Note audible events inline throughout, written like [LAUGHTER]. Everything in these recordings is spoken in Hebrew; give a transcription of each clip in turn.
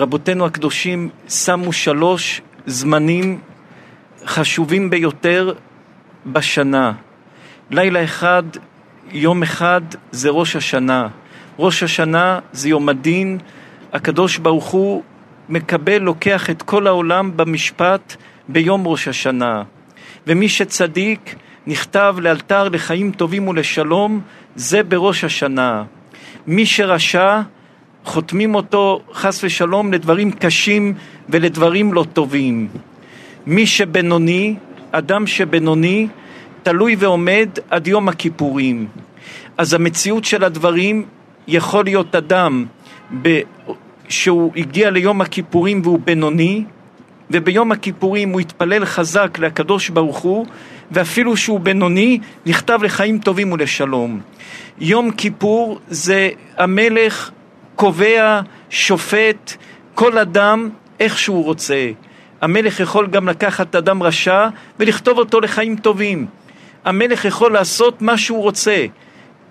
רבותינו הקדושים שמו שלוש זמנים חשובים ביותר בשנה. לילה אחד, יום אחד זה ראש השנה. ראש השנה זה יום הדין, הקדוש ברוך הוא מקבל, לוקח את כל העולם במשפט ביום ראש השנה. ומי שצדיק, נכתב לאלתר לחיים טובים ולשלום, זה בראש השנה. מי שרשע, חותמים אותו חס ושלום לדברים קשים ולדברים לא טובים. מי שבינוני, אדם שבינוני, תלוי ועומד עד יום הכיפורים. אז המציאות של הדברים יכול להיות אדם ב... שהוא הגיע ליום הכיפורים והוא בינוני, וביום הכיפורים הוא התפלל חזק לקדוש ברוך הוא, ואפילו שהוא בינוני, נכתב לחיים טובים ולשלום. יום כיפור זה המלך קובע, שופט, כל אדם איך שהוא רוצה. המלך יכול גם לקחת אדם רשע ולכתוב אותו לחיים טובים. המלך יכול לעשות מה שהוא רוצה.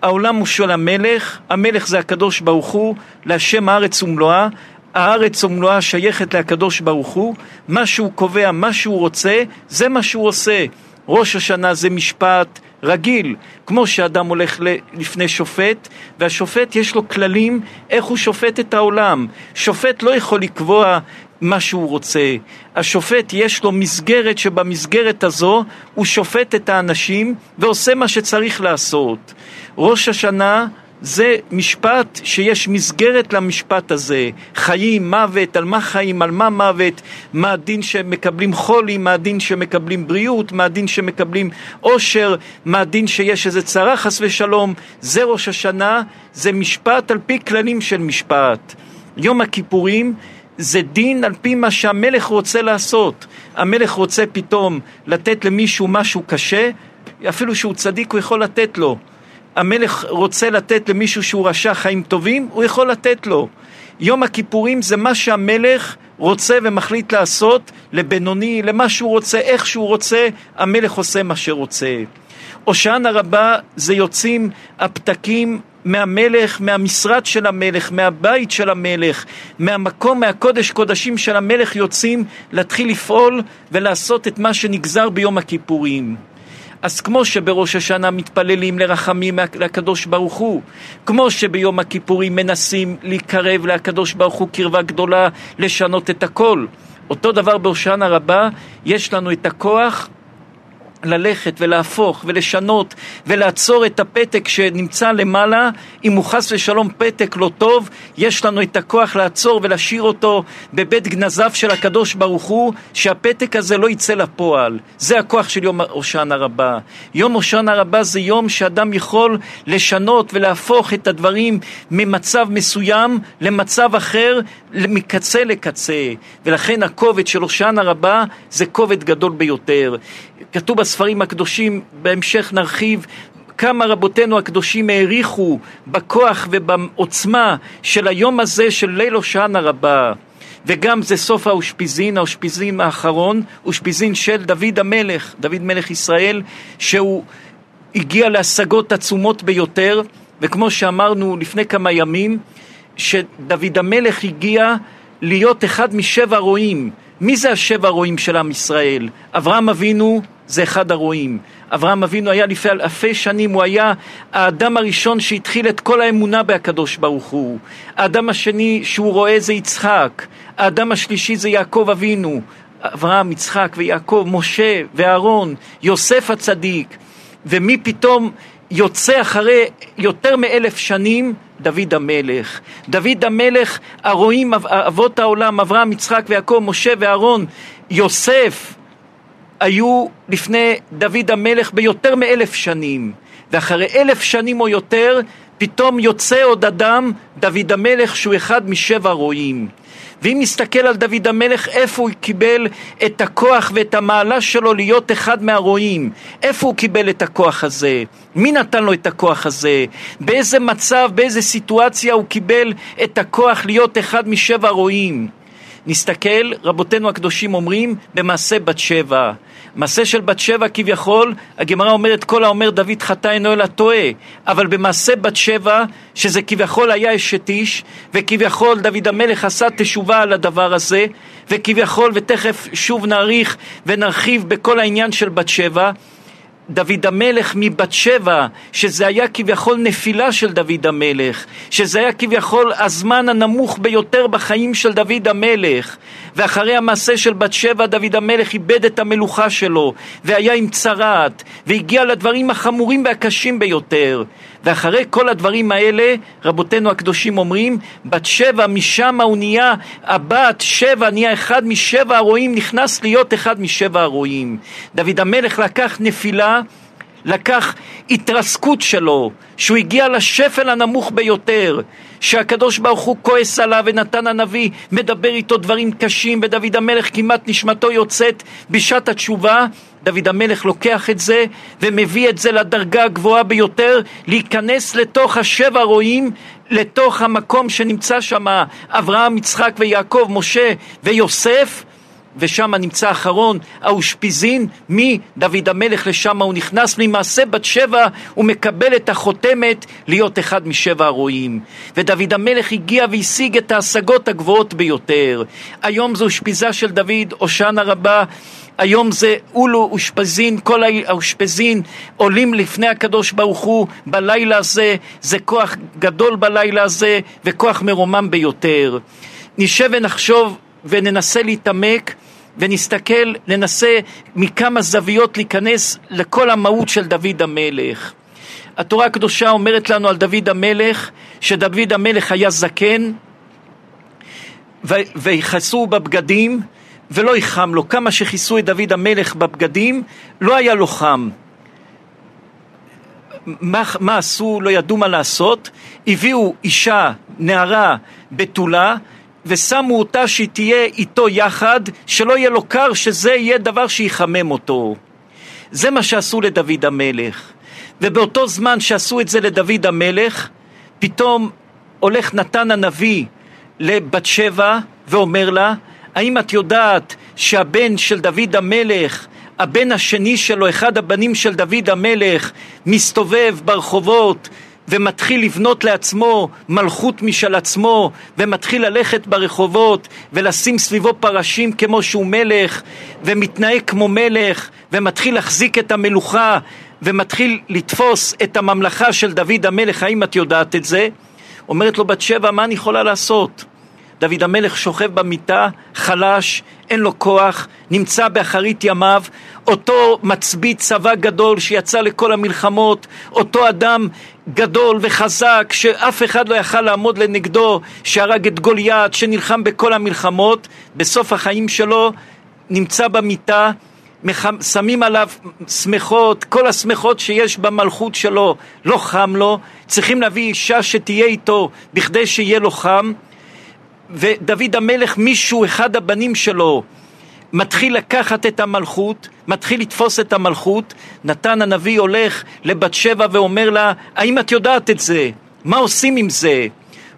העולם הוא של המלך, המלך זה הקדוש ברוך הוא, להשם הארץ ומלואה, הארץ ומלואה שייכת לקדוש ברוך הוא, מה שהוא קובע, מה שהוא רוצה, זה מה שהוא עושה. ראש השנה זה משפט רגיל, כמו שאדם הולך לפני שופט, והשופט יש לו כללים איך הוא שופט את העולם. שופט לא יכול לקבוע מה שהוא רוצה. השופט יש לו מסגרת שבמסגרת הזו הוא שופט את האנשים ועושה מה שצריך לעשות. ראש השנה זה משפט שיש מסגרת למשפט הזה, חיים, מוות, על מה חיים, על מה מוות, מה הדין שמקבלים חולי, מה הדין שמקבלים בריאות, מה הדין שמקבלים עושר, מה הדין שיש איזה צרה חס ושלום, זה ראש השנה, זה משפט על פי כללים של משפט. יום הכיפורים זה דין על פי מה שהמלך רוצה לעשות. המלך רוצה פתאום לתת למישהו משהו קשה, אפילו שהוא צדיק הוא יכול לתת לו. המלך רוצה לתת למישהו שהוא רשע חיים טובים, הוא יכול לתת לו. יום הכיפורים זה מה שהמלך רוצה ומחליט לעשות לבינוני, למה שהוא רוצה, איך שהוא רוצה, המלך עושה מה שרוצה. הושענא רבה זה יוצאים הפתקים מהמלך, מהמשרד של המלך, מהבית של המלך, מהמקום, מהקודש קודשים של המלך יוצאים להתחיל לפעול ולעשות את מה שנגזר ביום הכיפורים. אז כמו שבראש השנה מתפללים לרחמים לקדוש ברוך הוא, כמו שביום הכיפורים מנסים להיקרב לקדוש ברוך הוא קרבה גדולה לשנות את הכל, אותו דבר בהושענא רבה, יש לנו את הכוח ללכת ולהפוך ולשנות ולעצור את הפתק שנמצא למעלה, אם הוא חס ושלום פתק לא טוב, יש לנו את הכוח לעצור ולהשאיר אותו בבית גנזיו של הקדוש ברוך הוא, שהפתק הזה לא יצא לפועל. זה הכוח של יום הושענא רבה. יום הושענא רבה זה יום שאדם יכול לשנות ולהפוך את הדברים ממצב מסוים למצב אחר, מקצה לקצה. ולכן הכובד של הושענא רבה זה כובד גדול ביותר. כתוב בספרים הקדושים, בהמשך נרחיב, כמה רבותינו הקדושים העריכו בכוח ובעוצמה של היום הזה של ליל הושענא רבה. וגם זה סוף האושפיזין, האושפיזין האחרון, אושפיזין של דוד המלך, דוד מלך ישראל, שהוא הגיע להשגות עצומות ביותר, וכמו שאמרנו לפני כמה ימים, שדוד המלך הגיע להיות אחד משבע רועים. מי זה השבע רועים של עם ישראל? אברהם אבינו זה אחד הרועים. אברהם אבינו היה לפני אלפי שנים, הוא היה האדם הראשון שהתחיל את כל האמונה בהקדוש ברוך הוא. האדם השני שהוא רואה זה יצחק. האדם השלישי זה יעקב אבינו. אברהם, יצחק ויעקב, משה ואהרון, יוסף הצדיק. ומי פתאום יוצא אחרי יותר מאלף שנים דוד המלך. דוד המלך, הרואים אבות העולם, אברהם, יצחק ויעקב, משה ואהרון, יוסף, היו לפני דוד המלך ביותר מאלף שנים, ואחרי אלף שנים או יותר, פתאום יוצא עוד אדם, דוד המלך, שהוא אחד משבע רועים. ואם נסתכל על דוד המלך, איפה הוא קיבל את הכוח ואת המעלה שלו להיות אחד מהרועים? איפה הוא קיבל את הכוח הזה? מי נתן לו את הכוח הזה? באיזה מצב, באיזה סיטואציה הוא קיבל את הכוח להיות אחד משבע רועים? נסתכל, רבותינו הקדושים אומרים, במעשה בת שבע. מעשה של בת שבע כביכול, הגמרא אומרת כל האומר דוד חטא אינו אלא טועה, אבל במעשה בת שבע, שזה כביכול היה אשת איש, וכביכול דוד המלך עשה תשובה על הדבר הזה, וכביכול, ותכף שוב נאריך ונרחיב בכל העניין של בת שבע, דוד המלך מבת שבע, שזה היה כביכול נפילה של דוד המלך, שזה היה כביכול הזמן הנמוך ביותר בחיים של דוד המלך, ואחרי המעשה של בת שבע דוד המלך איבד את המלוכה שלו, והיה עם צרעת, והגיע לדברים החמורים והקשים ביותר. ואחרי כל הדברים האלה, רבותינו הקדושים אומרים, בת שבע משם הוא נהיה, הבת שבע נהיה אחד משבע הרועים, נכנס להיות אחד משבע הרועים. דוד המלך לקח נפילה לקח התרסקות שלו, שהוא הגיע לשפל הנמוך ביותר, שהקדוש ברוך הוא כועס עליו ונתן הנביא מדבר איתו דברים קשים ודוד המלך כמעט נשמתו יוצאת בשעת התשובה. דוד המלך לוקח את זה ומביא את זה לדרגה הגבוהה ביותר להיכנס לתוך השבע רועים לתוך המקום שנמצא שם אברהם, יצחק ויעקב, משה ויוסף ושם נמצא אחרון האושפיזין מדוד המלך לשם הוא נכנס ממעשה בת שבע הוא מקבל את החותמת להיות אחד משבע הרועים. ודוד המלך הגיע והשיג את ההשגות הגבוהות ביותר. היום זו אושפיזה של דוד הושענא רבה. היום זה אולו אושפזין, כל האושפזין עולים לפני הקדוש ברוך הוא בלילה הזה, זה כוח גדול בלילה הזה וכוח מרומם ביותר. נשב ונחשוב וננסה להתעמק ונסתכל, ננסה מכמה זוויות להיכנס לכל המהות של דוד המלך. התורה הקדושה אומרת לנו על דוד המלך, שדוד המלך היה זקן, ויכסו בבגדים, ולא יחם לו. כמה שכיסו את דוד המלך בבגדים, לא היה לו חם. מה, מה עשו? לא ידעו מה לעשות. הביאו אישה, נערה, בתולה, ושמו אותה שהיא תהיה איתו יחד, שלא יהיה לו קר, שזה יהיה דבר שיחמם אותו. זה מה שעשו לדוד המלך. ובאותו זמן שעשו את זה לדוד המלך, פתאום הולך נתן הנביא לבת שבע ואומר לה, האם את יודעת שהבן של דוד המלך, הבן השני שלו, אחד הבנים של דוד המלך, מסתובב ברחובות ומתחיל לבנות לעצמו מלכות משל עצמו ומתחיל ללכת ברחובות ולשים סביבו פרשים כמו שהוא מלך ומתנהג כמו מלך ומתחיל להחזיק את המלוכה ומתחיל לתפוס את הממלכה של דוד המלך, האם את יודעת את זה? אומרת לו בת שבע, מה אני יכולה לעשות? דוד המלך שוכב במיטה, חלש, אין לו כוח, נמצא באחרית ימיו, אותו מצביא צבא גדול שיצא לכל המלחמות, אותו אדם גדול וחזק שאף אחד לא יכל לעמוד לנגדו, שהרג את גוליית, שנלחם בכל המלחמות, בסוף החיים שלו נמצא במיטה, שמים עליו שמחות, כל השמחות שיש במלכות שלו, לא חם לו, צריכים להביא אישה שתהיה איתו בכדי שיהיה לו חם ודוד המלך, מישהו, אחד הבנים שלו, מתחיל לקחת את המלכות, מתחיל לתפוס את המלכות, נתן הנביא הולך לבת שבע ואומר לה, האם את יודעת את זה? מה עושים עם זה?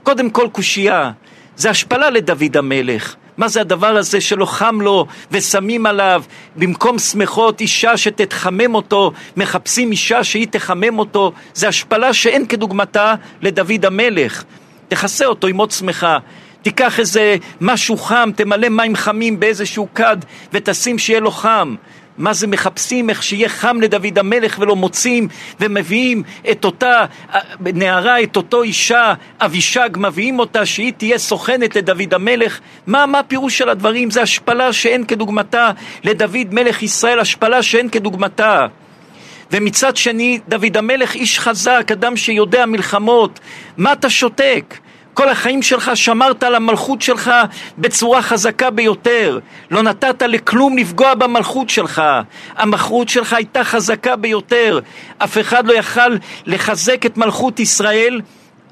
קודם כל קושייה, זה השפלה לדוד המלך. מה זה הדבר הזה שלא חם לו ושמים עליו במקום שמחות אישה שתתחמם אותו, מחפשים אישה שהיא תחמם אותו, זה השפלה שאין כדוגמתה לדוד המלך. תכסה אותו עם עוד שמחה. תיקח איזה משהו חם, תמלא מים חמים באיזשהו כד ותשים שיהיה לו חם. מה זה מחפשים איך שיהיה חם לדוד המלך ולא מוצאים ומביאים את אותה אה, נערה, את אותו אישה, אבישג, מביאים אותה שהיא תהיה סוכנת לדוד המלך. מה, מה הפירוש של הדברים? זה השפלה שאין כדוגמתה לדוד מלך ישראל, השפלה שאין כדוגמתה. ומצד שני, דוד המלך איש חזק, אדם שיודע מלחמות. מה אתה שותק? כל החיים שלך שמרת על המלכות שלך בצורה חזקה ביותר. לא נתת לכלום לפגוע במלכות שלך. המלכות שלך הייתה חזקה ביותר. אף אחד לא יכל לחזק את מלכות ישראל.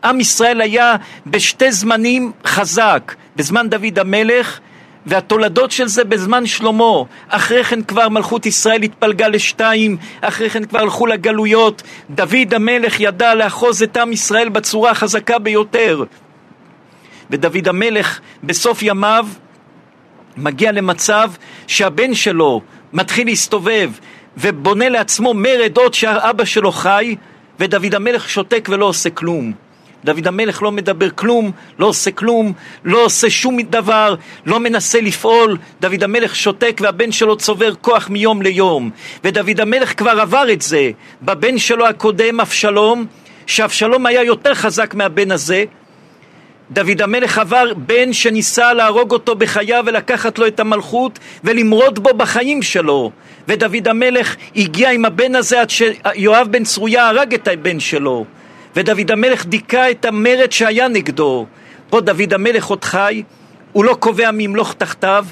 עם ישראל היה בשתי זמנים חזק. בזמן דוד המלך והתולדות של זה בזמן שלמה. אחרי כן כבר מלכות ישראל התפלגה לשתיים, אחרי כן כבר הלכו לגלויות. דוד המלך ידע לאחוז את עם ישראל בצורה החזקה ביותר. ודוד המלך בסוף ימיו מגיע למצב שהבן שלו מתחיל להסתובב ובונה לעצמו מרד עוד שהאבא שלו חי ודוד המלך שותק ולא עושה כלום. דוד המלך לא מדבר כלום, לא עושה כלום, לא עושה שום דבר, לא מנסה לפעול. דוד המלך שותק והבן שלו צובר כוח מיום ליום. ודוד המלך כבר עבר את זה בבן שלו הקודם, אבשלום, שאבשלום היה יותר חזק מהבן הזה. דוד המלך עבר בן שניסה להרוג אותו בחייו ולקחת לו את המלכות ולמרוד בו בחיים שלו. ודוד המלך הגיע עם הבן הזה עד שיואב בן צרויה הרג את הבן שלו. ודוד המלך דיכא את המרד שהיה נגדו. פה דוד המלך עוד חי, הוא לא קובע מי ימלוך תחתיו,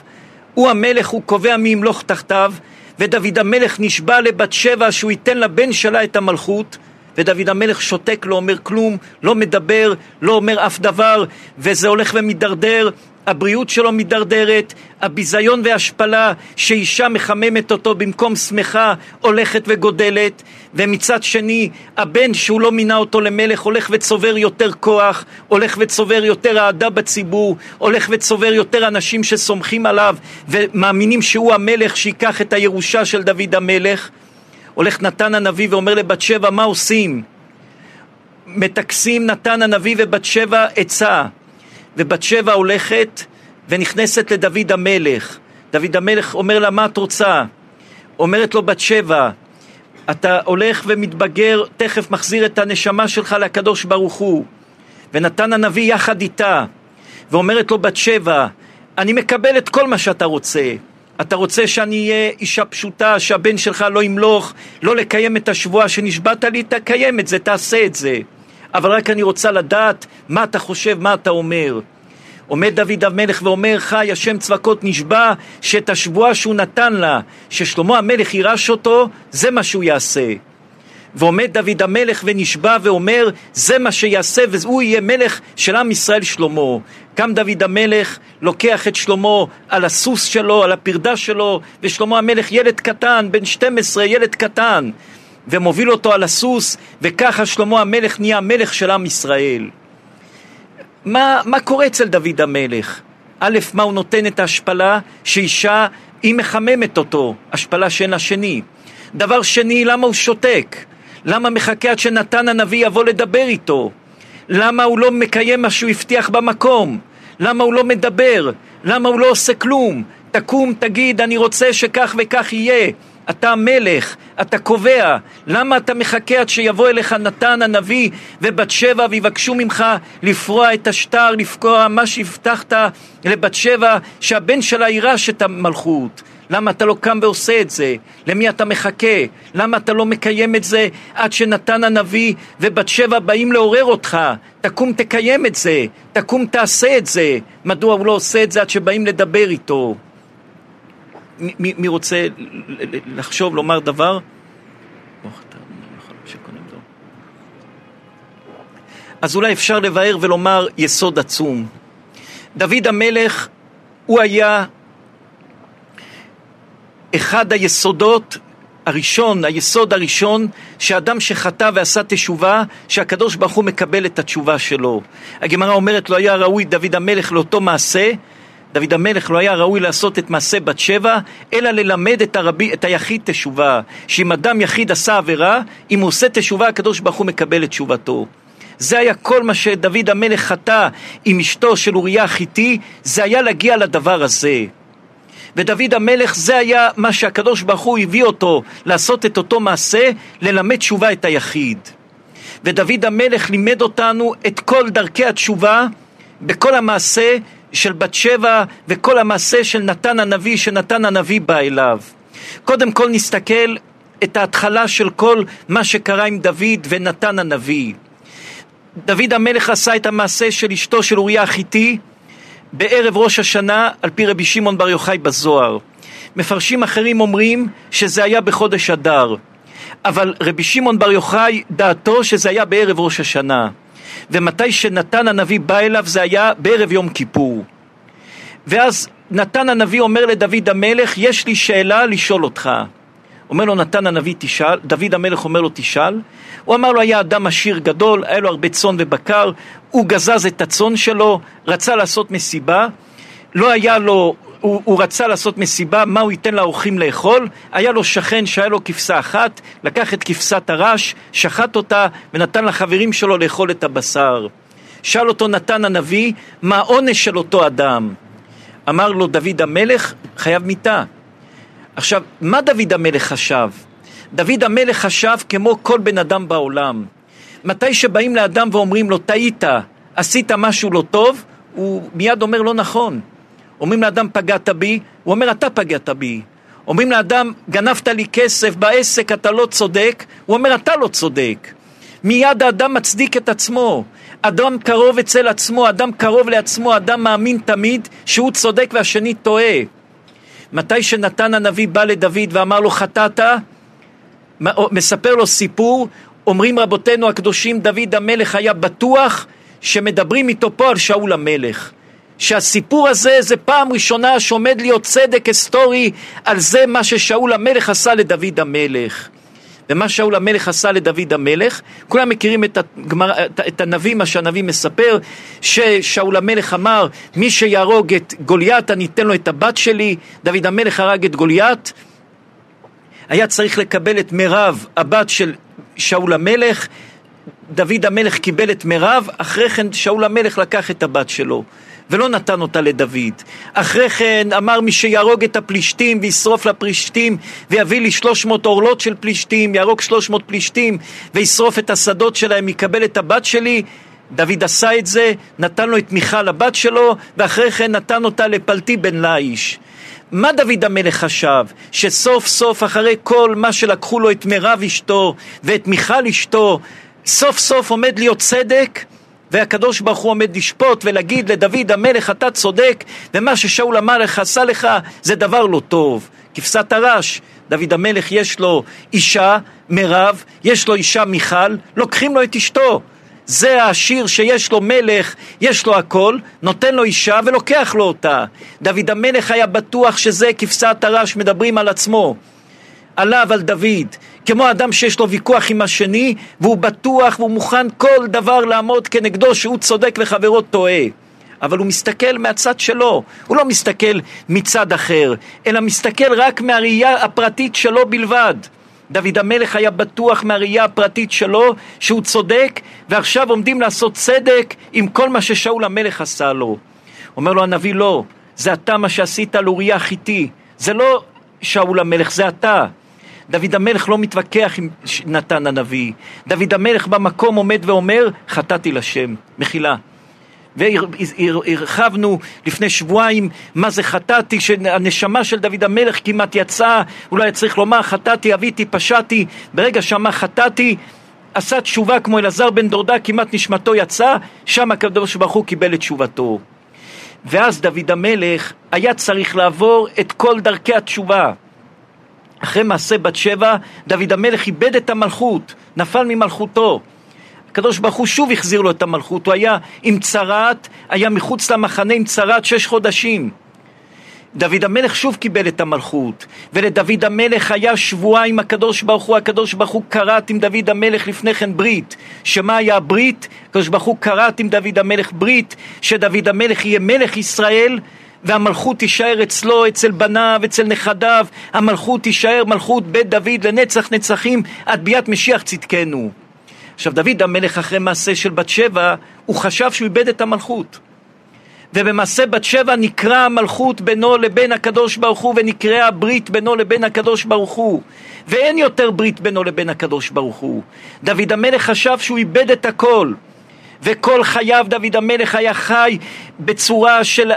הוא המלך, הוא קובע מי ימלוך תחתיו, ודוד המלך נשבע לבת שבע שהוא ייתן לבן שלה את המלכות, ודוד המלך שותק, לא אומר כלום, לא מדבר, לא אומר אף דבר, וזה הולך ומידרדר, הבריאות שלו מידרדרת, הביזיון וההשפלה שאישה מחממת אותו במקום שמחה הולכת וגודלת, ומצד שני הבן שהוא לא מינה אותו למלך הולך וצובר יותר כוח, הולך וצובר יותר אהדה בציבור, הולך וצובר יותר אנשים שסומכים עליו ומאמינים שהוא המלך שיקח את הירושה של דוד המלך. הולך נתן הנביא ואומר לבת שבע מה עושים? מטכסים נתן הנביא ובת שבע עצה ובת שבע הולכת ונכנסת לדוד המלך. דוד המלך אומר לה, מה את רוצה? אומרת לו בת שבע, אתה הולך ומתבגר, תכף מחזיר את הנשמה שלך לקדוש ברוך הוא. ונתן הנביא יחד איתה, ואומרת לו בת שבע, אני מקבל את כל מה שאתה רוצה. אתה רוצה שאני אהיה אישה פשוטה, שהבן שלך לא ימלוך, לא לקיים את השבועה שנשבעת לי, תקיים את זה, תעשה את זה. אבל רק אני רוצה לדעת מה אתה חושב, מה אתה אומר. עומד דוד המלך ואומר חי השם צבקות נשבע שאת השבועה שהוא נתן לה ששלמה המלך יירש אותו זה מה שהוא יעשה ועומד דוד המלך ונשבע ואומר זה מה שיעשה והוא יהיה מלך של עם ישראל שלמה קם דוד המלך לוקח את שלמה על הסוס שלו על הפרדה שלו ושלמה המלך ילד קטן בן 12 ילד קטן ומוביל אותו על הסוס, וככה שלמה המלך נהיה המלך של עם ישראל. מה, מה קורה אצל דוד המלך? א', מה הוא נותן את ההשפלה? שאישה, היא מחממת אותו, השפלה שאין לה שני. דבר שני, למה הוא שותק? למה מחכה עד שנתן הנביא יבוא לדבר איתו? למה הוא לא מקיים מה שהוא הבטיח במקום? למה הוא לא מדבר? למה הוא לא עושה כלום? תקום, תגיד, אני רוצה שכך וכך יהיה. אתה המלך, אתה קובע, למה אתה מחכה עד שיבוא אליך נתן הנביא ובת שבע ויבקשו ממך לפרוע את השטר, לפקוע מה שהבטחת לבת שבע שהבן שלה יירש את המלכות? למה אתה לא קם ועושה את זה? למי אתה מחכה? למה אתה לא מקיים את זה עד שנתן הנביא ובת שבע באים לעורר אותך? תקום תקיים את זה, תקום תעשה את זה. מדוע הוא לא עושה את זה עד שבאים לדבר איתו? מי, מי רוצה לחשוב, לומר דבר? אז אולי אפשר לבאר ולומר יסוד עצום. דוד המלך הוא היה אחד היסודות הראשון, היסוד הראשון, שאדם שחטא ועשה תשובה, שהקדוש ברוך הוא מקבל את התשובה שלו. הגמרא אומרת, לא היה ראוי דוד המלך לאותו מעשה, דוד המלך לא היה ראוי לעשות את מעשה בת שבע, אלא ללמד את, הרבי, את היחיד תשובה. שאם אדם יחיד עשה עבירה, אם הוא עושה תשובה, הקדוש ברוך הוא מקבל את תשובתו. זה היה כל מה שדוד המלך חטא עם אשתו של אוריה החיתי, זה היה להגיע לדבר הזה. ודוד המלך זה היה מה שהקדוש ברוך הוא הביא אותו לעשות את אותו מעשה, ללמד תשובה את היחיד. ודוד המלך לימד אותנו את כל דרכי התשובה בכל המעשה של בת שבע וכל המעשה של נתן הנביא, שנתן הנביא בא אליו. קודם כל נסתכל את ההתחלה של כל מה שקרה עם דוד ונתן הנביא. דוד המלך עשה את המעשה של אשתו של אוריה החיתי בערב ראש השנה על פי רבי שמעון בר יוחאי בזוהר. מפרשים אחרים אומרים שזה היה בחודש אדר, אבל רבי שמעון בר יוחאי דעתו שזה היה בערב ראש השנה. ומתי שנתן הנביא בא אליו זה היה בערב יום כיפור. ואז נתן הנביא אומר לדוד המלך, יש לי שאלה לשאול אותך. אומר לו נתן הנביא תשאל, דוד המלך אומר לו תשאל. הוא אמר לו היה אדם עשיר גדול, היה לו הרבה צאן ובקר, הוא גזז את הצאן שלו, רצה לעשות מסיבה, לא היה לו הוא, הוא רצה לעשות מסיבה, מה הוא ייתן לאורחים לאכול? היה לו שכן שהיה לו כבשה אחת, לקח את כבשת הרש, שחט אותה ונתן לחברים שלו לאכול את הבשר. שאל אותו נתן הנביא, מה העונש של אותו אדם? אמר לו דוד המלך, חייב מיתה. עכשיו, מה דוד המלך חשב? דוד המלך חשב כמו כל בן אדם בעולם. מתי שבאים לאדם ואומרים לו, טעית, עשית משהו לא טוב, הוא מיד אומר לא נכון. אומרים לאדם פגעת בי, הוא אומר אתה פגעת בי. אומרים לאדם גנבת לי כסף בעסק, אתה לא צודק, הוא אומר אתה לא צודק. מיד האדם מצדיק את עצמו. אדם קרוב אצל עצמו, אדם קרוב לעצמו, אדם מאמין תמיד שהוא צודק והשני טועה. מתי שנתן הנביא בא לדוד ואמר לו חטאת, מספר לו סיפור, אומרים רבותינו הקדושים, דוד המלך היה בטוח שמדברים איתו פה על שאול המלך. שהסיפור הזה זה פעם ראשונה שעומד להיות צדק היסטורי על זה מה ששאול המלך עשה לדוד המלך. ומה שאול המלך עשה לדוד המלך, כולם מכירים את, הגמר, את הנביא, מה שהנביא מספר, ששאול המלך אמר, מי שיהרוג את גוליית אני אתן לו את הבת שלי, דוד המלך הרג את גוליית, היה צריך לקבל את מירב, הבת של שאול המלך, דוד המלך קיבל את מירב, אחרי כן שאול המלך לקח את הבת שלו. ולא נתן אותה לדוד. אחרי כן אמר מי שיהרוג את הפלישתים וישרוף לפלישתים ויביא לי שלוש מאות עורלות של פלישתים, יהרוג שלוש מאות פלישתים וישרוף את השדות שלהם, יקבל את הבת שלי. דוד עשה את זה, נתן לו את מיכל הבת שלו, ואחרי כן נתן אותה לפלטי בן לאיש. מה דוד המלך חשב? שסוף סוף אחרי כל מה שלקחו לו את מירב אשתו ואת מיכל אשתו, סוף סוף עומד להיות צדק? והקדוש ברוך הוא עומד לשפוט ולהגיד לדוד המלך אתה צודק ומה ששאול המלך עשה לך זה דבר לא טוב. כבשת הרש, דוד המלך יש לו אישה, מירב, יש לו אישה מיכל, לוקחים לו את אשתו. זה העשיר שיש לו מלך, יש לו הכל, נותן לו אישה ולוקח לו אותה. דוד המלך היה בטוח שזה כבשת הרש, מדברים על עצמו. עליו, על דוד, כמו אדם שיש לו ויכוח עם השני והוא בטוח והוא מוכן כל דבר לעמוד כנגדו שהוא צודק וחברו טועה. אבל הוא מסתכל מהצד שלו, הוא לא מסתכל מצד אחר, אלא מסתכל רק מהראייה הפרטית שלו בלבד. דוד המלך היה בטוח מהראייה הפרטית שלו שהוא צודק ועכשיו עומדים לעשות צדק עם כל מה ששאול המלך עשה לו. אומר לו הנביא לא, זה אתה מה שעשית לאוריה החיתי, זה לא שאול המלך, זה אתה. דוד המלך לא מתווכח עם נתן הנביא. דוד המלך במקום עומד ואומר, חטאתי לשם, מחילה. והרחבנו לפני שבועיים מה זה חטאתי, שהנשמה של דוד המלך כמעט יצאה, אולי צריך לומר חטאתי, אביתי, פשעתי, ברגע שאמר חטאתי, עשה תשובה כמו אלעזר בן דורדה, כמעט נשמתו יצאה, שם הקדוש ברוך הוא קיבל את תשובתו. ואז דוד המלך היה צריך לעבור את כל דרכי התשובה. אחרי מעשה בת שבע, דוד המלך איבד את המלכות, נפל ממלכותו. הקדוש ברוך הוא שוב החזיר לו את המלכות, הוא היה עם צרת, היה מחוץ למחנה עם צרת שש חודשים. דוד המלך שוב קיבל את המלכות, ולדוד המלך היה שבועה עם הקדוש ברוך הוא, הקדוש ברוך הוא כרת עם דוד המלך לפני כן ברית. שמה היה הברית? הקדוש ברוך הוא כרת עם דוד המלך ברית, שדוד המלך יהיה מלך ישראל, והמלכות תישאר אצלו, אצל בניו, אצל נכדיו, המלכות תישאר מלכות בית דוד לנצח נצחים עד ביאת משיח צדקנו. עכשיו דוד המלך אחרי מעשה של בת שבע, הוא חשב שהוא איבד את המלכות. ובמעשה בת שבע נקרא המלכות בינו לבין הקדוש ברוך הוא ונקראה הברית בינו לבין הקדוש ברוך הוא ואין יותר ברית בינו לבין הקדוש ברוך הוא. דוד המלך חשב שהוא איבד את הכל וכל חייו דוד המלך היה חי בצורה של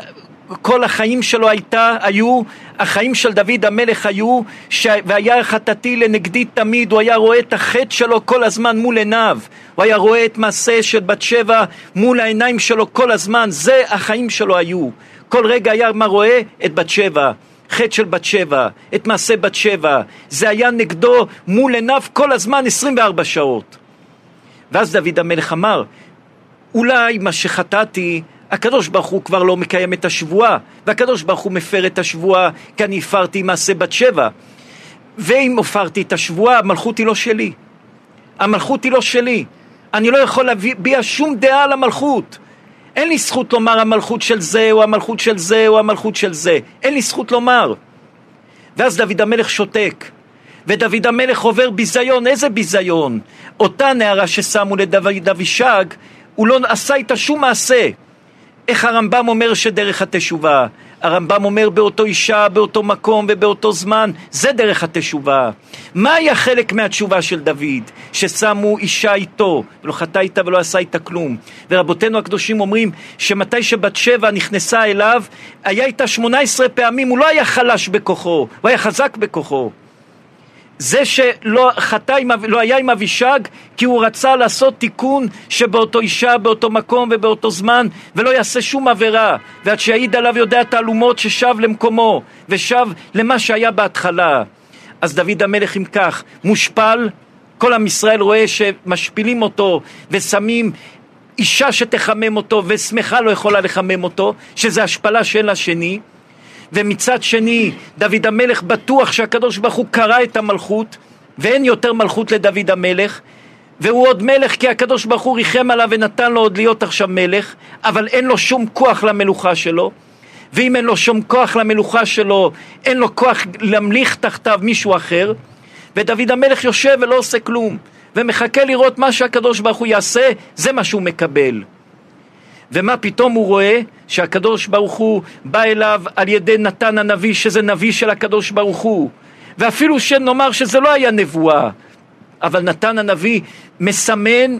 כל החיים שלו הייתה, היו, החיים של דוד המלך היו, ש... והיה חטאתי לנגדי תמיד, הוא היה רואה את החטא שלו כל הזמן מול עיניו, הוא היה רואה את מעשה של בת שבע מול העיניים שלו כל הזמן, זה החיים שלו היו. כל רגע היה מה רואה? את בת שבע. חטא של בת שבע, את מעשה בת שבע, זה היה נגדו מול עיניו כל הזמן 24 שעות. ואז דוד המלך אמר, אולי מה שחטאתי הקדוש ברוך הוא כבר לא מקיים את השבועה, והקדוש ברוך הוא מפר את השבועה כי אני הפרתי מעשה בת שבע. ואם הפרתי את השבועה, המלכות היא לא שלי. המלכות היא לא שלי. אני לא יכול להביע שום דעה על המלכות. אין לי זכות לומר המלכות של זה, או המלכות של זה, או המלכות של זה. אין לי זכות לומר. ואז דוד המלך שותק. ודוד המלך עובר ביזיון, איזה ביזיון? אותה נערה ששמו לדוד אבישג, הוא לא עשה איתה שום מעשה. איך הרמב"ם אומר שדרך התשובה? הרמב"ם אומר באותו אישה, באותו מקום ובאותו זמן, זה דרך התשובה. מה היה חלק מהתשובה של דוד? ששמו אישה איתו, ולא חטא איתה ולא עשה איתה כלום. ורבותינו הקדושים אומרים שמתי שבת שבע נכנסה אליו, היה איתה שמונה עשרה פעמים, הוא לא היה חלש בכוחו, הוא היה חזק בכוחו. זה שלא חטא, לא היה עם אבישג כי הוא רצה לעשות תיקון שבאותו אישה, באותו מקום ובאותו זמן ולא יעשה שום עבירה. ועד שיעיד עליו יודע תעלומות ששב למקומו ושב למה שהיה בהתחלה. אז דוד המלך אם כך מושפל. כל עם ישראל רואה שמשפילים אותו ושמים אישה שתחמם אותו ושמחה לא יכולה לחמם אותו שזה השפלה של השני ומצד שני דוד המלך בטוח שהקדוש ברוך הוא קרא את המלכות ואין יותר מלכות לדוד המלך והוא עוד מלך כי הקדוש ברוך הוא ריחם עליו ונתן לו עוד להיות עכשיו מלך אבל אין לו שום כוח למלוכה שלו. ואם אין לו שום כוח למלוכה שלו אין לו כוח להמליך תחתיו מישהו אחר. ודוד המלך יושב ולא עושה כלום ומחכה לראות מה שהקדוש ברוך הוא יעשה זה מה שהוא מקבל. ומה פתאום הוא רואה? שהקדוש ברוך הוא בא אליו על ידי נתן הנביא, שזה נביא של הקדוש ברוך הוא. ואפילו שנאמר שזה לא היה נבואה, אבל נתן הנביא מסמן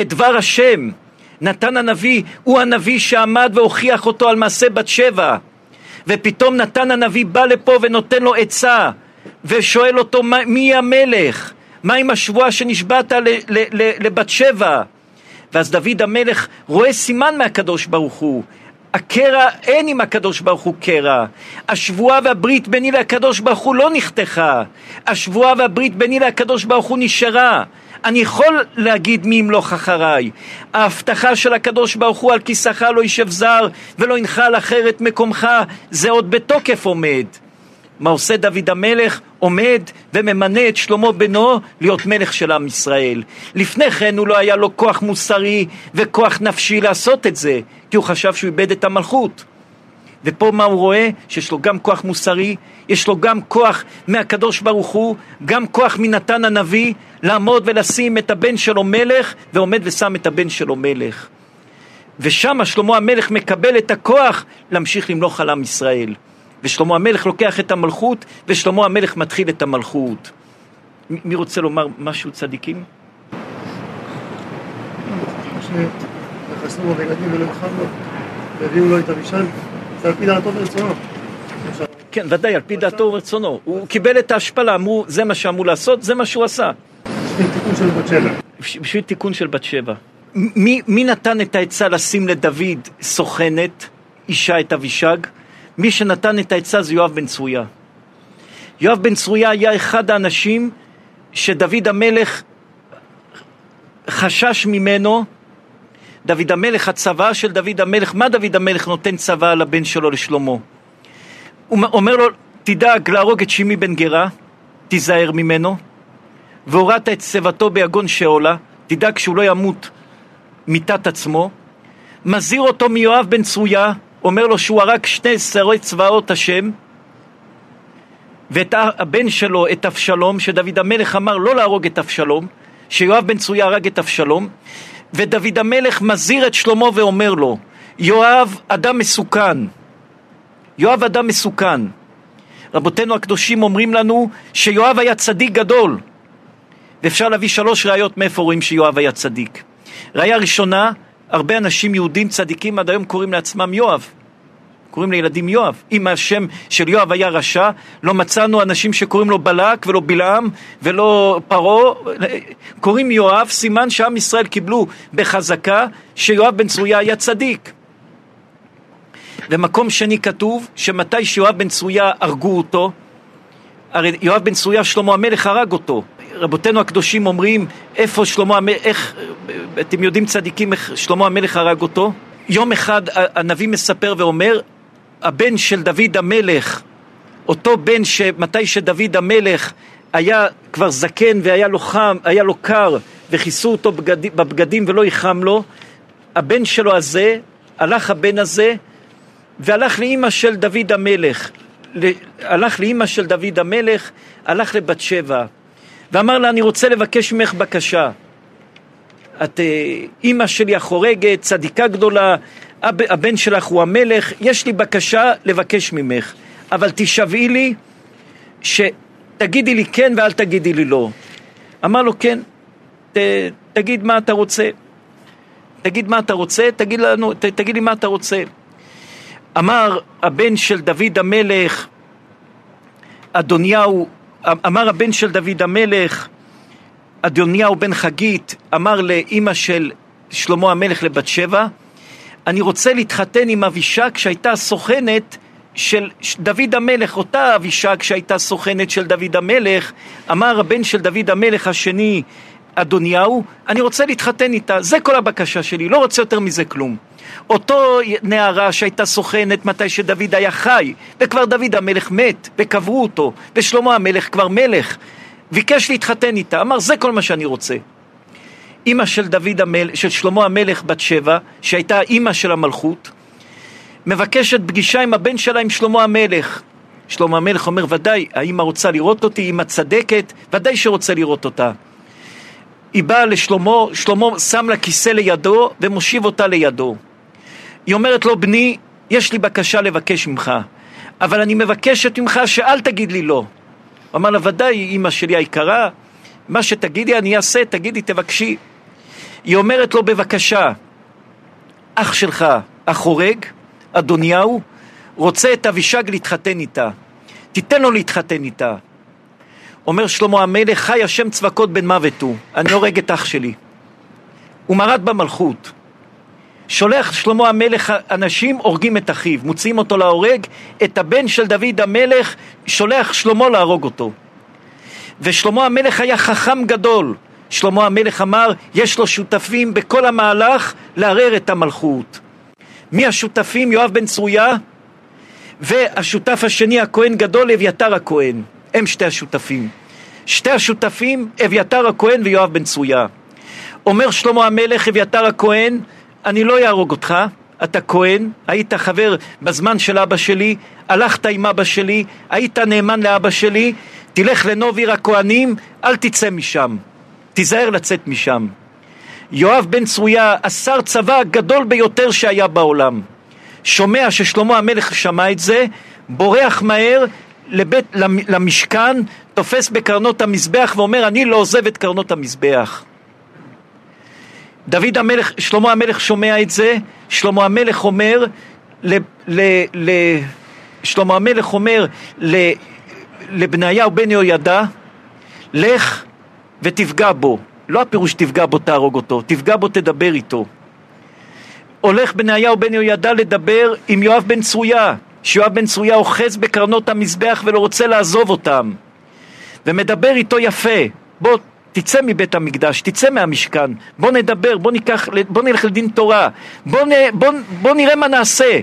את דבר השם. נתן הנביא הוא הנביא שעמד והוכיח אותו על מעשה בת שבע. ופתאום נתן הנביא בא לפה ונותן לו עצה, ושואל אותו מי המלך? מה עם השבועה שנשבעת לבת שבע? ואז דוד המלך רואה סימן מהקדוש ברוך הוא. הקרע, אין עם הקדוש ברוך הוא קרע. השבועה והברית ביני לקדוש ברוך הוא לא נחתכה. השבועה והברית ביני לקדוש ברוך הוא נשארה. אני יכול להגיד מי ימלוך אחריי. ההבטחה של הקדוש ברוך הוא על כיסאך לא יישב זר ולא ינחל אחרת מקומך, זה עוד בתוקף עומד. מה עושה דוד המלך? עומד וממנה את שלמה בנו להיות מלך של עם ישראל. לפני כן הוא לא היה לו כוח מוסרי וכוח נפשי לעשות את זה, כי הוא חשב שהוא איבד את המלכות. ופה מה הוא רואה? שיש לו גם כוח מוסרי, יש לו גם כוח מהקדוש ברוך הוא, גם כוח מנתן הנביא, לעמוד ולשים את הבן שלו מלך, ועומד ושם את הבן שלו מלך. ושם שלמה המלך מקבל את הכוח להמשיך למלוך על עם ישראל. ושלמה המלך לוקח את המלכות, ושלמה המלך מתחיל את המלכות. מי רוצה לומר משהו צדיקים? כן, ודאי, על פי דעתו ורצונו. הוא קיבל את ההשפלה, אמרו, זה מה שאמור לעשות, זה מה שהוא עשה. בשביל תיקון של בת שבע. בשביל תיקון של בת שבע. מי נתן את העצה לשים לדוד סוכנת, אישה את אבישג? מי שנתן את העצה זה יואב בן צרויה. יואב בן צרויה היה אחד האנשים שדוד המלך חשש ממנו. דוד המלך, הצוואה של דוד המלך, מה דוד המלך נותן צוואה לבן שלו לשלמה? הוא אומר לו, תדאג להרוג את שימי בן גרה, תיזהר ממנו, והורדת את שיבתו ביגון שאולה, תדאג שהוא לא ימות מיתת עצמו, מזהיר אותו מיואב בן צרויה, אומר לו שהוא הרג שני שרי צבאות השם ואת הבן שלו, את אבשלום, שדוד המלך אמר לא להרוג את אבשלום, שיואב בן צרויה הרג את אבשלום, ודוד המלך מזהיר את שלמה ואומר לו, יואב אדם מסוכן, יואב אדם מסוכן. רבותינו הקדושים אומרים לנו שיואב היה צדיק גדול, ואפשר להביא שלוש ראיות מאיפה רואים שיואב היה צדיק. ראיה ראשונה, הרבה אנשים יהודים צדיקים עד היום קוראים לעצמם יואב. קוראים לילדים יואב. אם השם של יואב היה רשע, לא מצאנו אנשים שקוראים לו בלק ולא בלעם ולא פרעה. קוראים יואב, סימן שעם ישראל קיבלו בחזקה שיואב בן צרויה היה צדיק. ומקום שני כתוב שמתי שיואב בן צרויה הרגו אותו, הרי יואב בן צרויה שלמה המלך הרג אותו. רבותינו הקדושים אומרים איפה שלמה המלך, איך, אתם יודעים צדיקים איך שלמה המלך הרג אותו? יום אחד הנביא מספר ואומר, הבן של דוד המלך, אותו בן שמתי שדוד המלך היה כבר זקן והיה לו חם, היה לו קר וכיסו אותו בגד, בבגדים ולא ייחם לו, הבן שלו הזה, הלך הבן הזה, והלך לאימא של דוד המלך, הלך לאימא של דוד המלך, הלך לבת שבע, ואמר לה, אני רוצה לבקש ממך בקשה. את אה, אימא שלי החורגת, צדיקה גדולה, הבן שלך הוא המלך, יש לי בקשה לבקש ממך, אבל תשבעי לי שתגידי לי כן ואל תגידי לי לא. אמר לו כן, ת, תגיד מה אתה רוצה. תגיד מה אתה רוצה, תגיד, לנו, ת, תגיד לי מה אתה רוצה. אמר הבן של דוד המלך, אדוניהו, אמר הבן של דוד המלך, אדוניהו בן חגית, אמר לאימא של שלמה המלך לבת שבע, אני רוצה להתחתן עם אבישג שהייתה סוכנת של דוד המלך, אותה אבישג שהייתה סוכנת של דוד המלך, אמר הבן של דוד המלך השני, אדוניהו, אני רוצה להתחתן איתה, זה כל הבקשה שלי, לא רוצה יותר מזה כלום. אותו נערה שהייתה סוכנת מתי שדוד היה חי, וכבר דוד המלך מת, וקברו אותו, ושלמה המלך כבר מלך, ביקש להתחתן איתה, אמר זה כל מה שאני רוצה. אימא של דוד המלך, של שלמה המלך בת שבע, שהייתה אימא של המלכות, מבקשת פגישה עם הבן שלה עם שלמה המלך. שלמה המלך אומר, ודאי, האמא רוצה לראות אותי, אמא צדקת, ודאי שרוצה לראות אותה. היא באה לשלמה, שלמה שם לה כיסא לידו ומושיב אותה לידו. היא אומרת לו, בני, יש לי בקשה לבקש ממך, אבל אני מבקשת ממך שאל תגיד לי לא. הוא אמר לה, ודאי, אמא שלי היקרה, מה שתגידי אני אעשה, תגידי, תבקשי. היא אומרת לו, בבקשה, אח שלך, החורג, אדוניהו, רוצה את אבישג להתחתן איתה. תיתן לו להתחתן איתה. אומר שלמה המלך, חי השם צבקות בן מוות הוא, אני הורג את אח שלי. הוא מרד במלכות. שולח שלמה המלך אנשים, הורגים את אחיו, מוציאים אותו להורג, את הבן של דוד המלך, שולח שלמה להרוג אותו. ושלמה המלך היה חכם גדול. שלמה המלך אמר, יש לו שותפים בכל המהלך לערער את המלכות. מי השותפים? יואב בן צרויה, והשותף השני, הכהן גדול, אביתר הכהן. הם שתי השותפים. שתי השותפים, אביתר הכהן ויואב בן צרויה. אומר שלמה המלך, אביתר הכהן, אני לא אהרוג אותך, אתה כהן, היית חבר בזמן של אבא שלי, הלכת עם אבא שלי, היית נאמן לאבא שלי, תלך לנוב עיר הכהנים, אל תצא משם, תיזהר לצאת משם. יואב בן צרויה, השר צבא הגדול ביותר שהיה בעולם, שומע ששלמה המלך שמע את זה, בורח מהר לבית, למשכן, תופס בקרנות המזבח ואומר אני לא עוזב את קרנות המזבח. דוד המלך, שלמה המלך שומע את זה, שלמה המלך אומר, ל, ל, ל, שלמה המלך אומר ל, לבניהו בן יהוידע, לך ותפגע בו. לא הפירוש תפגע בו תהרוג אותו, תפגע בו תדבר איתו. הולך בניהו בן יהוידע לדבר עם יואב בן צרויה, שיואב בן צרויה אוחז בקרנות המזבח ולא רוצה לעזוב אותם. ומדבר איתו יפה, בוא תצא מבית המקדש, תצא מהמשכן, בוא נדבר, בוא, ניקח, בוא נלך לדין תורה, בוא, נ, בוא, בוא נראה מה נעשה.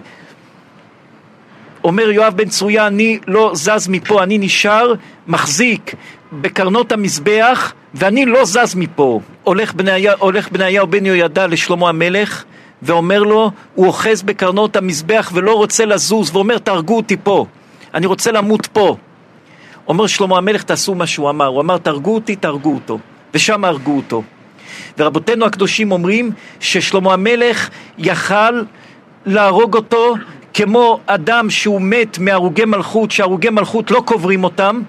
אומר יואב בן צרויה, אני לא זז מפה, אני נשאר, מחזיק בקרנות המזבח, ואני לא זז מפה. הולך בניהו, בן יהוידע לשלמה המלך, ואומר לו, הוא אוחז בקרנות המזבח ולא רוצה לזוז, ואומר, תהרגו אותי פה, אני רוצה למות פה. אומר שלמה המלך, תעשו מה שהוא אמר. הוא אמר, תהרגו אותי, תהרגו אותו. ושם הרגו אותו. ורבותינו הקדושים אומרים ששלמה המלך יכל להרוג אותו כמו אדם שהוא מת מהרוגי מלכות, שהרוגי מלכות לא קוברים אותם,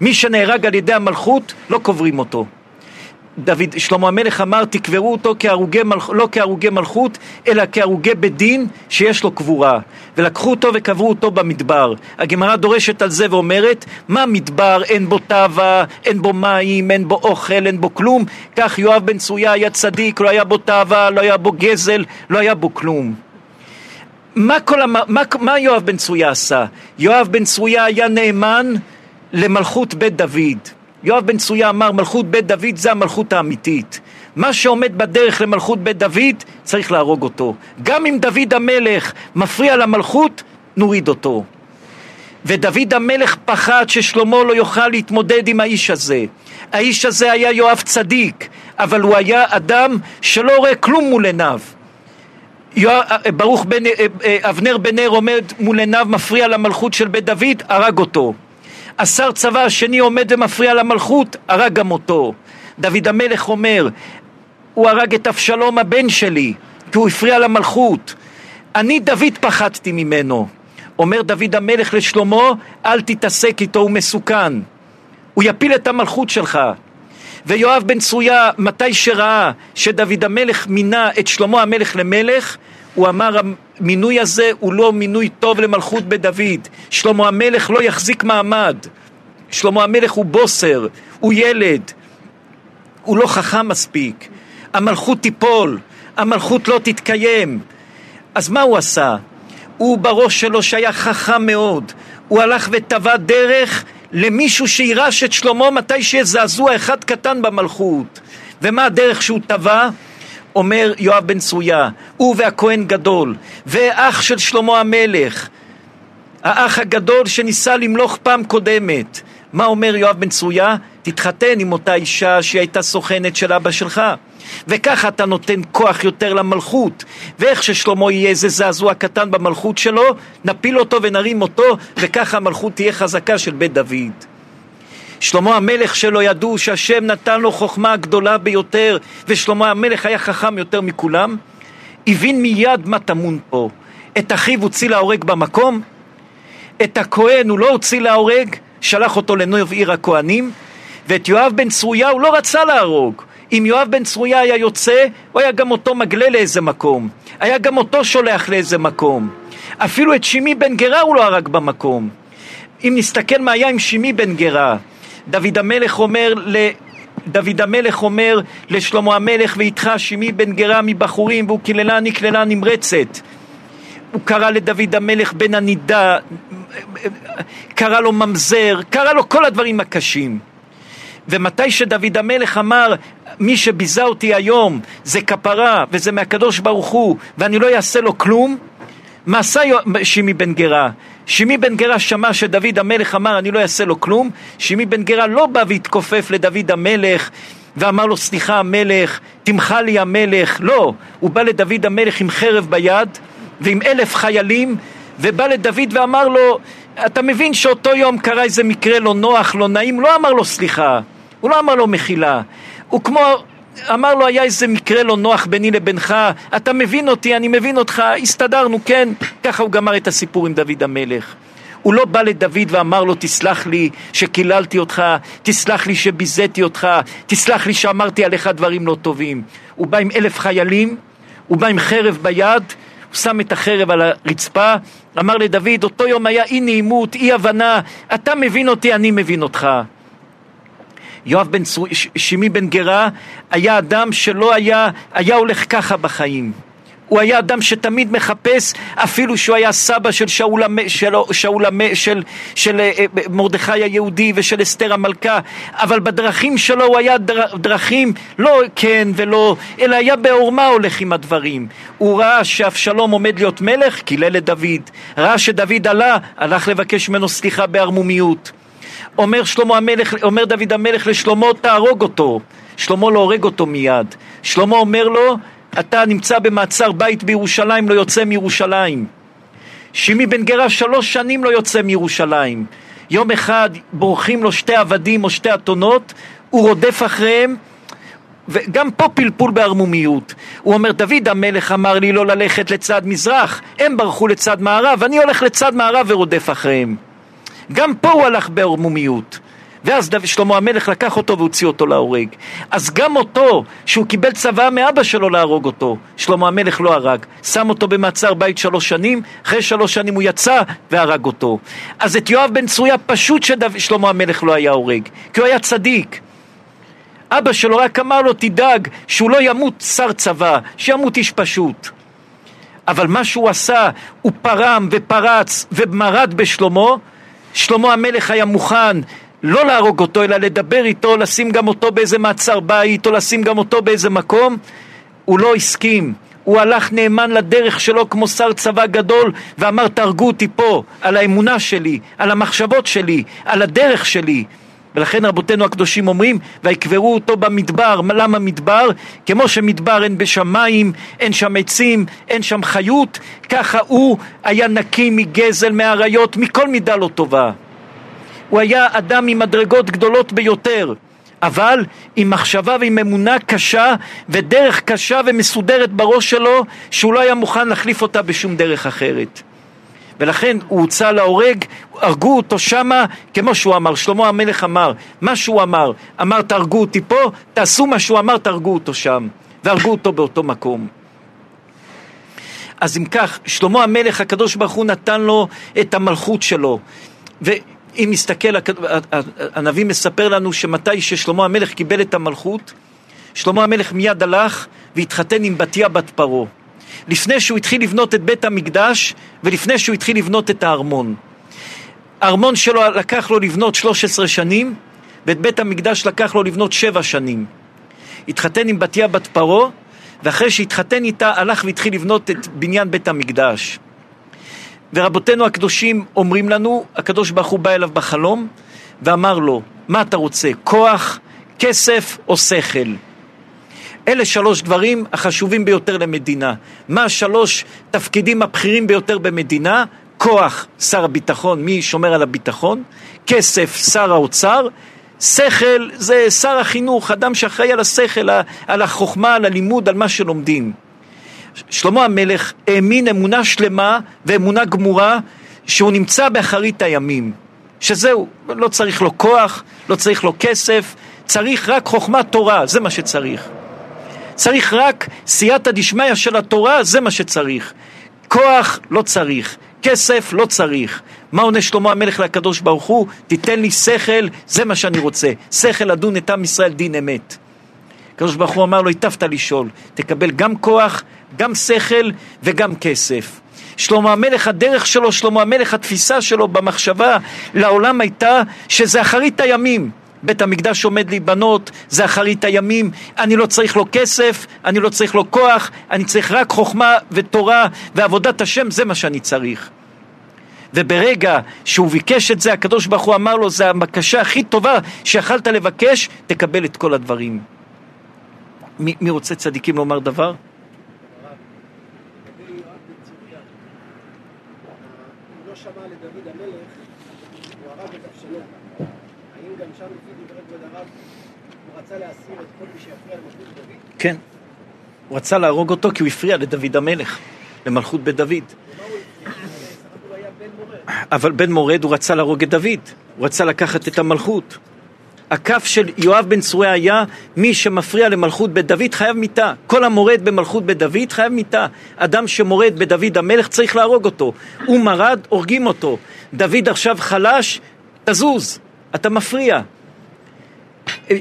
מי שנהרג על ידי המלכות, לא קוברים אותו. דוד, שלמה המלך אמר, תקברו אותו כהרוגי מלכ... לא כהרוגי מלכות, אלא כהרוגי בית דין שיש לו קבורה. ולקחו אותו וקברו אותו במדבר. הגמרא דורשת על זה ואומרת, מה מדבר, אין בו תאווה, אין בו מים, אין בו אוכל, אין בו כלום. כך יואב בן צרויה היה צדיק, לא היה בו תאווה, לא היה בו גזל, לא היה בו כלום. מה, כל המ... מה, מה יואב בן צרויה עשה? יואב בן צרויה היה נאמן למלכות בית דוד. יואב בן צרויה אמר מלכות בית דוד זה המלכות האמיתית. מה שעומד בדרך למלכות בית דוד צריך להרוג אותו. גם אם דוד המלך מפריע למלכות, נוריד אותו. ודוד המלך פחד ששלמה לא יוכל להתמודד עם האיש הזה. האיש הזה היה יואב צדיק, אבל הוא היה אדם שלא רואה כלום מול עיניו. ברוך בן, אבנר בן נר עומד מול עיניו מפריע למלכות של בית דוד, הרג אותו. השר צבא השני עומד ומפריע למלכות, הרג גם אותו. דוד המלך אומר, הוא הרג את אבשלום הבן שלי, כי הוא הפריע למלכות. אני דוד פחדתי ממנו. אומר דוד המלך לשלמה, אל תתעסק איתו, הוא מסוכן. הוא יפיל את המלכות שלך. ויואב בן צרויה, מתי שראה שדוד המלך מינה את שלמה המלך למלך, הוא אמר המינוי הזה הוא לא מינוי טוב למלכות בדוד. שלמה המלך לא יחזיק מעמד. שלמה המלך הוא בוסר, הוא ילד, הוא לא חכם מספיק. המלכות תיפול, המלכות לא תתקיים. אז מה הוא עשה? הוא בראש שלו שהיה חכם מאוד, הוא הלך וטבע דרך למישהו שירש את שלמה מתי שיהיה זעזוע אחד קטן במלכות. ומה הדרך שהוא טבע? אומר יואב בן צרויה, הוא והכהן גדול, ואח של שלמה המלך, האח הגדול שניסה למלוך פעם קודמת. מה אומר יואב בן צרויה? תתחתן עם אותה אישה שהיא הייתה סוכנת של אבא שלך. וככה אתה נותן כוח יותר למלכות. ואיך ששלמה יהיה איזה זעזוע קטן במלכות שלו, נפיל אותו ונרים אותו, וככה המלכות תהיה חזקה של בית דוד. שלמה המלך שלו ידעו שהשם נתן לו חוכמה גדולה ביותר, ושלמה המלך היה חכם יותר מכולם, הבין מיד מה טמון פה. את אחיו הוציא להורג במקום, את הכהן הוא לא הוציא להורג, שלח אותו לנוב עיר הכהנים, ואת יואב בן צרויה הוא לא רצה להרוג. אם יואב בן צרויה היה יוצא, הוא היה גם אותו מגלה לאיזה מקום. היה גם אותו שולח לאיזה מקום. אפילו את שימי בן גרה הוא לא הרג במקום. אם נסתכל מה היה עם שימי בן גרה, דוד המלך אומר ל... דוד המלך אומר לשלמה המלך ואיתך שימי בן גרה מבחורים והוא קיללני קללה נמרצת הוא קרא לדוד המלך בן הנידה קרא לו ממזר קרא לו כל הדברים הקשים ומתי שדוד המלך אמר מי שביזה אותי היום זה כפרה וזה מהקדוש ברוך הוא ואני לא אעשה לו כלום מה עשה שימי בן גרה? שימי בן גרה שמע שדוד המלך אמר אני לא אעשה לו כלום. שימי בן גרה לא בא והתכופף לדוד המלך ואמר לו סליחה המלך, תמחה לי המלך, לא, הוא בא לדוד המלך עם חרב ביד ועם אלף חיילים ובא לדוד ואמר לו אתה מבין שאותו יום קרה איזה מקרה לא נוח, לא נעים, לא אמר לו סליחה, הוא לא אמר לו מחילה, הוא כמו אמר לו היה איזה מקרה לא נוח ביני לבינך, אתה מבין אותי, אני מבין אותך, הסתדרנו, כן, ככה הוא גמר את הסיפור עם דוד המלך. הוא לא בא לדוד ואמר לו תסלח לי שקיללתי אותך, תסלח לי שביזיתי אותך, תסלח לי שאמרתי עליך דברים לא טובים. הוא בא עם אלף חיילים, הוא בא עם חרב ביד, הוא שם את החרב על הרצפה, אמר לדוד אותו יום היה אי נעימות, אי הבנה, אתה מבין אותי, אני מבין אותך. יואב בן צור... שימי בן גרה היה אדם שלא היה, היה הולך ככה בחיים. הוא היה אדם שתמיד מחפש, אפילו שהוא היה סבא של שאול, של, שאול של, של, של אה, מרדכי היהודי ושל אסתר המלכה, אבל בדרכים שלו הוא היה דר, דרכים לא כן ולא, אלא היה בעורמה הולך עם הדברים. הוא ראה שאבשלום עומד להיות מלך, קילל את דוד. ראה שדוד עלה, הלך לבקש ממנו סליחה בערמומיות. אומר שלמה המלך, אומר דוד המלך לשלמה תהרוג אותו. שלמה לא הורג אותו מיד. שלמה אומר לו אתה נמצא במעצר בית בירושלים, לא יוצא מירושלים. שימי בן גרה שלוש שנים לא יוצא מירושלים. יום אחד בורחים לו שתי עבדים או שתי אתונות, הוא רודף אחריהם, וגם פה פלפול בערמומיות. הוא אומר, דוד המלך אמר לי לא ללכת לצד מזרח, הם ברחו לצד מערב, אני הולך לצד מערב ורודף אחריהם. גם פה הוא הלך בערמומיות. ואז שלמה המלך לקח אותו והוציא אותו להורג. אז גם אותו, שהוא קיבל צוואה מאבא שלו להרוג אותו, שלמה המלך לא הרג. שם אותו במעצר בית שלוש שנים, אחרי שלוש שנים הוא יצא והרג אותו. אז את יואב בן צרויה פשוט ששלמה המלך לא היה הורג, כי הוא היה צדיק. אבא שלו רק אמר לו, תדאג שהוא לא ימות שר צבא, שימות איש פשוט. אבל מה שהוא עשה, הוא פרם ופרץ ומרד בשלמה, שלמה המלך היה מוכן לא להרוג אותו, אלא לדבר איתו, לשים גם אותו באיזה מעצר בית, או לשים גם אותו באיזה מקום, הוא לא הסכים. הוא הלך נאמן לדרך שלו כמו שר צבא גדול ואמר תהרגו אותי פה על האמונה שלי, על המחשבות שלי, על הדרך שלי ולכן רבותינו הקדושים אומרים, ויקברו אותו במדבר. למה מדבר? כמו שמדבר אין בשמיים, אין שם עצים, אין שם חיות, ככה הוא היה נקי מגזל, מאריות, מכל מידה לא טובה. הוא היה אדם עם מדרגות גדולות ביותר, אבל עם מחשבה ועם אמונה קשה ודרך קשה ומסודרת בראש שלו, שהוא לא היה מוכן להחליף אותה בשום דרך אחרת. ולכן הוא הוצא להורג, הרגו אותו שמה, כמו שהוא אמר, שלמה המלך אמר, מה שהוא אמר, אמר תהרגו אותי פה, תעשו מה שהוא אמר, תהרגו אותו שם, והרגו אותו באותו מקום. אז אם כך, שלמה המלך, הקדוש ברוך הוא נתן לו את המלכות שלו. ואם נסתכל, הנביא מספר לנו שמתי ששלמה המלך קיבל את המלכות, שלמה המלך מיד הלך והתחתן עם בתיה בת פרעה. לפני שהוא התחיל לבנות את בית המקדש ולפני שהוא התחיל לבנות את הארמון. הארמון שלו לקח לו לבנות 13 שנים ואת בית המקדש לקח לו לבנות 7 שנים. התחתן עם בתיה בת פרעה ואחרי שהתחתן איתה הלך והתחיל לבנות את בניין בית המקדש. ורבותינו הקדושים אומרים לנו, הקדוש ברוך הוא בא אליו בחלום ואמר לו, מה אתה רוצה, כוח, כסף או שכל? אלה שלוש דברים החשובים ביותר למדינה. מה שלוש תפקידים הבכירים ביותר במדינה? כוח, שר הביטחון, מי שומר על הביטחון? כסף, שר האוצר. שכל זה שר החינוך, אדם שאחראי על השכל, על החוכמה, על הלימוד, על מה שלומדים. שלמה המלך האמין אמונה שלמה ואמונה גמורה שהוא נמצא באחרית הימים. שזהו, לא צריך לו כוח, לא צריך לו כסף, צריך רק חוכמת תורה, זה מה שצריך. צריך רק סייעתא דשמיא של התורה, זה מה שצריך. כוח לא צריך, כסף לא צריך. מה עונה שלמה המלך לקדוש ברוך הוא? תיתן לי שכל, זה מה שאני רוצה. שכל לדון את עם ישראל דין אמת. הקדוש ברוך הוא אמר לו, היטבת לשאול, תקבל גם כוח, גם שכל וגם כסף. שלמה המלך, הדרך שלו, שלמה המלך, התפיסה שלו במחשבה לעולם הייתה שזה אחרית הימים. בית המקדש עומד להיבנות, זה אחרית הימים, אני לא צריך לו כסף, אני לא צריך לו כוח, אני צריך רק חוכמה ותורה ועבודת השם, זה מה שאני צריך. וברגע שהוא ביקש את זה, הקדוש ברוך הוא אמר לו, זה הבקשה הכי טובה שיכלת לבקש, תקבל את כל הדברים. מי, מי רוצה צדיקים לומר דבר? כן. הוא רצה להרוג אותו כי הוא הפריע לדוד המלך, למלכות בית דוד. אבל בן מורד הוא רצה להרוג את דוד, הוא רצה לקחת את המלכות. הכף של יואב בן צרויה היה מי שמפריע למלכות בית דוד חייב מיתה. כל המורד במלכות בית דוד חייב מיתה. אדם שמורד בדוד המלך צריך להרוג אותו. הוא מרד, הורגים אותו. דוד עכשיו חלש, תזוז, אתה מפריע.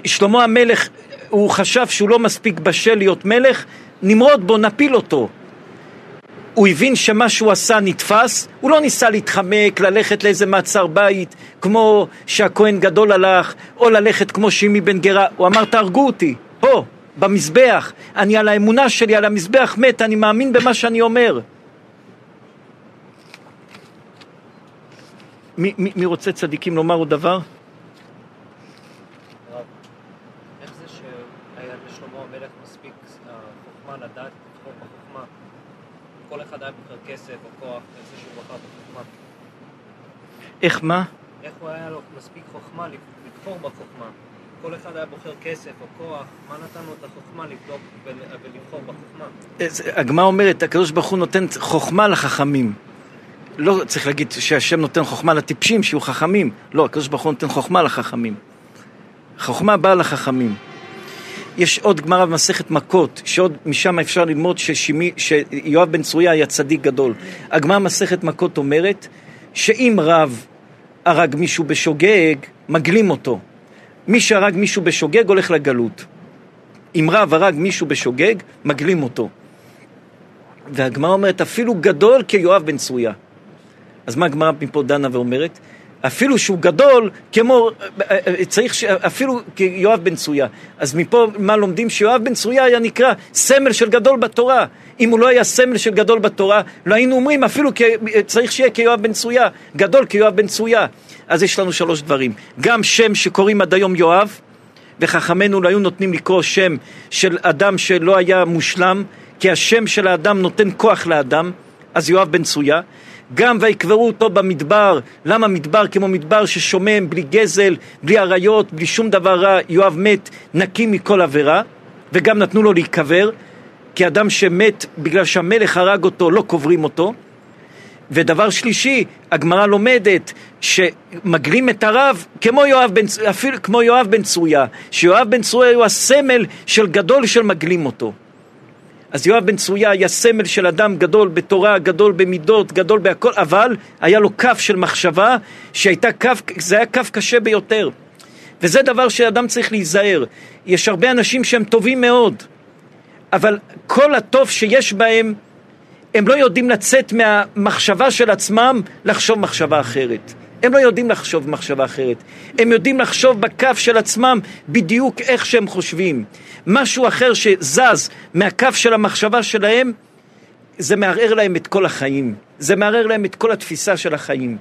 שלמה המלך הוא חשב שהוא לא מספיק בשל להיות מלך, נמרוד בו, נפיל אותו. הוא הבין שמה שהוא עשה נתפס, הוא לא ניסה להתחמק, ללכת לאיזה מעצר בית, כמו שהכהן גדול הלך, או ללכת כמו שימי בן גרה, הוא אמר תהרגו אותי, פה, במזבח, אני על האמונה שלי, על המזבח מת, אני מאמין במה שאני אומר. מי, מי, מי רוצה צדיקים לומר עוד דבר? כסף או כוח, זה שהוא בחר בחוכמה. איך מה? איך הוא היה לו מספיק חוכמה לבחור בחוכמה? כל אחד היה בוחר כסף או כוח, מה נתן לו את החוכמה לבדוק ולבחור בחוכמה? הגמרא אומרת, הקדוש ברוך הוא נותן חוכמה לחכמים. לא צריך להגיד שהשם נותן חוכמה לטיפשים, שיהיו חכמים. לא, הקדוש ברוך הוא נותן חוכמה לחכמים. חוכמה באה לחכמים. יש עוד גמרא במסכת מכות, שעוד משם אפשר ללמוד ששימי, שיואב בן צרויה היה צדיק גדול. הגמרא במסכת מכות אומרת שאם רב הרג מישהו בשוגג, מגלים אותו. מי שהרג מישהו בשוגג הולך לגלות. אם רב הרג מישהו בשוגג, מגלים אותו. והגמרא אומרת, אפילו גדול כיואב בן צרויה. אז מה הגמרא מפה דנה ואומרת? אפילו שהוא גדול, כמו, אה, אה, צריך, ש... אפילו כיואב בן צרויה. אז מפה מה לומדים? שיואב בן צרויה היה נקרא סמל של גדול בתורה. אם הוא לא היה סמל של גדול בתורה, לא היינו אומרים אפילו כ... צריך שיהיה כיואב בן צרויה, גדול כיואב בן צרויה. אז יש לנו שלוש דברים. גם שם שקוראים עד היום יואב, וחכמינו לא היו נותנים לקרוא שם של אדם שלא היה מושלם, כי השם של האדם נותן כוח לאדם, אז יואב בן צרויה. גם ויקברו אותו במדבר, למה מדבר כמו מדבר ששומם, בלי גזל, בלי עריות, בלי שום דבר רע, יואב מת נקי מכל עבירה, וגם נתנו לו להיקבר, כי אדם שמת בגלל שהמלך הרג אותו, לא קוברים אותו. ודבר שלישי, הגמרא לומדת שמגלים את הרב כמו יואב בן, אפילו כמו יואב בן צרויה, שיואב בן צרויה הוא הסמל של גדול של מגלים אותו. אז יואב בן צרויה היה סמל של אדם גדול בתורה, גדול במידות, גדול בהכל, אבל היה לו כף של מחשבה שהייתה כף, זה היה כף קשה ביותר. וזה דבר שאדם צריך להיזהר. יש הרבה אנשים שהם טובים מאוד, אבל כל הטוב שיש בהם, הם לא יודעים לצאת מהמחשבה של עצמם לחשוב מחשבה אחרת. הם לא יודעים לחשוב מחשבה אחרת. הם יודעים לחשוב בכף של עצמם בדיוק איך שהם חושבים. משהו אחר שזז מהכף של המחשבה שלהם, זה מערער להם את כל החיים. זה מערער להם את כל התפיסה של החיים.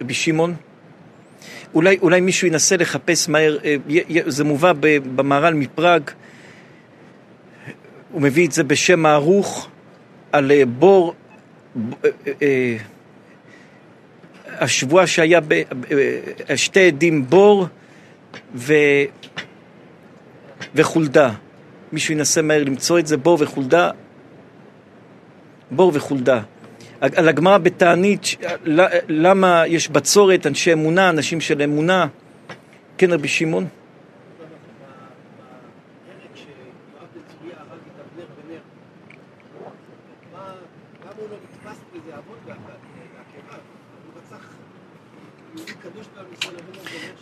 רבי שמעון, אולי, אולי מישהו ינסה לחפש מהר, אה, זה מובא במהר"ל מפראג, הוא מביא את זה בשם הערוך על אה, בור השבועה שהיה בשתי עדים בור ו... וחולדה. מישהו ינסה מהר למצוא את זה, בור וחולדה. בור וחולדה. על הגמרא בתענית, למה יש בצורת, אנשי אמונה, אנשים של אמונה. כן, רבי שמעון?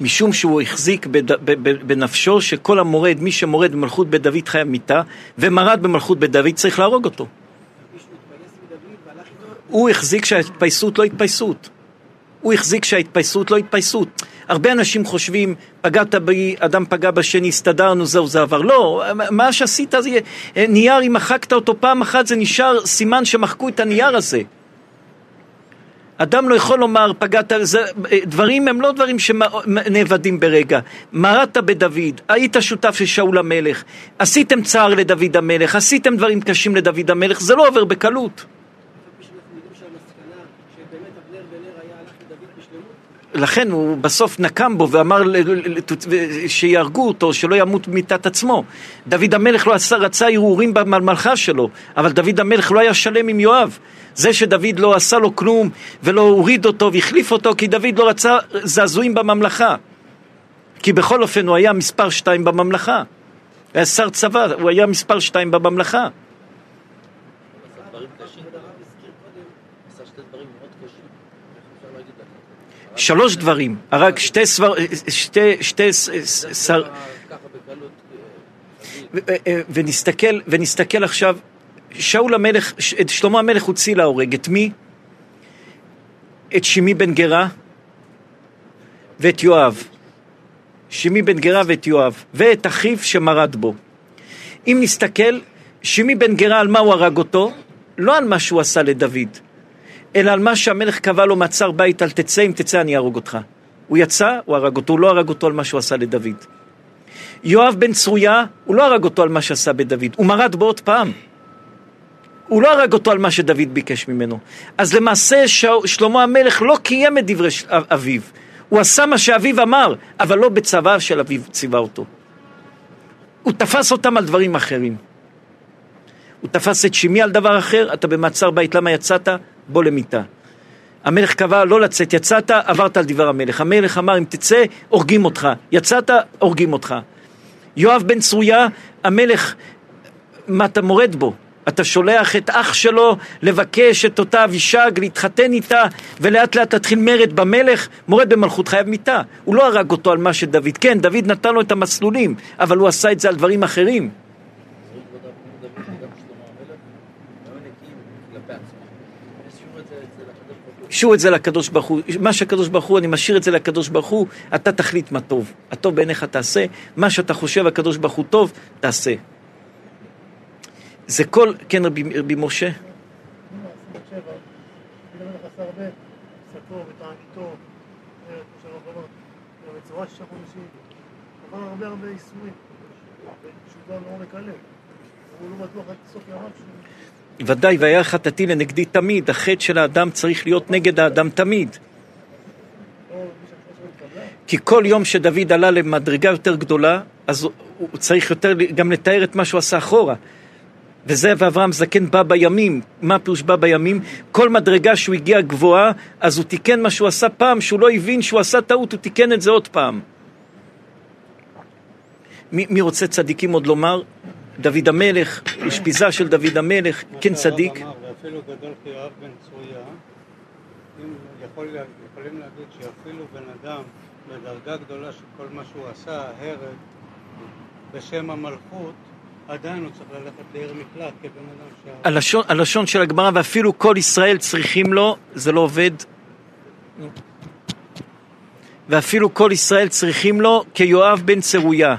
משום שהוא החזיק בנפשו שכל המורד, מי שמורד במלכות בית דוד חייב מיתה, ומרד במלכות בית דוד צריך להרוג אותו. הוא החזיק שההתפייסות לא התפייסות. הוא החזיק שההתפייסות לא התפייסות. הרבה אנשים חושבים, פגעת בי, אדם פגע בשני, הסתדרנו, זהו, זה עבר. לא, מה שעשית זה נייר, אם מחקת אותו פעם אחת, זה נשאר סימן שמחקו את הנייר הזה. אדם לא יכול לומר, פגעת, זה, דברים הם לא דברים שנאבדים ברגע. מרדת בדוד, היית שותף של שאול המלך, עשיתם צער לדוד המלך, עשיתם דברים קשים לדוד המלך, זה לא עובר בקלות. לכן הוא בסוף נקם בו ואמר שיהרגו אותו, שלא ימות מיתת עצמו. דוד המלך לא עשה, רצה ערעורים במלכה שלו, אבל דוד המלך לא היה שלם עם יואב. זה שדוד לא עשה לו כלום ולא הוריד אותו והחליף אותו כי דוד לא רצה זעזועים בממלכה. כי בכל אופן הוא היה מספר שתיים בממלכה. היה שר צבא, הוא היה מספר שתיים בממלכה. שלוש דברים, הרג שתי סבר... שתי... שתי... שר... ונסתכל, ונסתכל עכשיו שאול המלך, את שלמה המלך הוציא להורג, את מי? את שמי בן גרה ואת יואב. שמי בן גרה ואת יואב, ואת אחיו שמרד בו. אם נסתכל, שמי בן גרה על מה הוא הרג אותו? לא על מה שהוא עשה לדוד, אלא על מה שהמלך קבע לו מעצר בית, אל תצא, אם תצא אני אהרוג אותך. הוא יצא, הוא הרג אותו, הוא לא הרג אותו על מה שהוא עשה לדוד. יואב בן צרויה, הוא לא הרג אותו על מה שעשה בדוד, הוא מרד בו עוד פעם. הוא לא הרג אותו על מה שדוד ביקש ממנו. אז למעשה שלמה המלך לא קיים את דברי אביו. הוא עשה מה שאביו אמר, אבל לא בצבא של אביו ציווה אותו. הוא תפס אותם על דברים אחרים. הוא תפס את שמי על דבר אחר, אתה במעצר בית, למה יצאת? בוא למיטה. המלך קבע לא לצאת, יצאת, עברת על דבר המלך. המלך אמר, אם תצא, הורגים אותך. יצאת, הורגים אותך. יואב בן צרויה, המלך, מה אתה מורד בו? אתה שולח את אח שלו לבקש את אותה אבישג, להתחתן איתה, ולאט לאט תתחיל מרד במלך, מורד במלכות חייב מיתה. הוא לא הרג אותו על מה שדוד, כן, דוד נתן לו את המסלולים, אבל הוא עשה את זה על דברים השאירו את זה לקדוש ברוך הוא. מה שהקדוש ברוך הוא, אני משאיר את זה לקדוש ברוך הוא, אתה תחליט מה טוב. הטוב בעיניך תעשה, מה שאתה חושב הקדוש ברוך הוא טוב, תעשה. זה כל, כן רבי, רבי משה? לא, 27, פתאום נכנס הרבה, אה, הרבה הרבה ייסורים, תשובה מעומק הלב, הוא לא בטוח עד סוף ימיו שהוא... ודאי, והיה חטאתי לנגדי תמיד, החטא של האדם צריך להיות נגד האדם תמיד. כי כל יום שדוד עלה למדרגה יותר גדולה, אז הוא צריך יותר גם לתאר את מה שהוא עשה אחורה. וזה ואברהם זקן בא בימים. מה הפירוש בא בימים? כל מדרגה שהוא הגיע גבוהה, אז הוא תיקן מה שהוא עשה פעם, שהוא לא הבין שהוא עשה טעות, הוא תיקן את זה עוד פעם. מי, מי רוצה צדיקים עוד לומר? דוד המלך, אשפיזה של דוד המלך, כן צדיק. אמר, ואפילו גדול כיואב בן צרויה, אם יכול, יכולים להגיד שאפילו בן אדם בדרגה גדולה שכל מה שהוא עשה, הרג, בשם המלכות, עדיין הוא צריך ללכת לעיר מקלט כבן אדם שה... הלשון, הלשון של הגמרא, ואפילו כל ישראל צריכים לו, זה לא עובד. ואפילו כל ישראל צריכים לו כיואב בן צרויה.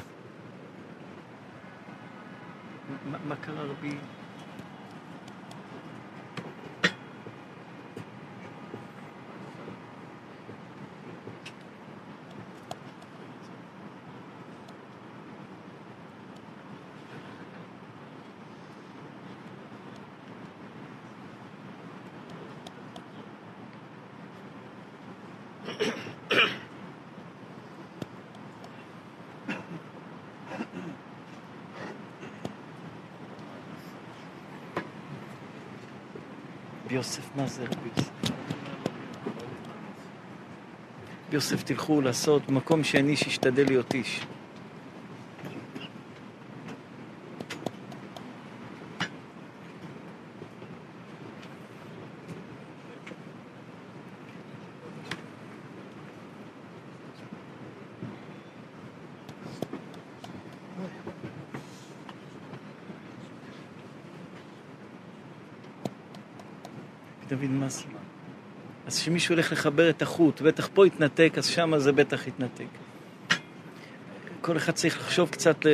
מה קרה רבי? רבי יוסף, מה זה רבי יוסף? רבי יוסף, תלכו לעשות במקום שאין איש, ישתדל להיות איש. דוד, זה? אז כשמישהו הולך לחבר את החוט, בטח פה יתנתק, אז שמה זה בטח יתנתק. כל אחד צריך לחשוב קצת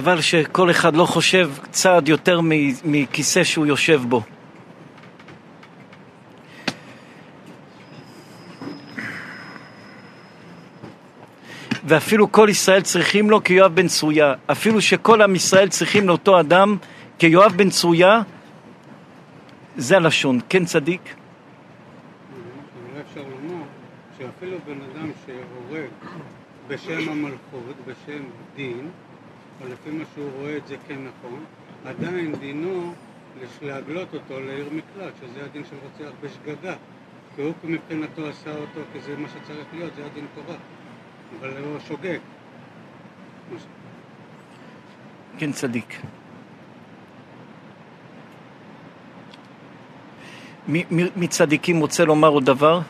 חבל שכל אחד לא חושב צעד יותר מכיסא שהוא יושב בו. ואפילו כל ישראל צריכים לו כיואב בן צרויה. אפילו שכל עם ישראל צריכים לאותו אדם כיואב בן צרויה, זה הלשון. כן צדיק? אפשר לומר שאפילו בן אדם שהורג בשם המלכות, בשם דין, או לפי מה שהוא רואה את זה כנכון, עדיין דינו להגלות אותו לעיר מקלט, שזה הדין של רוצח בשגגה. כי הוא מבחינתו עשה אותו כי זה מה שצריך להיות, זה הדין תורה. אבל הוא שוגג. כן צדיק. מי, מי, מי צדיקים רוצה לומר עוד דבר?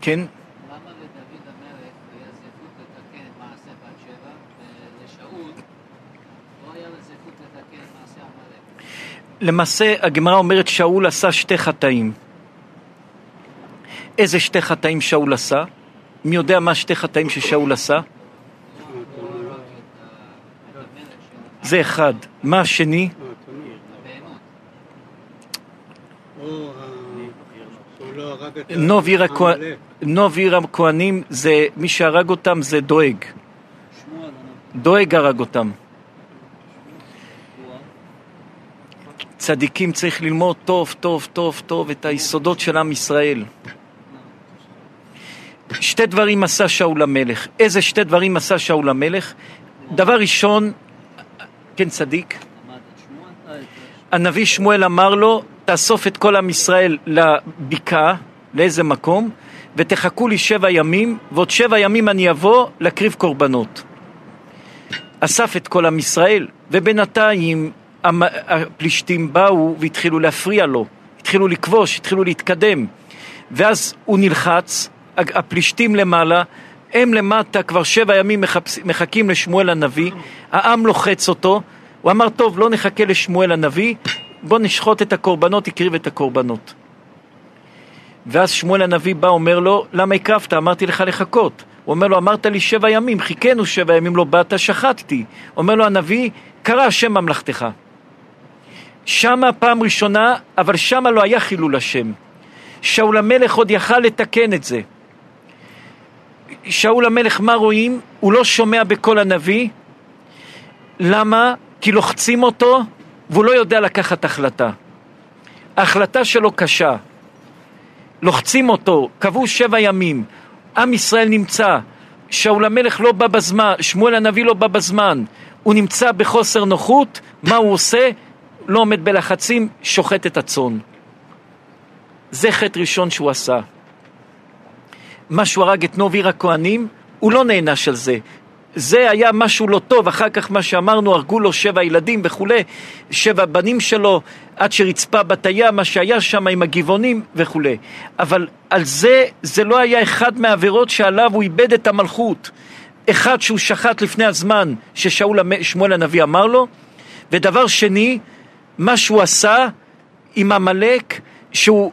כן? למה לדוד המלך היה זכות לתקן את מעשה בת שבע, ולשאול לא היה לו זכות לתקן את מעשה עמלק? למעשה הגמרא אומרת שאול עשה שתי חטאים. איזה שתי חטאים שאול עשה? מי יודע מה שתי חטאים ששאול עשה? זה אחד. מה השני? נוב עיר הכהנים מי שהרג אותם זה דואג. דואג הרג אותם. צדיקים צריך ללמוד טוב, טוב, טוב, טוב את היסודות של עם ישראל. שתי דברים עשה שאול המלך. איזה שתי דברים עשה שאול המלך? דבר ראשון, כן צדיק, הנביא שמואל אמר לו, תאסוף את כל עם ישראל לבקעה, לאיזה מקום, ותחכו לי שבע ימים, ועוד שבע ימים אני אבוא להקריב קורבנות. אסף את כל עם ישראל, ובינתיים הפלישתים באו והתחילו להפריע לו, התחילו לכבוש, התחילו להתקדם. ואז הוא נלחץ, הפלישתים למעלה, הם למטה כבר שבע ימים מחכים לשמואל הנביא, העם לוחץ אותו, הוא אמר, טוב, לא נחכה לשמואל הנביא, בוא נשחוט את הקורבנות, הקריב את הקורבנות. ואז שמואל הנביא בא, אומר לו, למה הקרבת? אמרתי לך לחכות. הוא אומר לו, אמרת לי שבע ימים, חיכינו שבע ימים, לא באת, שחטתי. אומר לו הנביא, קרא השם ממלכתך. שמה פעם ראשונה, אבל שמה לא היה חילול השם. שאול המלך עוד יכל לתקן את זה. שאול המלך, מה רואים? הוא לא שומע בקול הנביא. למה? כי לוחצים אותו והוא לא יודע לקחת החלטה. ההחלטה שלו קשה. לוחצים אותו, קבעו שבע ימים, עם ישראל נמצא, שאול המלך לא בא בזמן, שמואל הנביא לא בא בזמן, הוא נמצא בחוסר נוחות, מה הוא עושה? לא עומד בלחצים, שוחט את הצאן. זה חטא ראשון שהוא עשה. מה שהוא הרג את נוב עיר הכהנים, הוא לא נענש על זה. זה היה משהו לא טוב, אחר כך מה שאמרנו, הרגו לו שבע ילדים וכולי, שבע בנים שלו, עד שרצפה בתיה, מה שהיה שם עם הגבעונים וכולי. אבל על זה, זה לא היה אחד מהעבירות שעליו הוא איבד את המלכות. אחד שהוא שחט לפני הזמן, ששאול, שמואל הנביא אמר לו, ודבר שני, מה שהוא עשה עם עמלק, שהוא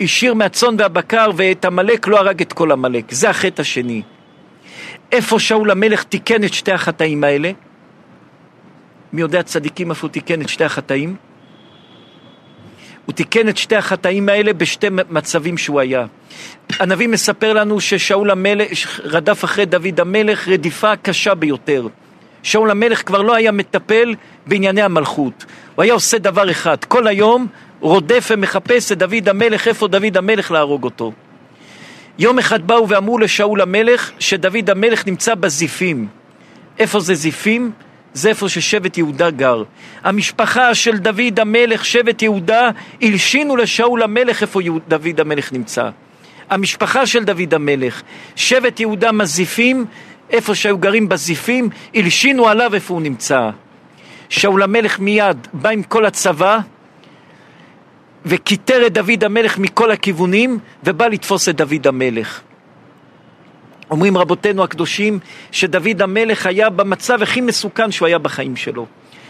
השאיר מהצאן והבקר, ואת עמלק לא הרג את כל עמלק. זה החטא השני. איפה שאול המלך תיקן את שתי החטאים האלה? מי יודע צדיקים איפה הוא תיקן את שתי החטאים? הוא תיקן את שתי החטאים האלה בשתי מצבים שהוא היה. הנביא מספר לנו ששאול המלך רדף אחרי דוד המלך רדיפה קשה ביותר. שאול המלך כבר לא היה מטפל בענייני המלכות. הוא היה עושה דבר אחד, כל היום רודף ומחפש את דוד המלך, איפה דוד המלך להרוג אותו. יום אחד באו ואמרו לשאול המלך שדוד המלך נמצא בזיפים. איפה זה זיפים? זה איפה ששבט יהודה גר. המשפחה של דוד המלך, שבט יהודה, הלשינו לשאול המלך איפה דוד המלך נמצא. המשפחה של דוד המלך, שבט יהודה מזיפים, איפה שהיו גרים בזיפים, הלשינו עליו איפה הוא נמצא. שאול המלך מיד בא עם כל הצבא וכיתר את דוד המלך מכל הכיוונים ובא לתפוס את דוד המלך. אומרים רבותינו הקדושים שדוד המלך היה במצב הכי מסוכן שהוא היה בחיים שלו.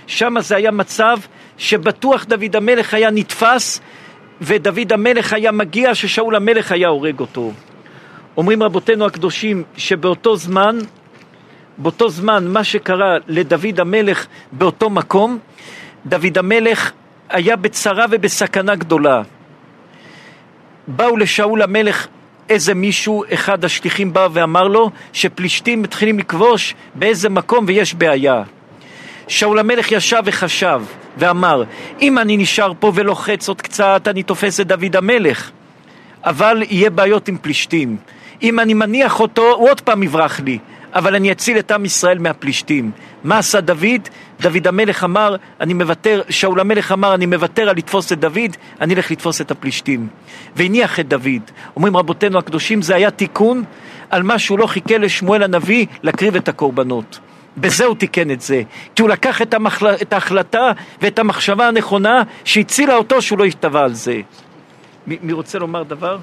שם זה היה מצב שבטוח דוד המלך היה נתפס ודוד המלך היה מגיע ששאול המלך היה הורג אותו. אומרים רבותינו הקדושים שבאותו זמן, באותו זמן מה שקרה לדוד המלך באותו מקום, דוד המלך היה בצרה ובסכנה גדולה. באו לשאול המלך איזה מישהו, אחד השליחים בא ואמר לו שפלישתים מתחילים לכבוש באיזה מקום ויש בעיה. שאול המלך ישב וחשב ואמר, אם אני נשאר פה ולוחץ עוד קצת, אני תופס את דוד המלך. אבל יהיה בעיות עם פלישתים. אם אני מניח אותו, הוא עוד פעם יברח לי. אבל אני אציל את עם ישראל מהפלישתים. מה עשה דוד? דוד המלך אמר, אני מוותר, שאול המלך אמר, אני מוותר על לתפוס את דוד, אני אלך לתפוס את הפלישתים. והניח את דוד. אומרים רבותינו הקדושים, זה היה תיקון על מה שהוא לא חיכה לשמואל הנביא להקריב את הקורבנות. בזה הוא תיקן את זה, כי הוא לקח את, המחל... את ההחלטה ואת המחשבה הנכונה שהצילה אותו שהוא לא ישתבע על זה. מי, מי רוצה לומר דבר?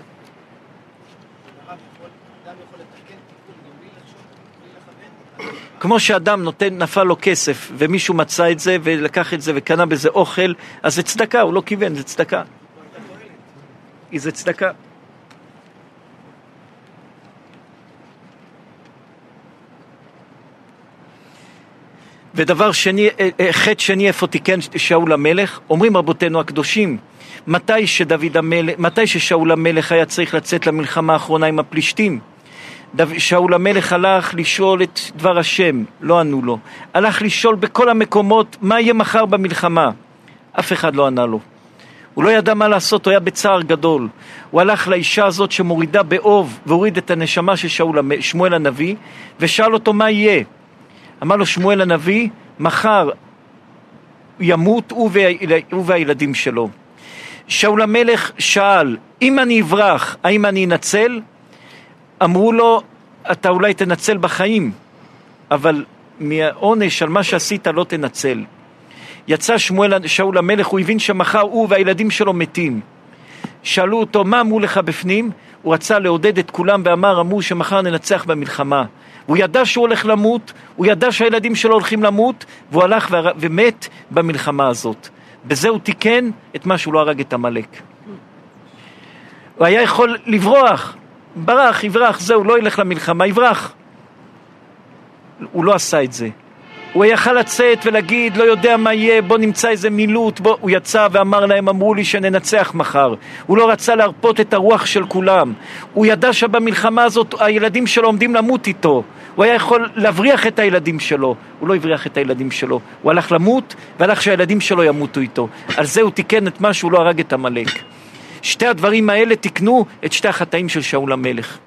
כמו שאדם נותן, נפל לו כסף ומישהו מצא את זה ולקח את זה וקנה בזה אוכל, אז זה צדקה, הוא לא כיוון, זה צדקה. זה צדקה. ודבר שני, חטא שני, איפה תיקן שאול המלך? אומרים רבותינו הקדושים, מתי שדוד המלך, מתי ששאול המלך היה צריך לצאת למלחמה האחרונה עם הפלישתים, שאול המלך הלך לשאול את דבר השם, לא ענו לו. הלך לשאול בכל המקומות מה יהיה מחר במלחמה. אף אחד לא ענה לו. הוא לא ידע מה לעשות, הוא היה בצער גדול. הוא הלך לאישה הזאת שמורידה באוב והוריד את הנשמה של שאול, שמואל הנביא ושאל אותו מה יהיה. אמר לו שמואל הנביא, מחר ימות הוא, וה... הוא והילדים שלו. שאול המלך שאל, אם אני אברח, האם אני אנצל? אמרו לו, אתה אולי תנצל בחיים, אבל מהעונש על מה שעשית לא תנצל. יצא שמואל, שאול המלך, הוא הבין שמחר הוא והילדים שלו מתים. שאלו אותו, מה אמרו לך בפנים? הוא רצה לעודד את כולם ואמר, אמרו שמחר ננצח במלחמה. הוא ידע שהוא הולך למות, הוא ידע שהילדים שלו הולכים למות, והוא הלך ומת במלחמה הזאת. בזה הוא תיקן את מה שהוא לא הרג את עמלק. הוא היה יכול לברוח, ברח, יברח, זהו, לא ילך למלחמה, יברח. הוא לא עשה את זה. הוא יכל לצאת ולהגיד, לא יודע מה יהיה, בוא נמצא איזה מילוט, בוא... הוא יצא ואמר להם, אמרו לי שננצח מחר. הוא לא רצה להרפות את הרוח של כולם. הוא ידע שבמלחמה הזאת הילדים שלו עומדים למות איתו. הוא היה יכול להבריח את הילדים שלו. הוא לא הבריח את הילדים שלו. הוא הלך למות, והלך שהילדים שלו ימותו איתו. על זה הוא תיקן את מה שהוא לא הרג את עמלק. שתי הדברים האלה תיקנו את שתי החטאים של שאול המלך.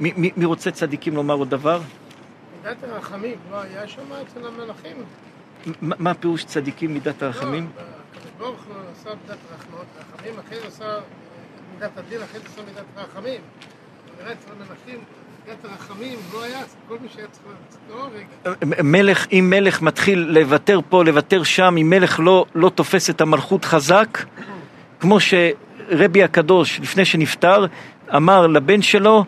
מי, מי, מי רוצה צדיקים לומר עוד דבר? מידת הרחמים לא היה שם אצל המלאכים. מה מה פירוש צדיקים מידת הרחמים? לא, הקדוש ברוך הוא עשה מידת רחמות, רחמים, אחרי עשה מידת הדין, אחרי עשה מידת רחמים. נראה אצל המלאכים, לא לא. מלך, אם מלך מתחיל לוותר פה, לוותר שם, אם מלך לא, לא תופס את המלכות חזק, כמו שרבי הקדוש, לפני שנפטר, אמר לבן שלו,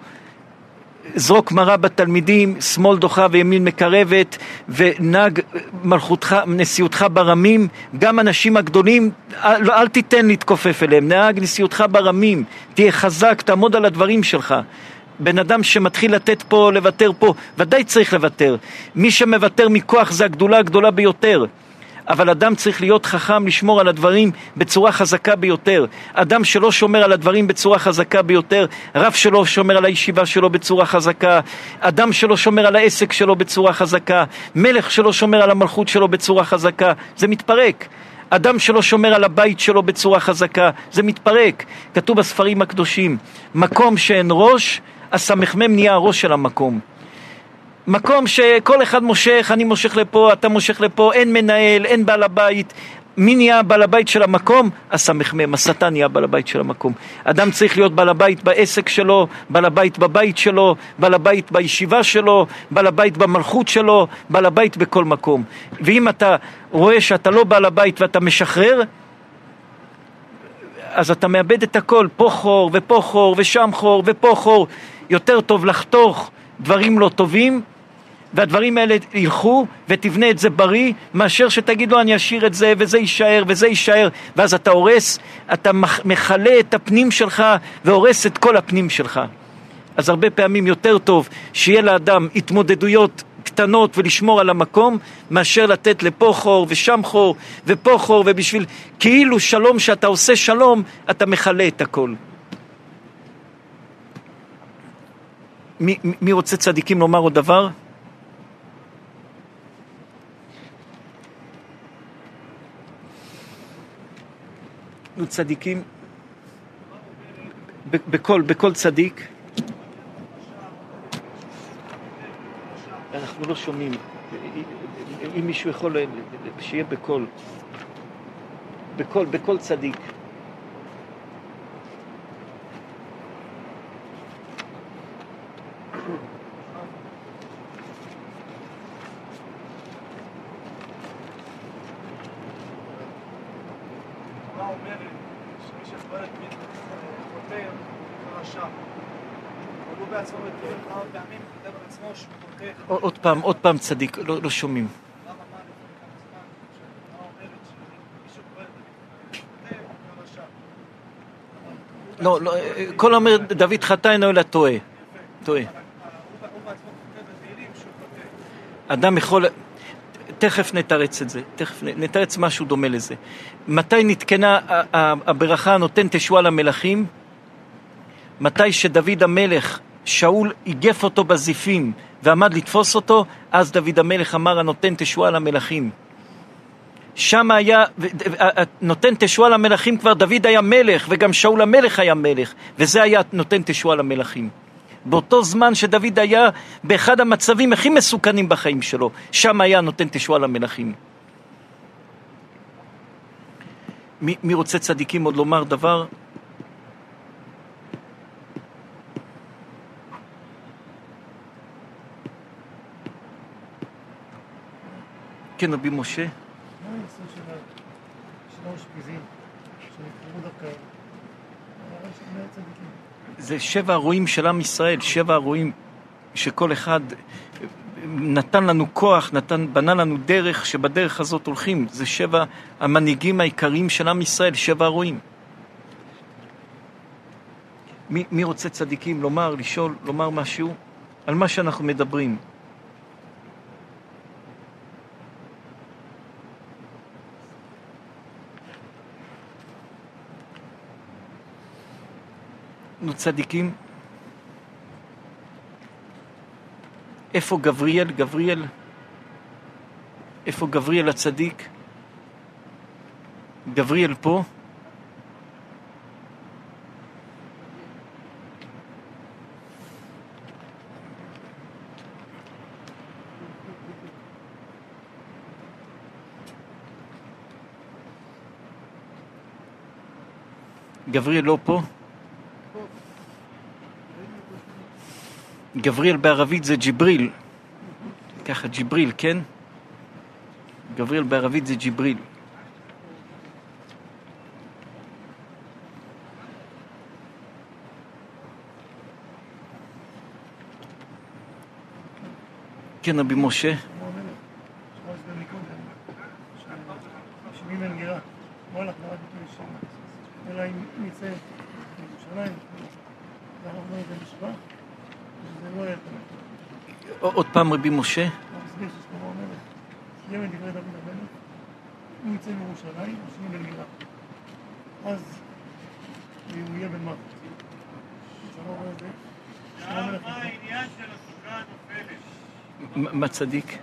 זרוק מרה בתלמידים, שמאל דוחה וימין מקרבת, ונהג מלכותך, נשיאותך ברמים, גם אנשים הגדולים, אל, אל תיתן להתכופף אליהם, נהג נשיאותך ברמים, תהיה חזק, תעמוד על הדברים שלך. בן אדם שמתחיל לתת פה, לוותר פה, ודאי צריך לוותר. מי שמוותר מכוח זה הגדולה הגדולה ביותר. אבל אדם צריך להיות חכם לשמור על הדברים בצורה חזקה ביותר. אדם שלא שומר על הדברים בצורה חזקה ביותר, רב שלא שומר על הישיבה שלו בצורה חזקה, אדם שלא שומר על העסק שלו בצורה חזקה, מלך שלא שומר על המלכות שלו בצורה חזקה, זה מתפרק. אדם שלא שומר על הבית שלו בצורה חזקה, זה מתפרק. כתוב בספרים הקדושים, מקום שאין ראש, הסמ"ם נהיה הראש של המקום. מקום שכל אחד מושך, אני מושך לפה, אתה מושך לפה, אין מנהל, אין בעל הבית. מי נהיה בעל הבית של המקום? הסמ"ם, השטן נהיה בעל הבית של המקום. אדם צריך להיות בעל הבית בעסק שלו, בעל הבית בבית שלו, בעל הבית בישיבה שלו, בעל הבית במלכות שלו, בעל הבית בכל מקום. ואם אתה רואה שאתה לא בעל הבית ואתה משחרר, אז אתה מאבד את הכל, פה חור ופה חור ושם חור ופה חור. יותר טוב לחתוך דברים לא טובים והדברים האלה ילכו ותבנה את זה בריא מאשר שתגיד לו אני אשאיר את זה וזה יישאר וזה יישאר ואז אתה הורס, אתה מכלה את הפנים שלך והורס את כל הפנים שלך. אז הרבה פעמים יותר טוב שיהיה לאדם התמודדויות קטנות ולשמור על המקום מאשר לתת לפה חור ושם חור ופה חור ובשביל כאילו שלום שאתה עושה שלום אתה מכלה את הכל. מי, מי רוצה צדיקים לומר עוד דבר? נו צדיקים, בכל, בכל צדיק, אנחנו לא שומעים, אם מישהו יכול, שיהיה בקול, בקול, בקול צדיק. התורה אומרת שמי שפועל תמיד חוטא רשע. אבל הוא בעצמו מתיר כמה פעמים כותב על עצמו שהוא חוטא. עוד פעם, עוד פעם צדיק, לא, לא שומעים. לא, לא, כל אומר דוד חטא אינו אלא טועה. טועה. חוטא. אדם יכול... תכף נתרץ את זה, תכף נתרץ משהו דומה לזה. מתי נתקנה הברכה הנותן תשועה למלכים? מתי שדוד המלך, שאול איגף אותו בזיפים ועמד לתפוס אותו, אז דוד המלך אמר הנותן תשועה למלכים. שם היה, נותן תשועה למלכים כבר דוד היה מלך וגם שאול המלך היה מלך וזה היה נותן תשועה למלכים. באותו זמן שדוד היה באחד המצבים הכי מסוכנים בחיים שלו, שם היה נותן תשועה למלכים. מי, מי רוצה צדיקים עוד לומר דבר? כן, רבי משה. מה הנושא של האושפיזין, שנבחרו דווקא צדיקים. זה שבע הרועים של עם ישראל, שבע הרועים שכל אחד נתן לנו כוח, נתן, בנה לנו דרך, שבדרך הזאת הולכים. זה שבע המנהיגים העיקריים של עם ישראל, שבע הרועים. מי, מי רוצה צדיקים לומר, לשאול, לומר משהו על מה שאנחנו מדברים? נו צדיקים. איפה גבריאל? גבריאל? איפה גבריאל הצדיק? גבריאל פה? גבריאל לא פה? גבריאל בערבית זה ג'יבריל. ככה ג'יבריל, כן? גבריאל בערבית זה ג'יבריל. כן, רבי משה. אלא אם נצא לירושלים, לא ידע לשבח, שזה לא יהיה תמיד. עוד פעם רבי משה. הוא יצא מירושלים, השני מנגירה. אז הוא יהיה בן מוות. מה העניין של הסוכה הנופלת? מה צדיק?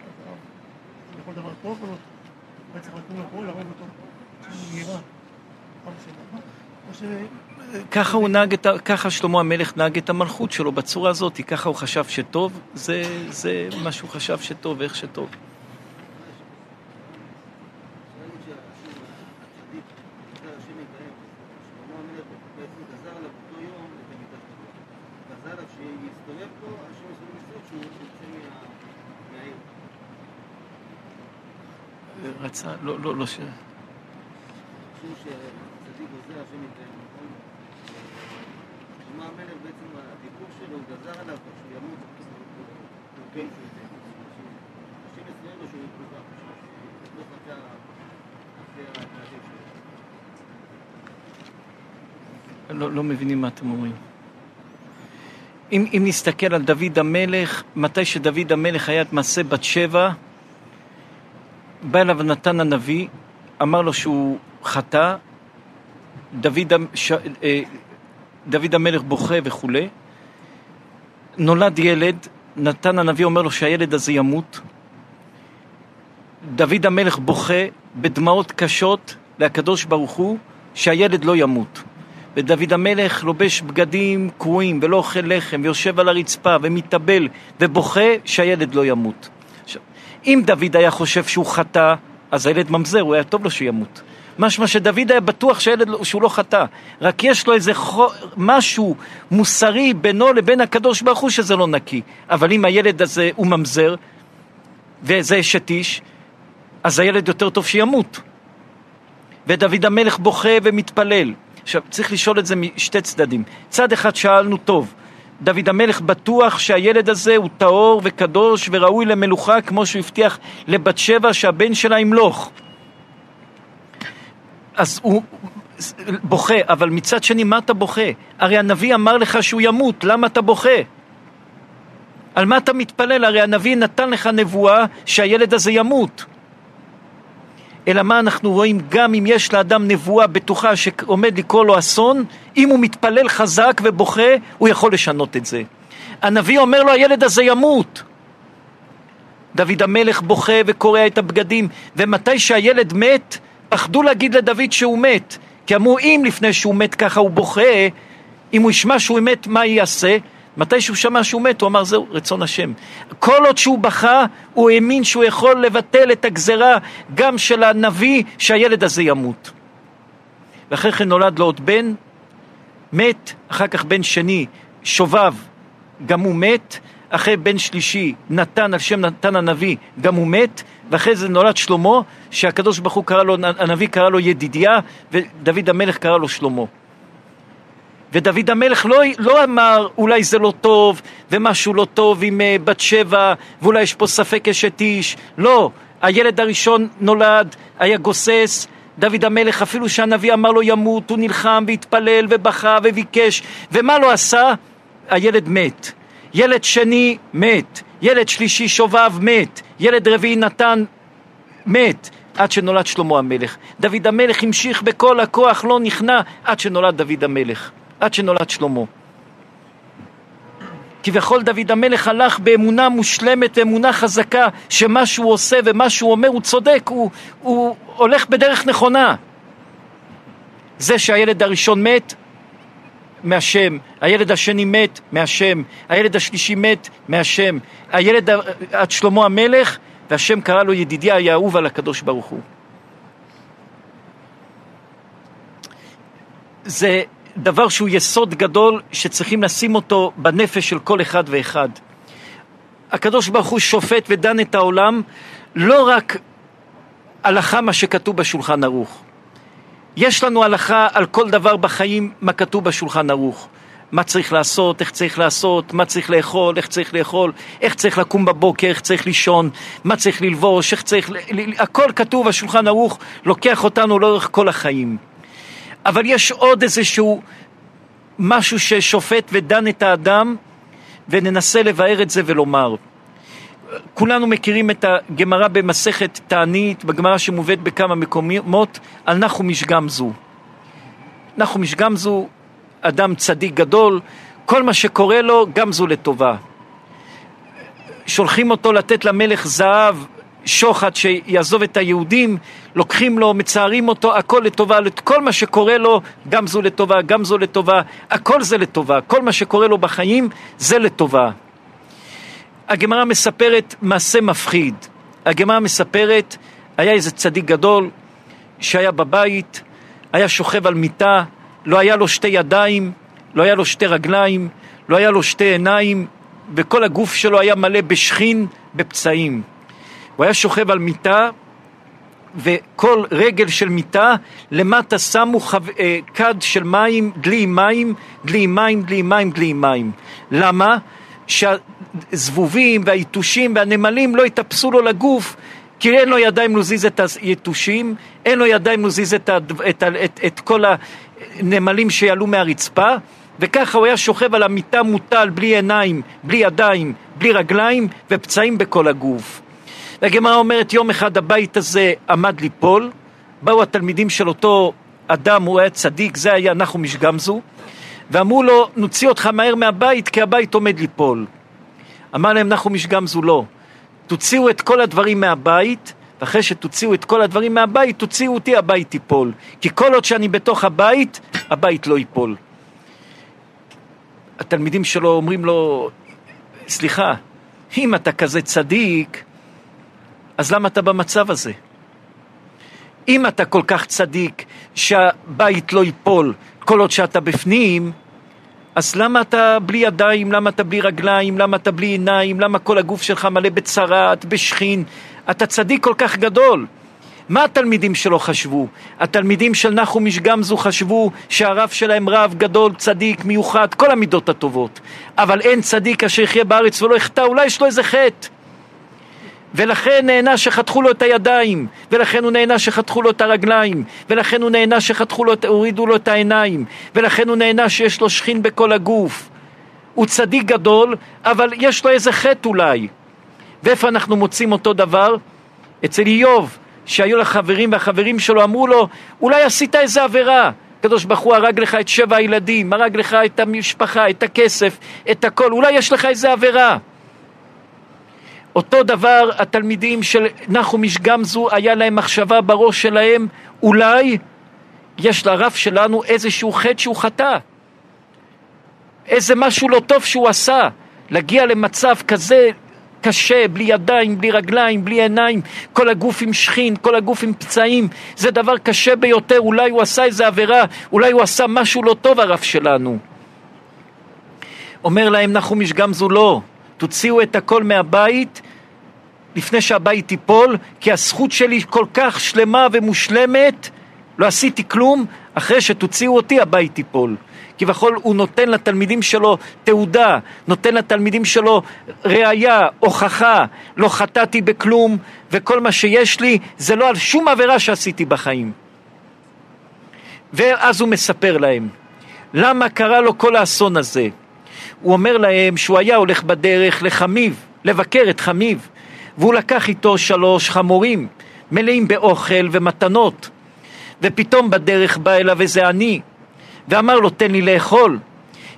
זה דבר טוב או צריך לקום לפה, להרוג אותו. נראה. ככה הוא נהג את. ככה שלמה המלך נהג את המלכות שלו בצורה הזאת, ככה הוא חשב שטוב, זה, זה מה שהוא חשב שטוב, איך שטוב. רצה, לא, לא, לא ש... שלמה המלך בעצם הדיבור שלו הוא גזר עליו ימות, כן שהוא יצא. השם הסביר לו שהוא יקובע, לא חטא אחרי ההתנהגות שלו. לא, לא מבינים מה אתם אומרים. אם, אם נסתכל על דוד המלך, מתי שדוד המלך היה את מעשה בת שבע, בא אליו נתן הנביא, אמר לו שהוא חטא, דוד, ש, אה, דוד המלך בוכה וכולי, נולד ילד, נתן הנביא אומר לו שהילד הזה ימות, דוד המלך בוכה בדמעות קשות לקדוש ברוך הוא שהילד לא ימות. ודוד המלך לובש בגדים קרועים ולא אוכל לחם ויושב על הרצפה ומתאבל ובוכה שהילד לא ימות. עכשיו, אם דוד היה חושב שהוא חטא, אז הילד ממזר, הוא היה טוב לו שימות. משמע שדוד היה בטוח שהילד, לא- שהוא לא חטא, רק יש לו איזה חו, משהו מוסרי בינו לבין הקדוש ברוך הוא שזה לא נקי. אבל אם הילד הזה הוא ממזר וזה אשת איש, אז הילד יותר טוב שימות. ודוד המלך בוכה ומתפלל. עכשיו, צריך לשאול את זה משתי צדדים. צד אחד שאלנו טוב, דוד המלך בטוח שהילד הזה הוא טהור וקדוש וראוי למלוכה כמו שהוא הבטיח לבת שבע שהבן שלה ימלוך. אז הוא בוכה, אבל מצד שני מה אתה בוכה? הרי הנביא אמר לך שהוא ימות, למה אתה בוכה? על מה אתה מתפלל? הרי הנביא נתן לך נבואה שהילד הזה ימות. אלא מה אנחנו רואים? גם אם יש לאדם נבואה בטוחה שעומד לקרוא לו אסון, אם הוא מתפלל חזק ובוכה, הוא יכול לשנות את זה. הנביא אומר לו, הילד הזה ימות. דוד המלך בוכה וקורע את הבגדים, ומתי שהילד מת, פחדו להגיד לדוד שהוא מת. כי אמרו, אם לפני שהוא מת ככה הוא בוכה, אם הוא ישמע שהוא מת, מה יעשה? מתי שהוא שמע שהוא מת, הוא אמר, זהו, רצון השם. כל עוד שהוא בכה, הוא האמין שהוא יכול לבטל את הגזרה גם של הנביא, שהילד הזה ימות. ואחרי כן נולד לו עוד בן, מת, אחר כך בן שני, שובב, גם הוא מת, אחרי בן שלישי, נתן, על שם נתן הנביא, גם הוא מת, ואחרי זה נולד שלמה, שהקדוש ברוך הוא קרא לו, הנביא קרא לו ידידיה, ודוד המלך קרא לו שלמה. ודוד המלך לא, לא אמר אולי זה לא טוב ומשהו לא טוב עם uh, בת שבע ואולי יש פה ספק אשת איש לא, הילד הראשון נולד, היה גוסס דוד המלך אפילו שהנביא אמר לו ימות הוא נלחם והתפלל ובכה וביקש ומה לא עשה? הילד מת ילד שני מת ילד שלישי שובב מת ילד רביעי נתן מת עד שנולד שלמה המלך דוד המלך המשיך בכל הכוח לא נכנע עד שנולד דוד המלך עד שנולד שלמה. כביכול דוד המלך הלך באמונה מושלמת, אמונה חזקה, שמה שהוא עושה ומה שהוא אומר הוא צודק, הוא, הוא הולך בדרך נכונה. זה שהילד הראשון מת, מהשם, הילד השני מת, מהשם, הילד השלישי מת, מהשם, הילד עד שלמה המלך, והשם קרא לו ידידיה היה אהוב על הקדוש ברוך הוא. זה דבר שהוא יסוד גדול שצריכים לשים אותו בנפש של כל אחד ואחד. הקדוש ברוך הוא שופט ודן את העולם לא רק הלכה מה שכתוב בשולחן ערוך. יש לנו הלכה על כל דבר בחיים מה כתוב בשולחן ערוך. מה צריך לעשות, איך צריך לעשות, מה צריך לאכול, איך צריך לאכול, איך צריך לקום בבוקר, איך צריך לישון, מה צריך ללבוש, איך צריך... הכל כתוב בשולחן ערוך, לוקח אותנו לאורך כל החיים. אבל יש עוד איזשהו משהו ששופט ודן את האדם, וננסה לבאר את זה ולומר. כולנו מכירים את הגמרא במסכת תענית, בגמרא שמובאת בכמה מקומות, על נחומיש גמזו. נחומיש גמזו, אדם צדיק גדול, כל מה שקורה לו, גמזו לטובה. שולחים אותו לתת למלך זהב שוחד שיעזוב את היהודים, לוקחים לו, מצערים אותו, הכל לטובה, כל מה שקורה לו, גם זו לטובה, גם זו לטובה, הכל זה לטובה, כל מה שקורה לו בחיים זה לטובה. הגמרא מספרת מעשה מפחיד. הגמרא מספרת, היה איזה צדיק גדול שהיה בבית, היה שוכב על מיטה, לא היה לו שתי ידיים, לא היה לו שתי רגליים, לא היה לו שתי עיניים, וכל הגוף שלו היה מלא בשכין, בפצעים. הוא היה שוכב על מיטה, וכל רגל של מיטה, למטה שמו חו... אה, כד של מים, דלי מים, דלי מים, דלי מים, דלי מים. למה? שהזבובים והיתושים והנמלים לא יטפסו לו לגוף, כי אין לו ידיים להזיז את היתושים, אין לו ידיים להזיז את, הד... את, את, את כל הנמלים שיעלו מהרצפה, וככה הוא היה שוכב על המיטה מוטל, בלי עיניים, בלי ידיים, בלי רגליים, ופצעים בכל הגוף. והגמרא אומרת, יום אחד הבית הזה עמד ליפול, באו התלמידים של אותו אדם, הוא היה צדיק, זה היה נחומיש גמזו, ואמרו לו, נוציא אותך מהר מהבית, כי הבית עומד ליפול. אמר להם נחומיש גמזו, לא. תוציאו את כל הדברים מהבית, ואחרי שתוציאו את כל הדברים מהבית, תוציאו אותי, הבית ייפול. כי כל עוד שאני בתוך הבית, הבית לא ייפול. התלמידים שלו אומרים לו, סליחה, אם אתה כזה צדיק, אז למה אתה במצב הזה? אם אתה כל כך צדיק שהבית לא ייפול כל עוד שאתה בפנים, אז למה אתה בלי ידיים, למה אתה בלי רגליים, למה אתה בלי עיניים, למה כל הגוף שלך מלא בצרעת, בשכין? אתה צדיק כל כך גדול. מה התלמידים שלו חשבו? התלמידים של נחומיש גמזו חשבו שהרב שלהם רב גדול, צדיק, מיוחד, כל המידות הטובות. אבל אין צדיק אשר יחיה בארץ ולא יחטא, אולי יש לו איזה חטא. ולכן נהנה שחתכו לו את הידיים, ולכן הוא נהנה שחתכו לו את הרגליים, ולכן הוא נהנה שחתכו לו, הורידו לו את העיניים, ולכן הוא נהנה שיש לו שכין בכל הגוף. הוא צדיק גדול, אבל יש לו איזה חטא אולי. ואיפה אנחנו מוצאים אותו דבר? אצל איוב, שהיו לו חברים והחברים שלו אמרו לו, אולי עשית איזה עבירה. הקדוש ברוך הוא הרג לך את שבע הילדים, הרג לך את המשפחה, את הכסף, את הכל, אולי יש לך איזה עבירה. אותו דבר התלמידים של נחומיש גמזו, היה להם מחשבה בראש שלהם, אולי יש לרב שלנו איזשהו חטא שהוא חטא. איזה משהו לא טוב שהוא עשה. להגיע למצב כזה קשה, בלי ידיים, בלי רגליים, בלי עיניים, כל הגוף עם שכין, כל הגוף עם פצעים, זה דבר קשה ביותר, אולי הוא עשה איזה עבירה, אולי הוא עשה משהו לא טוב הרב שלנו. אומר להם נחומיש גמזו לא, תוציאו את הכל מהבית לפני שהבית ייפול, כי הזכות שלי כל כך שלמה ומושלמת, לא עשיתי כלום, אחרי שתוציאו אותי הבית ייפול. כביכול הוא נותן לתלמידים שלו תעודה, נותן לתלמידים שלו ראייה, הוכחה, לא חטאתי בכלום, וכל מה שיש לי זה לא על שום עבירה שעשיתי בחיים. ואז הוא מספר להם, למה קרה לו כל האסון הזה? הוא אומר להם שהוא היה הולך בדרך לחמיב, לבקר את חמיב, והוא לקח איתו שלוש חמורים מלאים באוכל ומתנות, ופתאום בדרך בא אליו איזה עני, ואמר לו תן לי לאכול.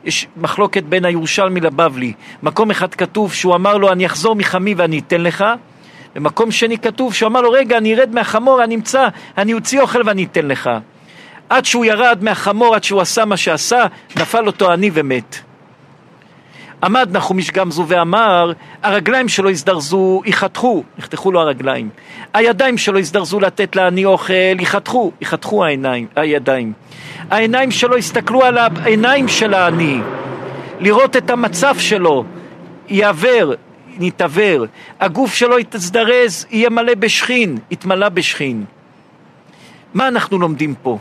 יש מחלוקת בין הירושלמי לבבלי. מקום אחד כתוב שהוא אמר לו אני אחזור מחמי ואני אתן לך, במקום שני כתוב שהוא אמר לו רגע אני ארד מהחמור, אני אמצא, אני אוציא אוכל ואני אתן לך. עד שהוא ירד מהחמור, עד שהוא עשה מה שעשה, נפל אותו עני ומת. עמד נחומיש גמזו ואמר, הרגליים שלו הזדרזו, ייחתכו, נחתכו לו הרגליים. הידיים שלו הזדרזו לתת לעני אוכל, ייחתכו, ייחתכו העיניים, הידיים. העיניים שלו הסתכלו על העיניים של העני, לראות את המצב שלו, יעבר, נתעוור. הגוף שלו יתזדרז, יהיה מלא בשכין, יתמלא בשכין. מה אנחנו לומדים פה?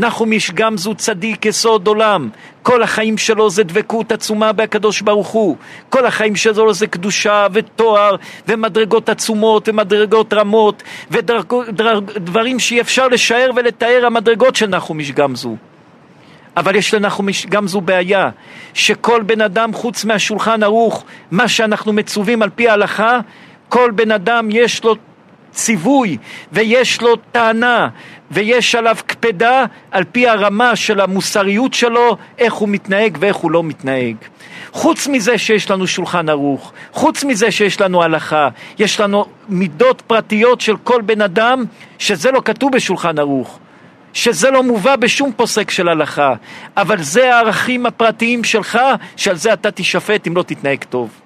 נחומיש גמזו צדיק יסוד עולם, כל החיים שלו זה דבקות עצומה בהקדוש ברוך הוא, כל החיים שלו זה קדושה ותואר ומדרגות עצומות ומדרגות רמות ודברים שאי אפשר לשער ולתאר המדרגות של נחומיש גמזו. אבל יש לנחומיש גמזו בעיה, שכל בן אדם חוץ מהשולחן ערוך, מה שאנחנו מצווים על פי ההלכה, כל בן אדם יש לו ציווי ויש לו טענה ויש עליו קפדה על פי הרמה של המוסריות שלו, איך הוא מתנהג ואיך הוא לא מתנהג. חוץ מזה שיש לנו שולחן ערוך, חוץ מזה שיש לנו הלכה, יש לנו מידות פרטיות של כל בן אדם, שזה לא כתוב בשולחן ערוך. שזה לא מובא בשום פוסק של הלכה, אבל זה הערכים הפרטיים שלך, שעל זה אתה תישפט אם לא תתנהג טוב.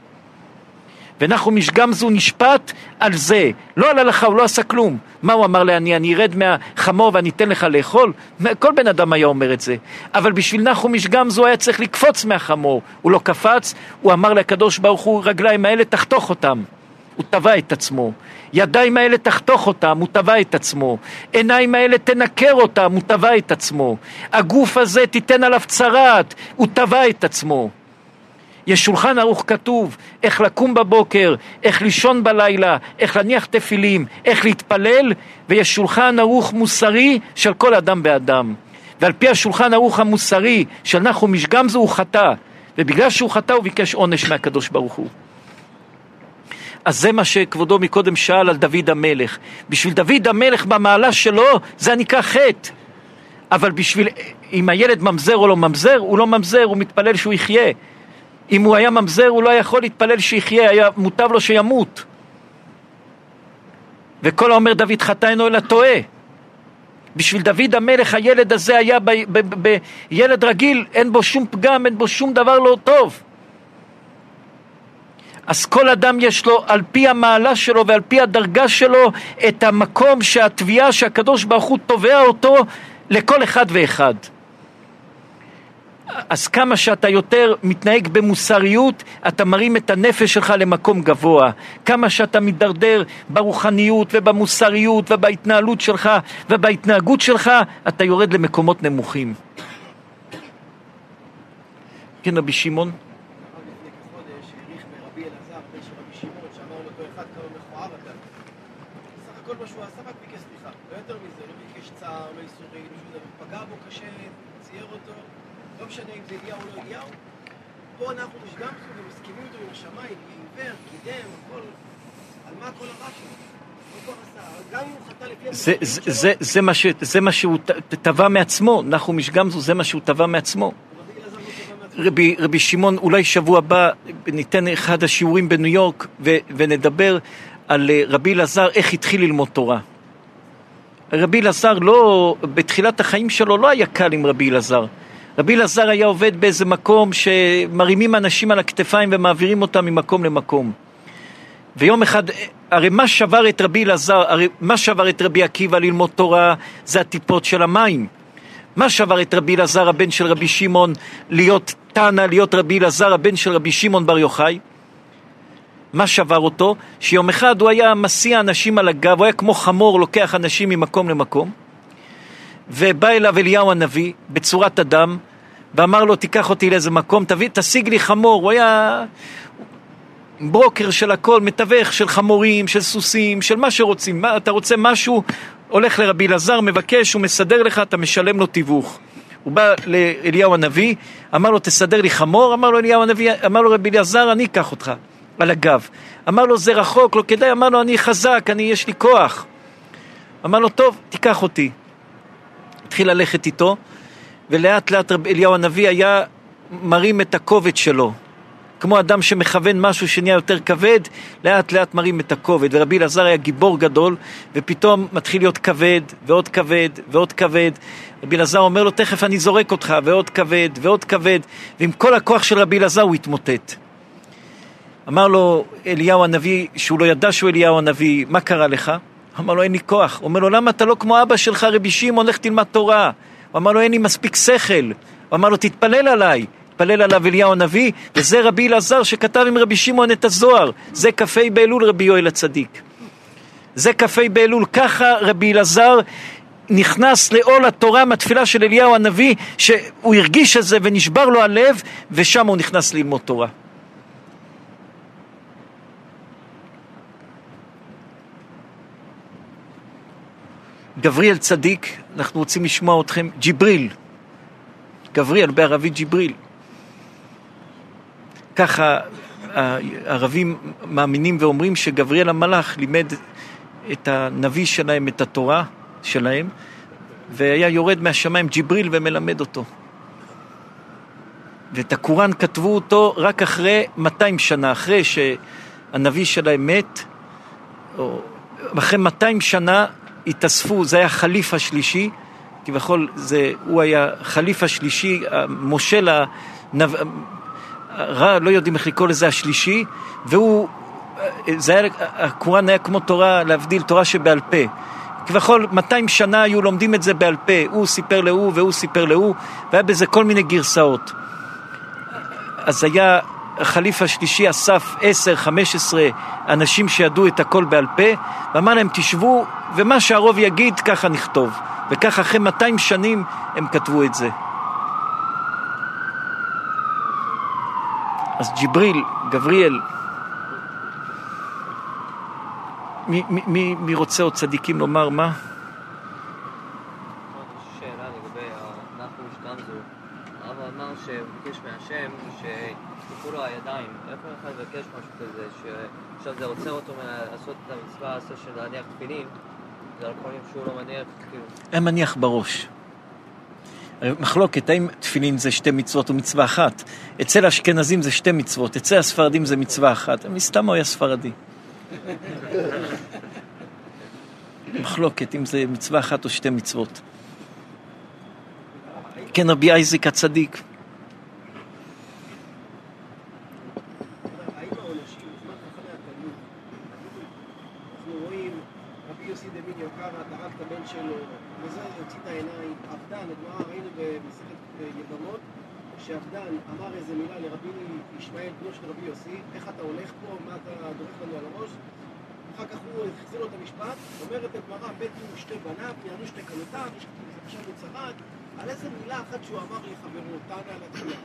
ונחומיש גמזו נשפט על זה, לא על הלכה, הוא לא עשה כלום. מה הוא אמר לעני, אני ארד מהחמור ואני אתן לך לאכול? כל בן אדם היה אומר את זה. אבל בשביל נחומיש גמזו היה צריך לקפוץ מהחמור. הוא לא קפץ, הוא אמר לקדוש ברוך הוא, רגליים האלה תחתוך אותם. הוא טבע את עצמו. ידיים האלה תחתוך אותם, הוא טבע את עצמו. עיניים האלה תנקר אותם, הוא טבע את עצמו. הגוף הזה תיתן עליו צרעת, הוא טבע את עצמו. יש שולחן ערוך כתוב איך לקום בבוקר, איך לישון בלילה, איך להניח תפילים, איך להתפלל, ויש שולחן ערוך מוסרי של כל אדם ואדם. ועל פי השולחן ערוך המוסרי של נחום משגמזו הוא חטא, ובגלל שהוא חטא הוא ביקש עונש מהקדוש ברוך הוא. אז זה מה שכבודו מקודם שאל על דוד המלך. בשביל דוד המלך במעלה שלו זה נקרא חטא. אבל בשביל, אם הילד ממזר או לא ממזר, הוא לא ממזר, הוא מתפלל שהוא יחיה. אם הוא היה ממזר הוא לא יכול להתפלל שיחיה, היה מוטב לו שימות. וכל האומר דוד חטא אינו אלא טועה. בשביל דוד המלך הילד הזה היה ילד רגיל, אין בו שום פגם, אין בו שום דבר לא טוב. אז כל אדם יש לו, על פי המעלה שלו ועל פי הדרגה שלו, את המקום שהתביעה שהקדוש ברוך הוא תובע אותו לכל אחד ואחד. אז כמה שאתה יותר מתנהג במוסריות, אתה מרים את הנפש שלך למקום גבוה. כמה שאתה מידרדר ברוחניות ובמוסריות ובהתנהלות שלך ובהתנהגות שלך, אתה יורד למקומות נמוכים. כן, רבי שמעון? לפני כחודש העריך ברבי אלעזר, בן של רבי שמעון, שאמר לאותו אחד כמה מכוער אתה. בסך הכל מה שהוא עשה רק ביקש סליחה, לא יותר מזה, לא ביקש צער, לא ייסורים, לא שום דבר. פגע בו קשה, צייר אותו, לא משנה אם זה אליהו או לא אליהו. פה אנחנו נשגמנו ומסכימים אותו עם השמיים, עיוור, קידם, הכל, על מה הכל הרע שלו? זה, מה שהוא טבע מעצמו, נחום משגמזו זה מה שהוא טבע מעצמו. רבי שמעון, אולי שבוע הבא ניתן אחד השיעורים בניו יורק ו, ונדבר על אה, רבי אלעזר, איך התחיל ללמוד תורה. רבי אלעזר לא, בתחילת החיים שלו לא היה קל עם רבי אלעזר. רבי אלעזר היה עובד באיזה מקום שמרימים אנשים על הכתפיים ומעבירים אותם ממקום למקום. ויום אחד, הרי מה שבר את רבי אלעזר, הרי מה שבר את רבי עקיבא ללמוד תורה זה הטיפות של המים. מה שבר את רבי אלעזר הבן של רבי שמעון להיות תנא, להיות רבי אלעזר הבן של רבי שמעון בר יוחאי? מה שבר אותו? שיום אחד הוא היה מסיע אנשים על הגב, הוא היה כמו חמור לוקח אנשים ממקום למקום, ובא אליו אליהו הנביא בצורת אדם, ואמר לו תיקח אותי לאיזה מקום, תביא, תשיג לי חמור, הוא היה ברוקר של הכל, מתווך של חמורים, של סוסים, של מה שרוצים, מה, אתה רוצה משהו, הולך לרבי אלעזר, מבקש, הוא מסדר לך, אתה משלם לו תיווך. הוא בא לאליהו הנביא, אמר לו תסדר לי חמור, אמר לו אליהו הנביא, אמר לו רבי אלעזר אני אקח אותך על הגב. אמר לו זה רחוק, לא כדאי, אמר לו אני חזק, אני יש לי כוח. אמר לו טוב, תיקח אותי. התחיל ללכת איתו, ולאט לאט רבי אליהו הנביא היה מרים את הכובד שלו. כמו אדם שמכוון משהו שנהיה יותר כבד, לאט לאט מרים את הכובד. ורבי אלעזר היה גיבור גדול, ופתאום מתחיל להיות כבד, ועוד כבד, ועוד כבד. רבי אלעזר אומר לו, תכף אני זורק אותך, ועוד כבד, ועוד כבד, ועם כל הכוח של רבי אלעזר הוא התמוטט. אמר לו אליהו הנביא, שהוא לא ידע שהוא אליהו הנביא, מה קרה לך? אמר לו, אין לי כוח. הוא אומר לו, למה אתה לא כמו אבא שלך, רבי שמעון, לך תלמד תורה? הוא אמר לו, אין לי מספיק שכל. הוא אמר לו, תתפלל עליי. התפלל עליו אליהו הנביא, וזה רבי אלעזר שכתב עם רבי שמעון את הזוהר. זה כ"ה באלול רבי יואל הצדיק. זה כ"ה באלול, ככה רבי אלעזר נכנס לעול התורה מהתפילה של אליהו הנביא, שהוא הרגיש את זה ונשבר לו הלב, ושם הוא נכנס ללמוד תורה. גבריאל צדיק, אנחנו רוצים לשמוע אתכם, ג'יבריל, גבריאל בערבית ג'יבריל. ככה הערבים מאמינים ואומרים שגבריאל המלאך לימד את הנביא שלהם את התורה שלהם, והיה יורד מהשמיים ג'יבריל ומלמד אותו. ואת הקוראן כתבו אותו רק אחרי 200 שנה, אחרי שהנביא שלהם מת, או אחרי 200 שנה התאספו, זה היה החליף השלישי, כביכול זה, הוא היה חליף השלישי, מושל הנב... רע, לא יודעים איך לקרוא לזה השלישי, והוא, זה היה, הקוראן היה כמו תורה, להבדיל תורה שבעל פה. כביכול 200 שנה היו לומדים את זה בעל פה, הוא סיפר להוא והוא סיפר להוא, והיה בזה כל מיני גרסאות. אז היה החליף השלישי אסף 10-15 אנשים שידעו את הכל בעל פה, ואמר להם תשבו, ומה שהרוב יגיד ככה נכתוב. וככה אחרי 200 שנים הם כתבו את זה. אז ג'יבריל, גבריאל, מי, מי, מי, רוצה עוד צדיקים לומר מה? שאלה לגבי הנחוש גמזו. הרב אמר שהוא ביקש מהשם שיפתחו לו הידיים. איך הוא יכול לבקש משהו כזה, שעכשיו זה עוצר אותו מלעשות את המצווה הזאת של להניח תפילין, זה על כל שהוא לא מניח, כאילו... היה מניח בראש. מחלוקת, האם תפילין זה שתי מצוות או מצווה אחת? אצל האשכנזים זה שתי מצוות, אצל הספרדים זה מצווה אחת. מסתם הוא היה ספרדי. מחלוקת אם זה מצווה אחת או שתי מצוות. כן, רבי אייזיק הצדיק. האם העונשים, בזמן חכמי התלמוד, אנחנו רואים רבי יוסי דמיניו קרא, טרק את הבן שלו, וזה הוציא את העיניים, עבדן, הגמרא ראינו במסכת יבמות, שעבדן אמר איזה מילה לרבי ישמעאל, בנו של רבי יוסי, איך אתה הולך פה, מה אתה דורך לנו על הראש? אחר כך הוא החזיר לו את המשפט, אומרת הגמרא, בית יהיו שתי בניו, יענו שתי כלותיו, עכשיו הוא צרד, על איזה מילה אחת שהוא אמר לחברו, תענה על התפילה.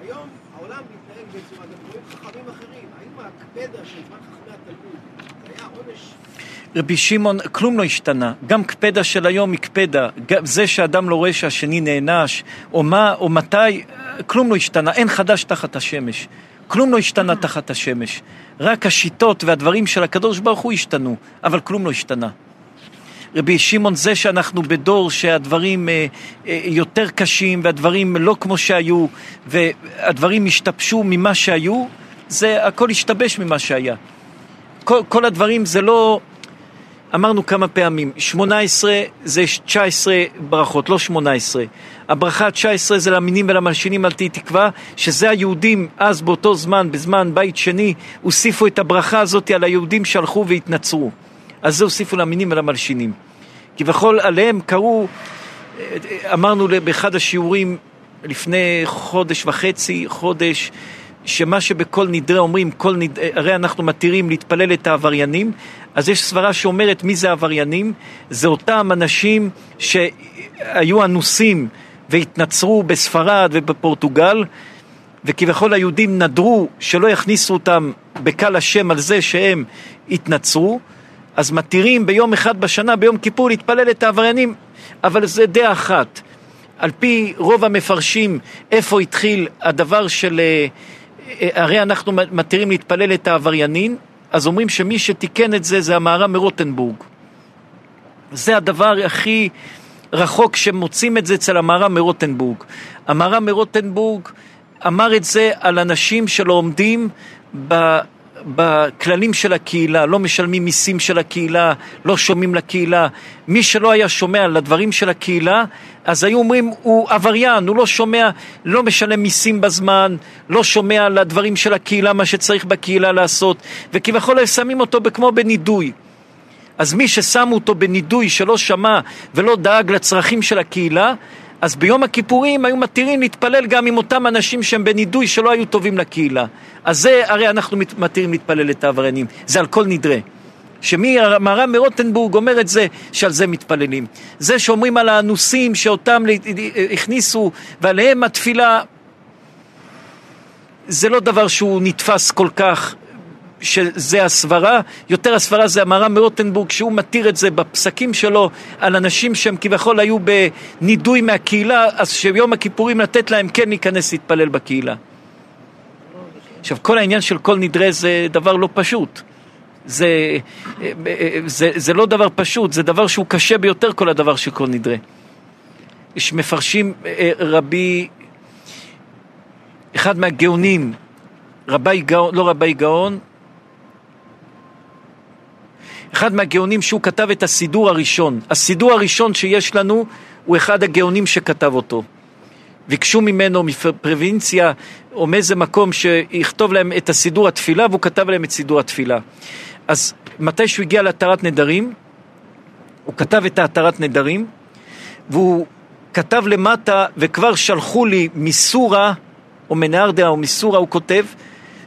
היום העולם מתנהג בצורה, אתם רואים חכמים אחרים, האם ההקפדה של זמן חכמי התלמוד, זה היה עונש רבי שמעון, כלום לא השתנה. גם קפדה של היום היא קפדה. גם זה שאדם לא רואה שהשני נענש, או מה, או מתי, כלום לא השתנה. אין חדש תחת השמש. כלום לא השתנה תחת השמש. רק השיטות והדברים של הקדוש ברוך הוא השתנו, אבל כלום לא השתנה. רבי שמעון, זה שאנחנו בדור שהדברים אה, אה, יותר קשים והדברים לא כמו שהיו והדברים השתבשו ממה שהיו, זה הכל השתבש ממה שהיה. כל, כל הדברים זה לא... אמרנו כמה פעמים, 18 זה 19 ברכות, לא 18. הברכה ה-19 זה למינים ולמלשינים אל תהי תקווה, שזה היהודים אז באותו זמן, בזמן בית שני, הוסיפו את הברכה הזאת על היהודים שהלכו והתנצרו. אז זה הוסיפו למינים ולמלשינים. כביכול עליהם קראו, אמרנו באחד השיעורים לפני חודש וחצי, חודש, שמה שבכל נדרי אומרים, כל נד... הרי אנחנו מתירים להתפלל את העבריינים, אז יש סברה שאומרת מי זה העבריינים? זה אותם אנשים שהיו אנוסים והתנצרו בספרד ובפורטוגל, וכביכול היהודים נדרו שלא יכניסו אותם בקל השם על זה שהם התנצרו, אז מתירים ביום אחד בשנה, ביום כיפור, להתפלל את העבריינים, אבל זה דעה אחת. על פי רוב המפרשים, איפה התחיל הדבר של... אה, הרי אנחנו מתירים להתפלל את העבריינים, אז אומרים שמי שתיקן את זה זה המהר"ם מרוטנבורג. זה הדבר הכי רחוק שמוצאים את זה אצל המהר"ם מרוטנבורג. המהר"ם מרוטנבורג אמר את זה על אנשים שלא עומדים. בכללים של הקהילה, לא משלמים מיסים של הקהילה, לא שומעים לקהילה. מי שלא היה שומע לדברים של הקהילה, אז היו אומרים, הוא עבריין, הוא לא שומע, לא משלם מיסים בזמן, לא שומע לדברים של הקהילה, מה שצריך בקהילה לעשות, וכביכול שמים אותו כמו בנידוי. אז מי ששמו אותו בנידוי שלא שמע ולא דאג לצרכים של הקהילה, אז ביום הכיפורים היו מתירים להתפלל גם עם אותם אנשים שהם בנידוי שלא היו טובים לקהילה. אז זה הרי אנחנו מתירים להתפלל את העבריינים, זה על כל נדרי. שמהר"ם מרוטנבורג אומר את זה, שעל זה מתפללים. זה שאומרים על האנוסים שאותם הכניסו ועליהם התפילה, זה לא דבר שהוא נתפס כל כך שזה הסברה, יותר הסברה זה המהר"ם מרוטנבורג שהוא מתיר את זה בפסקים שלו על אנשים שהם כביכול היו בנידוי מהקהילה, אז שיום הכיפורים לתת להם כן להיכנס להתפלל בקהילה. עכשיו כל העניין של כל נדרי זה דבר לא פשוט. זה, זה, זה לא דבר פשוט, זה דבר שהוא קשה ביותר כל הדבר של כל נדרי. יש מפרשים אה, רבי, אחד מהגאונים, רבי גאון, לא רבי גאון, אחד מהגאונים שהוא כתב את הסידור הראשון. הסידור הראשון שיש לנו הוא אחד הגאונים שכתב אותו. ביקשו ממנו מפרובינציה או מאיזה מקום שיכתוב להם את הסידור התפילה והוא כתב להם את סידור התפילה. אז מתי שהוא הגיע להתרת נדרים, הוא כתב את ההתרת נדרים והוא כתב למטה וכבר שלחו לי מסורה או מנהרדה או מסורה הוא כותב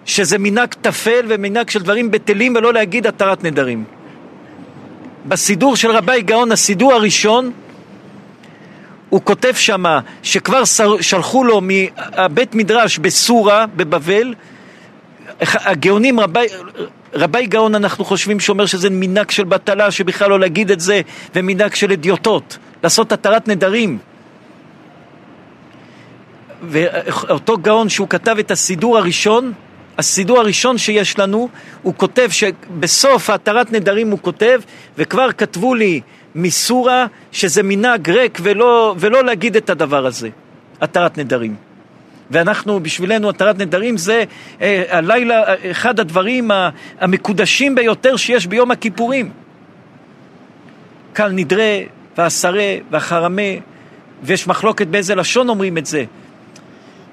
שזה מנהג טפל ומנהג של דברים בטלים ולא להגיד התרת נדרים. בסידור של רבי גאון, הסידור הראשון, הוא כותב שמה שכבר שלחו לו מבית מדרש בסורה בבבל, הגאונים רבי, רבי גאון אנחנו חושבים שאומר שזה מנהג של בטלה שבכלל לא להגיד את זה ומנהג של אדיוטות, לעשות התרת נדרים. ואותו גאון שהוא כתב את הסידור הראשון, הסידור הראשון שיש לנו, הוא כותב שבסוף התרת נדרים הוא כותב, וכבר כתבו לי מסורה שזה מנהג ריק ולא, ולא להגיד את הדבר הזה, התרת נדרים. ואנחנו, בשבילנו התרת נדרים זה אה, הלילה, אחד הדברים המקודשים ביותר שיש ביום הכיפורים. קל נדרה והעשרה והחרמה, ויש מחלוקת באיזה לשון אומרים את זה.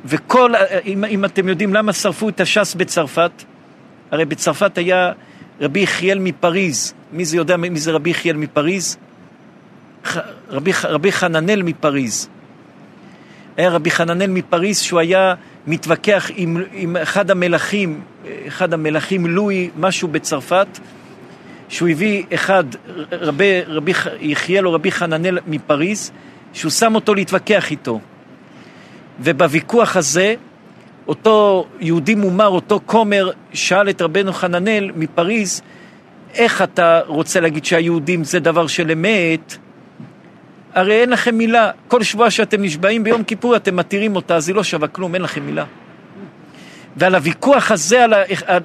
וכל, אם, אם אתם יודעים למה שרפו את הש"ס בצרפת, הרי בצרפת היה רבי יחיאל מפריז, מי זה יודע מי זה רבי יחיאל מפריז? רבי, רבי חננאל מפריז. היה רבי חננאל מפריז שהוא היה מתווכח עם, עם אחד המלכים, אחד המלכים לואי, משהו בצרפת, שהוא הביא אחד, רבי, רבי יחיאל או רבי חננאל מפריז, שהוא שם אותו להתווכח איתו. ובוויכוח הזה, אותו יהודי מומר, אותו כומר, שאל את רבנו חננאל מפריז, איך אתה רוצה להגיד שהיהודים זה דבר של אמת? הרי אין לכם מילה. כל שבוע שאתם נשבעים ביום כיפור אתם מתירים אותה, אז היא לא שווה כלום, אין לכם מילה. ועל הוויכוח הזה, על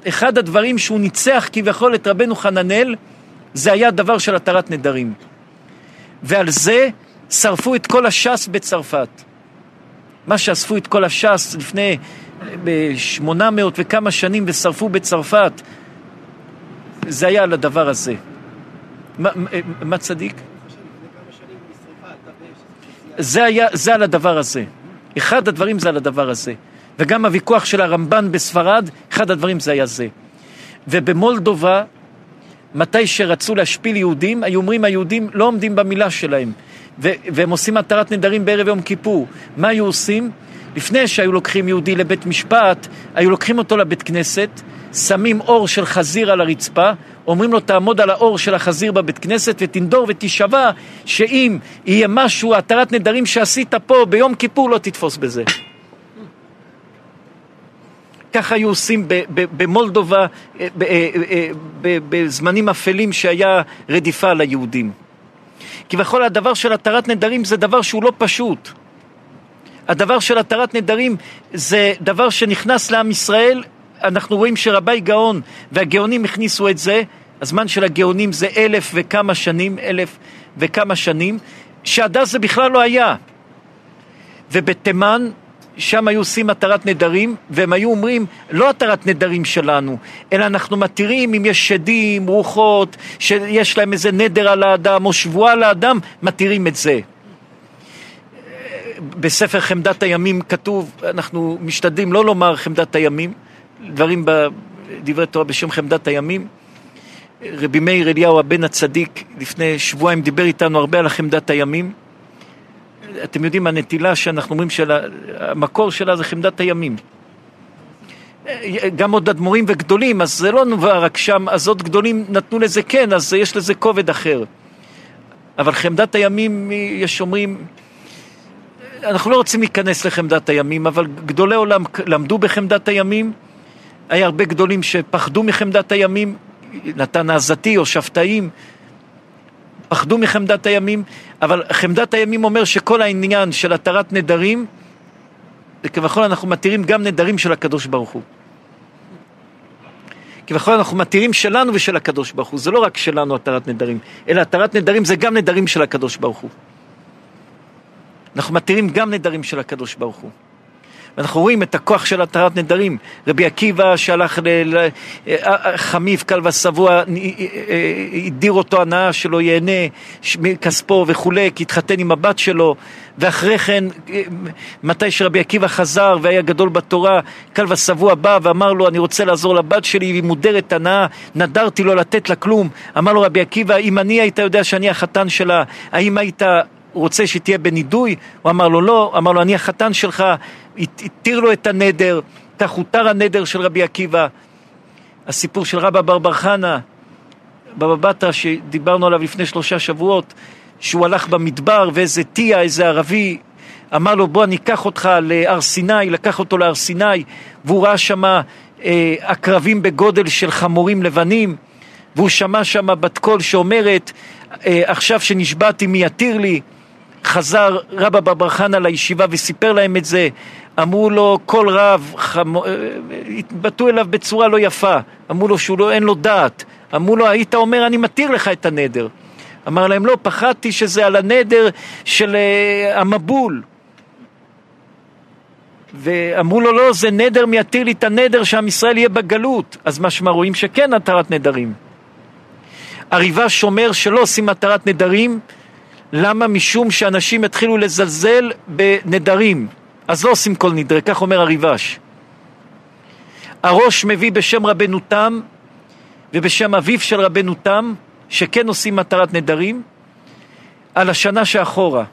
אחד הדברים שהוא ניצח כביכול את רבנו חננאל, זה היה דבר של התרת נדרים. ועל זה שרפו את כל הש"ס בצרפת. מה שאספו את כל הש"ס לפני בשמונה מאות וכמה שנים ושרפו בצרפת, זה היה על הדבר הזה. מה- מה- צדיק? זה היה, זה על הדבר הזה. אחד הדברים זה על הדבר הזה. וגם הוויכוח של הרמב"ן בספרד, אחד הדברים זה היה זה. ובמולדובה, מתי שרצו להשפיל יהודים, היו אומרים היהודים לא עומדים במילה שלהם. והם עושים התרת נדרים בערב יום כיפור. מה היו עושים? לפני שהיו לוקחים יהודי לבית משפט, היו לוקחים אותו לבית כנסת, שמים אור של חזיר על הרצפה, אומרים לו תעמוד על האור של החזיר בבית כנסת ותנדור ותישבע שאם יהיה משהו, התרת נדרים שעשית פה ביום כיפור לא תתפוס בזה. ככה היו עושים במולדובה אה, אה, אה, בזמנים אפלים שהיה רדיפה על היהודים. כביכול הדבר של התרת נדרים זה דבר שהוא לא פשוט. הדבר של התרת נדרים זה דבר שנכנס לעם ישראל, אנחנו רואים שרבי גאון והגאונים הכניסו את זה, הזמן של הגאונים זה אלף וכמה שנים, אלף וכמה שנים, שעד אז זה בכלל לא היה. ובתימן, שם היו עושים התרת נדרים, והם היו אומרים, לא התרת נדרים שלנו, אלא אנחנו מתירים אם יש שדים, רוחות, שיש להם איזה נדר על האדם או שבועה על האדם, מתירים את זה. בספר חמדת הימים כתוב, אנחנו משתדלים לא לומר חמדת הימים, דברים בדברי תורה בשם חמדת הימים. רבי מאיר אליהו הבן הצדיק לפני שבועיים דיבר איתנו הרבה על חמדת הימים. אתם יודעים, הנטילה שאנחנו אומרים שהמקור שלה זה חמדת הימים. גם עוד אדמו"רים וגדולים, אז זה לא נובע רק שם, אז עוד גדולים נתנו לזה כן, אז יש לזה כובד אחר. אבל חמדת הימים, יש אומרים, אנחנו לא רוצים להיכנס לחמדת הימים, אבל גדולי עולם למדו בחמדת הימים, היה הרבה גדולים שפחדו מחמדת הימים, נתן העזתי או שבתאים, פחדו מחמדת הימים, אבל חמדת הימים אומר שכל העניין של התרת נדרים, כביכול אנחנו מתירים גם נדרים של הקדוש ברוך הוא. כביכול אנחנו מתירים שלנו ושל הקדוש ברוך הוא, זה לא רק שלנו התרת נדרים, אלא התרת נדרים זה גם נדרים של הקדוש ברוך הוא. אנחנו מתירים גם נדרים של הקדוש ברוך הוא. ואנחנו רואים את הכוח של התרת נדרים. רבי עקיבא שהלך ל... ל- חמיף, כלבא שבוע, הדיר אותו הנאה שלו, ייהנה מכספו וכולי, כי התחתן עם הבת שלו, ואחרי כן, מתי שרבי עקיבא חזר והיה גדול בתורה, כלבא שבוע בא ואמר לו, אני רוצה לעזור לבת שלי, היא מודרת הנאה, נדרתי לו לתת לה כלום. אמר לו רבי עקיבא, אם אני היית יודע שאני החתן שלה, האם היית... רוצה שתהיה בנידוי? הוא אמר לו לא, אמר לו אני החתן שלך, התיר לו את הנדר, כך הותר הנדר של רבי עקיבא. הסיפור של רבא בר בר חנה, בבא בתרא שדיברנו עליו לפני שלושה שבועות, שהוא הלך במדבר ואיזה טיה, איזה ערבי, אמר לו בוא אני אקח אותך להר סיני, לקח אותו להר סיני, והוא ראה שם אה, עקרבים בגודל של חמורים לבנים, והוא שמע שם בת קול שאומרת, אה, עכשיו שנשבעתי מי יתיר לי, חזר רבא בר חנה לישיבה וסיפר להם את זה, אמרו לו כל רב, חמ... אה, התבטאו אליו בצורה לא יפה, אמרו לו שהוא לא, אין לו דעת, אמרו לו היית אומר אני מתיר לך את הנדר, אמר להם לא, פחדתי שזה על הנדר של uh, המבול. ואמרו לו לא, זה נדר מי יתיר לי את הנדר שעם ישראל יהיה בגלות. אז משמע רואים שכן התרת נדרים. הריבש אומר שלא עושים התרת נדרים למה? משום שאנשים התחילו לזלזל בנדרים אז לא עושים כל נדרי, כך אומר הריבש הראש מביא בשם רבנו תם ובשם אביו של רבנו תם שכן עושים התרת נדרים על השנה שאחורה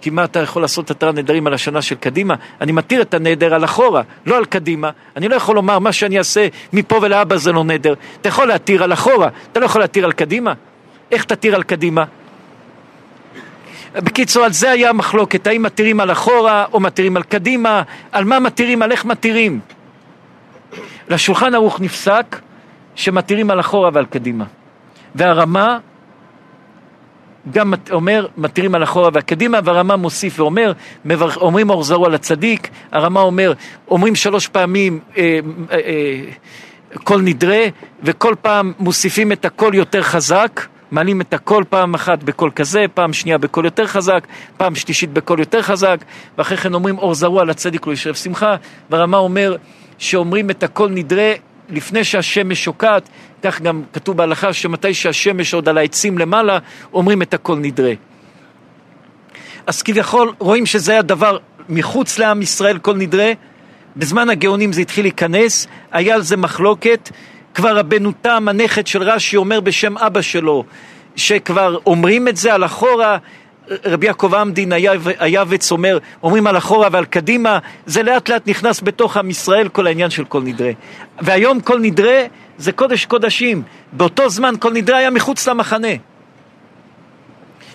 כי מה אתה יכול לעשות התרת נדרים על השנה של קדימה? אני מתיר את הנדר על אחורה, לא על קדימה. אני לא יכול לומר מה שאני אעשה מפה ולאבא זה לא נדר. אתה יכול להתיר על אחורה, אתה לא יכול להתיר על קדימה. איך תתיר על קדימה? בקיצור, על זה היה המחלוקת, האם מתירים על אחורה או מתירים על קדימה, על מה מתירים, על איך מתירים. לשולחן ערוך נפסק שמתירים על אחורה ועל קדימה. והרמה גם אומר, מתירים על אחורה והקדימה, והרמה מוסיף ואומר, מברכ, אומרים אור זרוע לצדיק, הרמה אומר, אומרים שלוש פעמים אה, אה, אה, כל נדרי, וכל פעם מוסיפים את הקול יותר חזק, מעלים את הקול פעם אחת בקול כזה, פעם שנייה בקול יותר חזק, פעם שלישית בקול יותר חזק, ואחרי כן אומרים אור זרוע לצדיק ולישרי לב שמחה, והרמ"א אומר שאומרים את הכל נדרי לפני שהשמש שוקעת, כך גם כתוב בהלכה שמתי שהשמש עוד על העצים למעלה, אומרים את הכל נדרי. אז כביכול רואים שזה היה דבר מחוץ לעם ישראל, כל נדרה. בזמן הגאונים זה התחיל להיכנס, היה על זה מחלוקת. כבר רבנו תם, הנכד של רש"י, אומר בשם אבא שלו, שכבר אומרים את זה על אחורה, רבי יעקב עמדין היעבץ אומר, אומרים על אחורה ועל קדימה, זה לאט לאט נכנס בתוך עם ישראל כל העניין של כל נדרה. והיום כל נדרה זה קודש קודשים, באותו זמן כל נדרה היה מחוץ למחנה.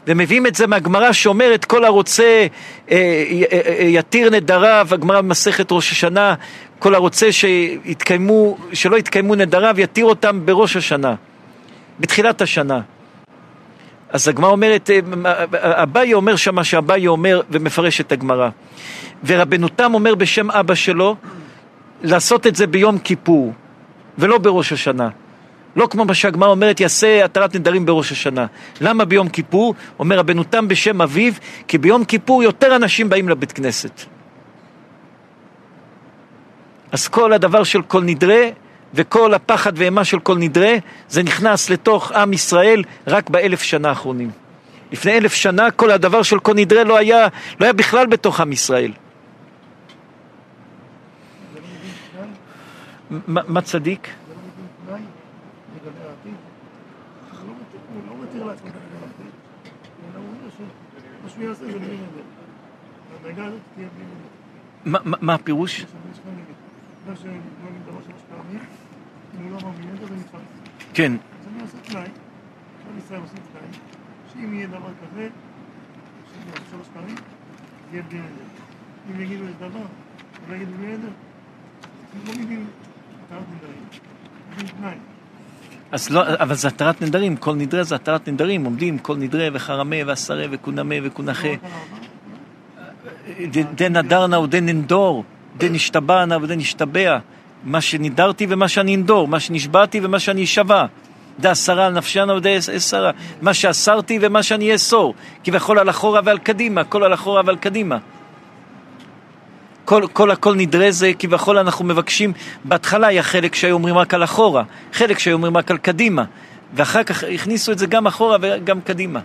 ומביאים את זה מהגמרא שאומרת כל הרוצה אה, אה, אה, יתיר נדריו, הגמרא במסכת ראש השנה, כל הרוצה שיתקיימו, שלא יתקיימו נדריו יתיר אותם בראש השנה, בתחילת השנה. אז הגמרא אומרת, אביי אומר שם מה שאביי אומר ומפרש את הגמרא. ורבנו תם אומר בשם אבא שלו לעשות את זה ביום כיפור ולא בראש השנה. לא כמו מה שהגמרא אומרת, יעשה התרת נדרים בראש השנה. למה ביום כיפור? אומר רבנו תם בשם אביו, כי ביום כיפור יותר אנשים באים לבית כנסת. אז כל הדבר של כל נדרה וכל הפחד ואימה של כל נדרה, זה נכנס לתוך עם ישראל רק באלף שנה האחרונים. לפני אלף שנה כל הדבר של כל נדרה לא היה, לא היה בכלל בתוך עם ישראל. מה צדיק? זה לא מבין תנאי לגבי העתיד. הוא לא מתיר- הוא לא מתיר לעצמו את העתיד, אלא הוא אומר שמה שהוא יעשה זה בלי נדר. והדרגה הזאת תהיה בלי נדר. מה- מה מה הפירוש? עכשיו יש לך נגד. בגלל שהוא לא נדבר שלוש פעמים, אם הוא לא אמר בלי נדר זה נתפס. כן, אז אני עושה תנאי, כל ישראל עושים תנאי, שאם יהיה דבר כזה, שאם יעשו שלוש פעמים, יהיה בלי נדר. אם יגידו איזה דבר, ולא יגידו בלי נדר, הם לא מבין התרת נדרים, מבין תנאי. אז לא, אבל זה התרת נדרים, כל נדרה זה התרת נדרים, עומדים כל נדרה וחרמה ועשרה וכונמה וכונכה. לא רק על הארבע, ד- דן נדרנה ודן ננדור, דן נשתבענה ודן נשתבע. מה שנידרתי ומה שאני אנדור, מה שנשבעתי ומה שאני אשבע. דה עשרה על נפשנה ודה עשרה. מה שאסרתי ומה שאני אאסור. כביכול על אחורה ועל קדימה, כל על אחורה ועל קדימה. כל, כל הכל נדרה זה כביכול אנחנו מבקשים, בהתחלה היה חלק שהיו אומרים רק על אחורה, חלק שהיו אומרים רק על קדימה, ואחר כך הכניסו את זה גם אחורה וגם קדימה.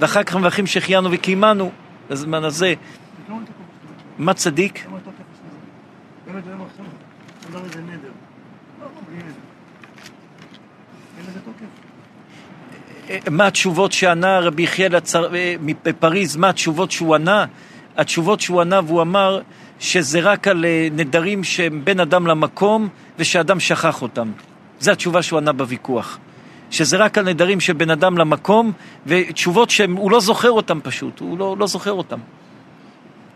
ואחר כך מברכים שהחיינו וקיימנו, בזמן הזה. מה צדיק? מה התשובות שענה רבי יחיאל הצר- אה, מה התשובות שהוא ענה? התשובות שהוא ענה והוא אמר שזה רק על אה, נדרים שהם בין אדם למקום ושאדם שכח אותם. זו התשובה שהוא ענה בוויכוח. שזה רק על נדרים של בין אדם למקום ותשובות שהוא לא זוכר אותם פשוט, הוא לא, לא זוכר אותם.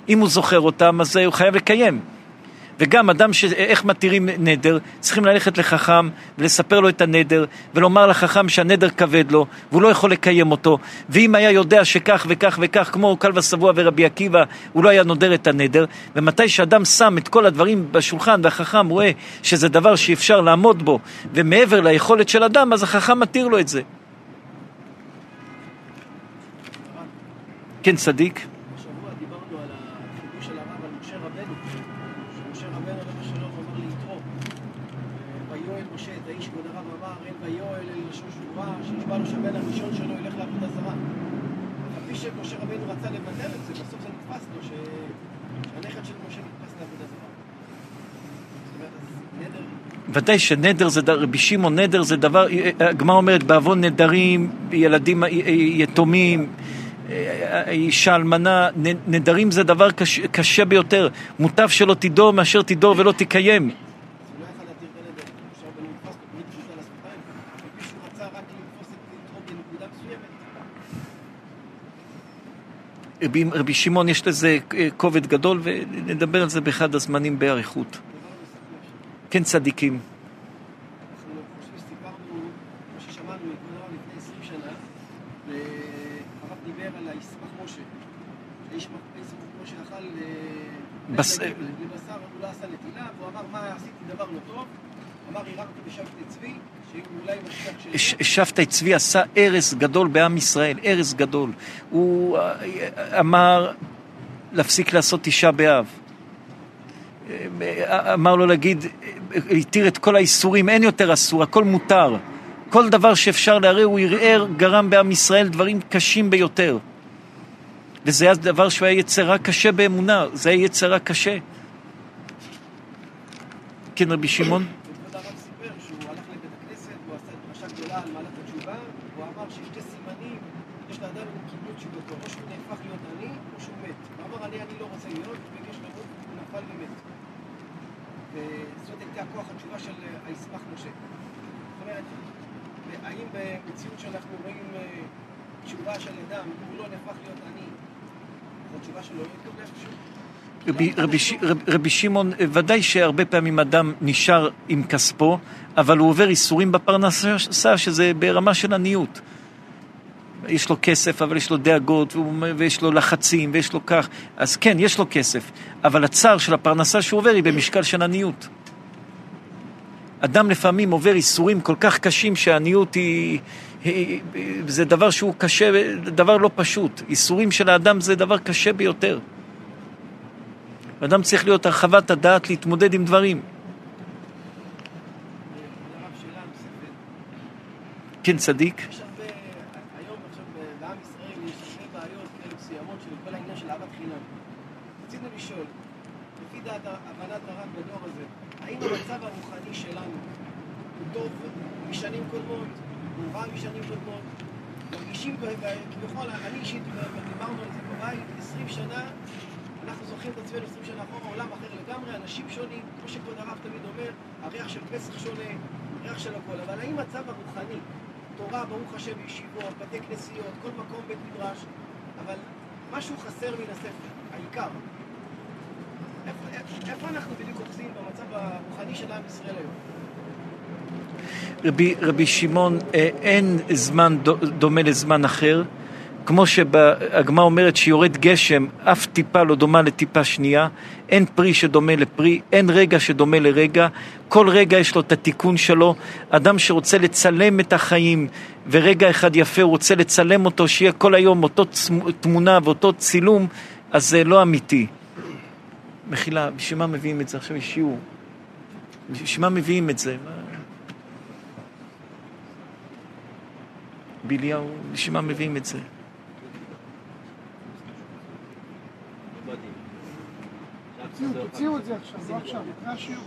אם הוא זוכר אותם אז הוא חייב לקיים. וגם אדם ש... איך מתירים נדר, צריכים ללכת לחכם ולספר לו את הנדר ולומר לחכם שהנדר כבד לו והוא לא יכול לקיים אותו. ואם היה יודע שכך וכך וכך כמו קל ושבוע ורבי עקיבא הוא לא היה נודר את הנדר. ומתי שאדם שם את כל הדברים בשולחן והחכם רואה שזה דבר שאפשר לעמוד בו ומעבר ליכולת של אדם אז החכם מתיר לו את זה. כן צדיק השבוע דיברנו על החידוש של הרב על משה רבנו, שמשה רבנו אבא שלו אומר ליתרו, ויואל משה את האיש כבוד הרב אמר, אין ויואל אל לשון שבורה, שנשבע לו שהבן הראשון שלו ילך לעבודה זרה. אף פי שמשה רבנו רצה לבטל את זה, בסוף זה נתפס לו, ש- שהנכד של משה נתפס לעבודה זרה. זאת אומרת, אז נדר ודאי שנדר זה, דבר- רבי שמעון נדר זה דבר, הגמרא אומרת בעוון נדרים, ילדים יתומים, אישה אלמנה, נדרים זה דבר קשה, קשה ביותר, מוטב שלא תדור מאשר תדור ולא תקיים. רבי, שמעון יש לזה אה, כובד גדול ונדבר על זה באחד הזמנים באריכות. כן צדיקים. אנחנו חושבים שסיפרנו מה ששמענו מכבוד הרב לפני 20 שנה, והרב דיבר על הישמח משה. האיש ישמח משה אכל אה, בס- לבשר, הוא לא עשה נטילה, והוא אמר, מה עשיתי דבר לא טוב? אמר, הרמתי בשבתי צבי, שאולי משיח ש- שלי. שבתאי צבי עשה הרס גדול בעם ישראל, הרס גדול. הוא אה, אמר להפסיק לעשות תשעה באב. אמר לו להגיד, התיר את כל האיסורים, אין יותר אסור, הכל מותר. כל דבר שאפשר לערער, הוא ערער, גרם בעם ישראל דברים קשים ביותר. וזה היה דבר שהוא היה יצרה קשה באמונה, זה היה יצרה קשה. כן, רבי שמעון? וכבוד הרב סיפר שהוא הלך לבית הכנסת והוא עשה דרשה גדולה על מעלת התשובה והוא אמר שיש שתי סימנים יש לאדם אם קיבלו תשובתו או שהוא נהפך להיות עני או שהוא מת הוא אמר אני אני לא רוצה להיות וביקש למות הוא נפל ומת וזאת הייתה כוח התשובה של אה, הישמח משה זאת אומרת האם במציאות שאנחנו רואים אה, תשובה של אדם אם הוא לא נהפך להיות עני אז התשובה שלו לא התקבלה איפשהו רבי, רבי, רב- רבי שמעון, אה, ודאי שהרבה פעמים אדם נשאר עם כספו, אבל הוא עובר איסורים בפרנסה, שזה ברמה של עניות. יש לו כסף, אבל יש לו דאגות, ויש לו לחצים, ויש לו כך. אז כן, יש לו כסף, אבל הצער של הפרנסה שהוא עובר היא במשקל של עניות. אדם לפעמים עובר איסורים כל כך קשים שהעניות היא, היא... זה דבר שהוא קשה, דבר לא פשוט. איסורים של האדם זה דבר קשה ביותר. אדם צריך להיות הרחבת הדעת להתמודד עם דברים. כן, צדיק? מרגישים כביכול, אני אישית, דיברנו על זה בבית, 20 שנה, אנחנו זוכרים את עצמנו 20 שנה אחורה, עולם אחר לגמרי, אנשים שונים, כמו שכבוד הרב תמיד אומר, הריח של פסח שונה, הריח של הכל, אבל האם מצב הרוחני תורה, ברוך השם, בישיבות, בתי כנסיות, כל מקום בית מדרש, אבל משהו חסר מן הספר, העיקר. איפה, איפה, אנחנו בדיוק אוחזים במצב הרוחני של עם ישראל היום? רבי, רבי שמעון, אה, אין זמן דו- דומה לזמן אחר. כמו שהגמרא אומרת שיורד גשם, אף טיפה לא דומה לטיפה שנייה, אין פרי שדומה לפרי, אין רגע שדומה לרגע, כל רגע יש לו את התיקון שלו. אדם שרוצה לצלם את החיים, ורגע אחד יפה הוא רוצה לצלם אותו, שיהיה כל היום אותו תמונה ואותו צילום, אז זה לא אמיתי. מחילה, בשביל מה מביאים את זה? עכשיו יש שיעור. בשביל מה מביאים את זה? ביליהו, בשביל מה מביאים את זה? תוציאו, תוציאו את זה עכשיו, לא עכשיו, זה השיעור.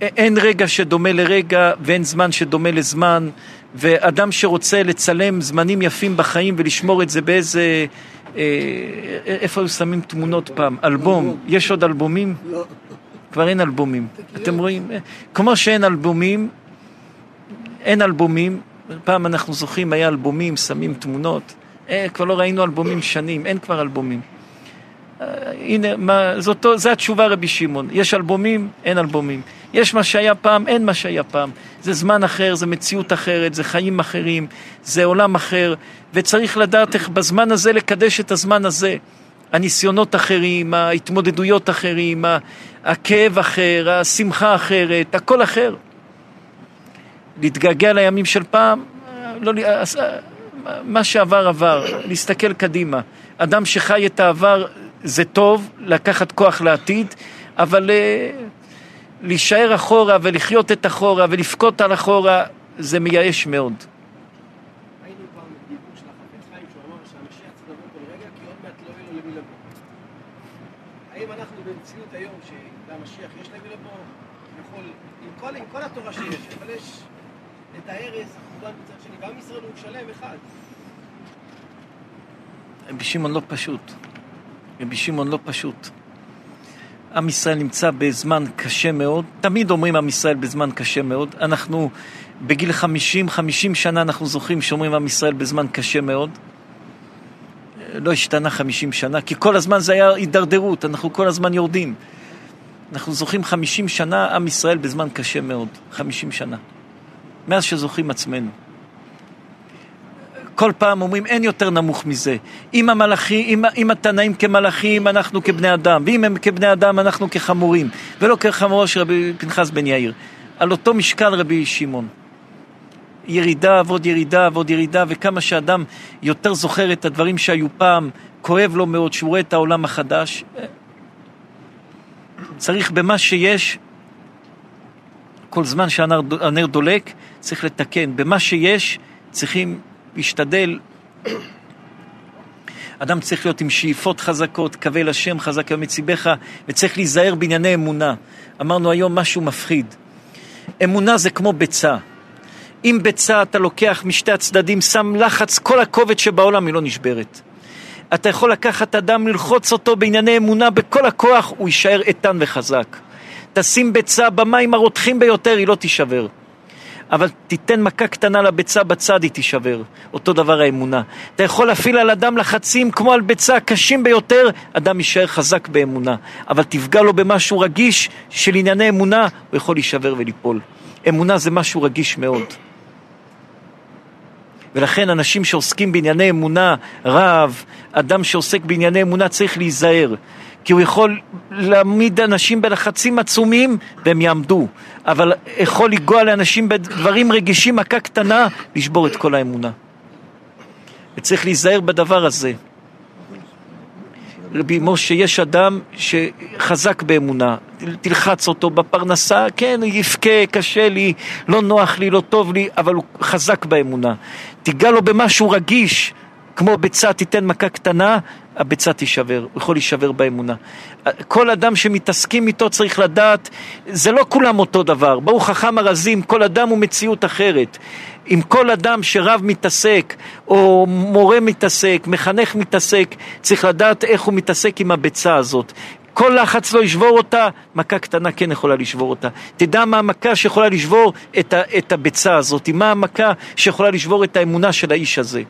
אין רגע שדומה לרגע ואין זמן שדומה לזמן ואדם שרוצה לצלם זמנים יפים בחיים ולשמור את זה באיזה... אה, איפה היו שמים תמונות פעם? אלבום. יש עוד אלבומים? לא. כבר אין אלבומים. אתם רואים? כמו שאין אלבומים, אין אלבומים. פעם אנחנו זוכרים, היה אלבומים, שמים תמונות. אה, כבר לא ראינו אלבומים שנים, אין כבר אלבומים. אה, הנה, מה, זאת, זה התשובה רבי שמעון. יש אלבומים, אין אלבומים. יש מה שהיה פעם, אין מה שהיה פעם. זה זמן אחר, זה מציאות אחרת, זה חיים אחרים, זה עולם אחר, וצריך לדעת איך בזמן הזה לקדש את הזמן הזה. הניסיונות אחרים, ההתמודדויות אחרים, הכאב אחר, השמחה אחרת, הכל אחר. להתגעגע לימים של פעם, אה, לא, אה, אה, מה שעבר עבר, להסתכל קדימה. אדם שחי את העבר זה טוב, לקחת כוח לעתיד, אבל להישאר אחורה ולחיות את אחורה ולבכות על אחורה, זה מייאש מאוד. היינו פעם בדיבור של החפץ חיים שהוא אמר שהמשיח צריך לבוא כל רגע כי עוד מעט לא יהיה לו למי לבוא. האם אנחנו במציאות היום שלמשיח יש למי לבוא? יכול, עם כל, עם כל התורה שיש, אבל יש את ההרס, החורבן מצד שני, ועם ישראל הוא שלם אחד. רבי שמעון לא פשוט. רבי שמעון לא פשוט. עם ישראל נמצא בזמן קשה מאוד, תמיד אומרים עם ישראל בזמן קשה מאוד. אנחנו בגיל 50, 50 שנה אנחנו זוכרים שאומרים עם ישראל בזמן קשה מאוד. לא השתנה 50 שנה, כי כל הזמן זה היה הידרדרות, אנחנו כל הזמן יורדים. אנחנו זוכרים 50 שנה עם ישראל בזמן קשה מאוד, 50 שנה. מאז שזוכרים עצמנו. כל פעם אומרים אין יותר נמוך מזה. אם המלאכים, אם, אם התנאים כמלאכים, אנחנו כבני אדם, ואם הם כבני אדם, אנחנו כחמורים, ולא כחמורו של רבי פנחס בן יאיר. על אותו משקל רבי שמעון. ירידה ועוד ירידה ועוד ירידה, וכמה שאדם יותר זוכר את הדברים שהיו פעם, כואב לו מאוד שהוא רואה את העולם החדש. צריך במה שיש, כל זמן שהנר הנר דולק, צריך לתקן. במה שיש, צריכים להשתדל. אדם צריך להיות עם שאיפות חזקות, קווה לשם חזק היום מציבך, וצריך להיזהר בענייני אמונה. אמרנו היום משהו מפחיד. אמונה זה כמו ביצה. אם ביצה אתה לוקח משתי הצדדים, שם לחץ, כל הכובד שבעולם היא לא נשברת. אתה יכול לקחת אדם, ללחוץ אותו בענייני אמונה בכל הכוח, הוא יישאר איתן וחזק. תשים ביצה במים הרותחים ביותר, היא לא תישבר. אבל תיתן מכה קטנה לביצה בצד, היא תישבר. אותו דבר האמונה. אתה יכול להפעיל על אדם לחצים כמו על ביצה קשים ביותר, אדם יישאר חזק באמונה. אבל תפגע לו במשהו רגיש של ענייני אמונה, הוא יכול להישבר וליפול. אמונה זה משהו רגיש מאוד. ולכן אנשים שעוסקים בענייני אמונה, רב, אדם שעוסק בענייני אמונה צריך להיזהר. כי הוא יכול להעמיד אנשים בלחצים עצומים והם יעמדו, אבל יכול לגוע לאנשים בדברים רגישים, מכה קטנה, לשבור את כל האמונה. וצריך להיזהר בדבר הזה. רבי משה, יש אדם שחזק באמונה, תלחץ אותו בפרנסה, כן, יבכה, קשה לי, לא נוח לי, לא טוב לי, אבל הוא חזק באמונה. תיגע לו במשהו רגיש, כמו ביצה תיתן מכה קטנה, הביצה תישבר, הוא יכול להישבר באמונה. כל אדם שמתעסקים איתו צריך לדעת, זה לא כולם אותו דבר. ברוך חכם הרזים, כל אדם הוא מציאות אחרת. אם כל אדם שרב מתעסק, או מורה מתעסק, מחנך מתעסק, צריך לדעת איך הוא מתעסק עם הביצה הזאת. כל לחץ לא ישבור אותה, מכה קטנה כן יכולה לשבור אותה. תדע מה המכה שיכולה לשבור את, ה, את הביצה הזאת, מה המכה שיכולה לשבור את האמונה של האיש הזה.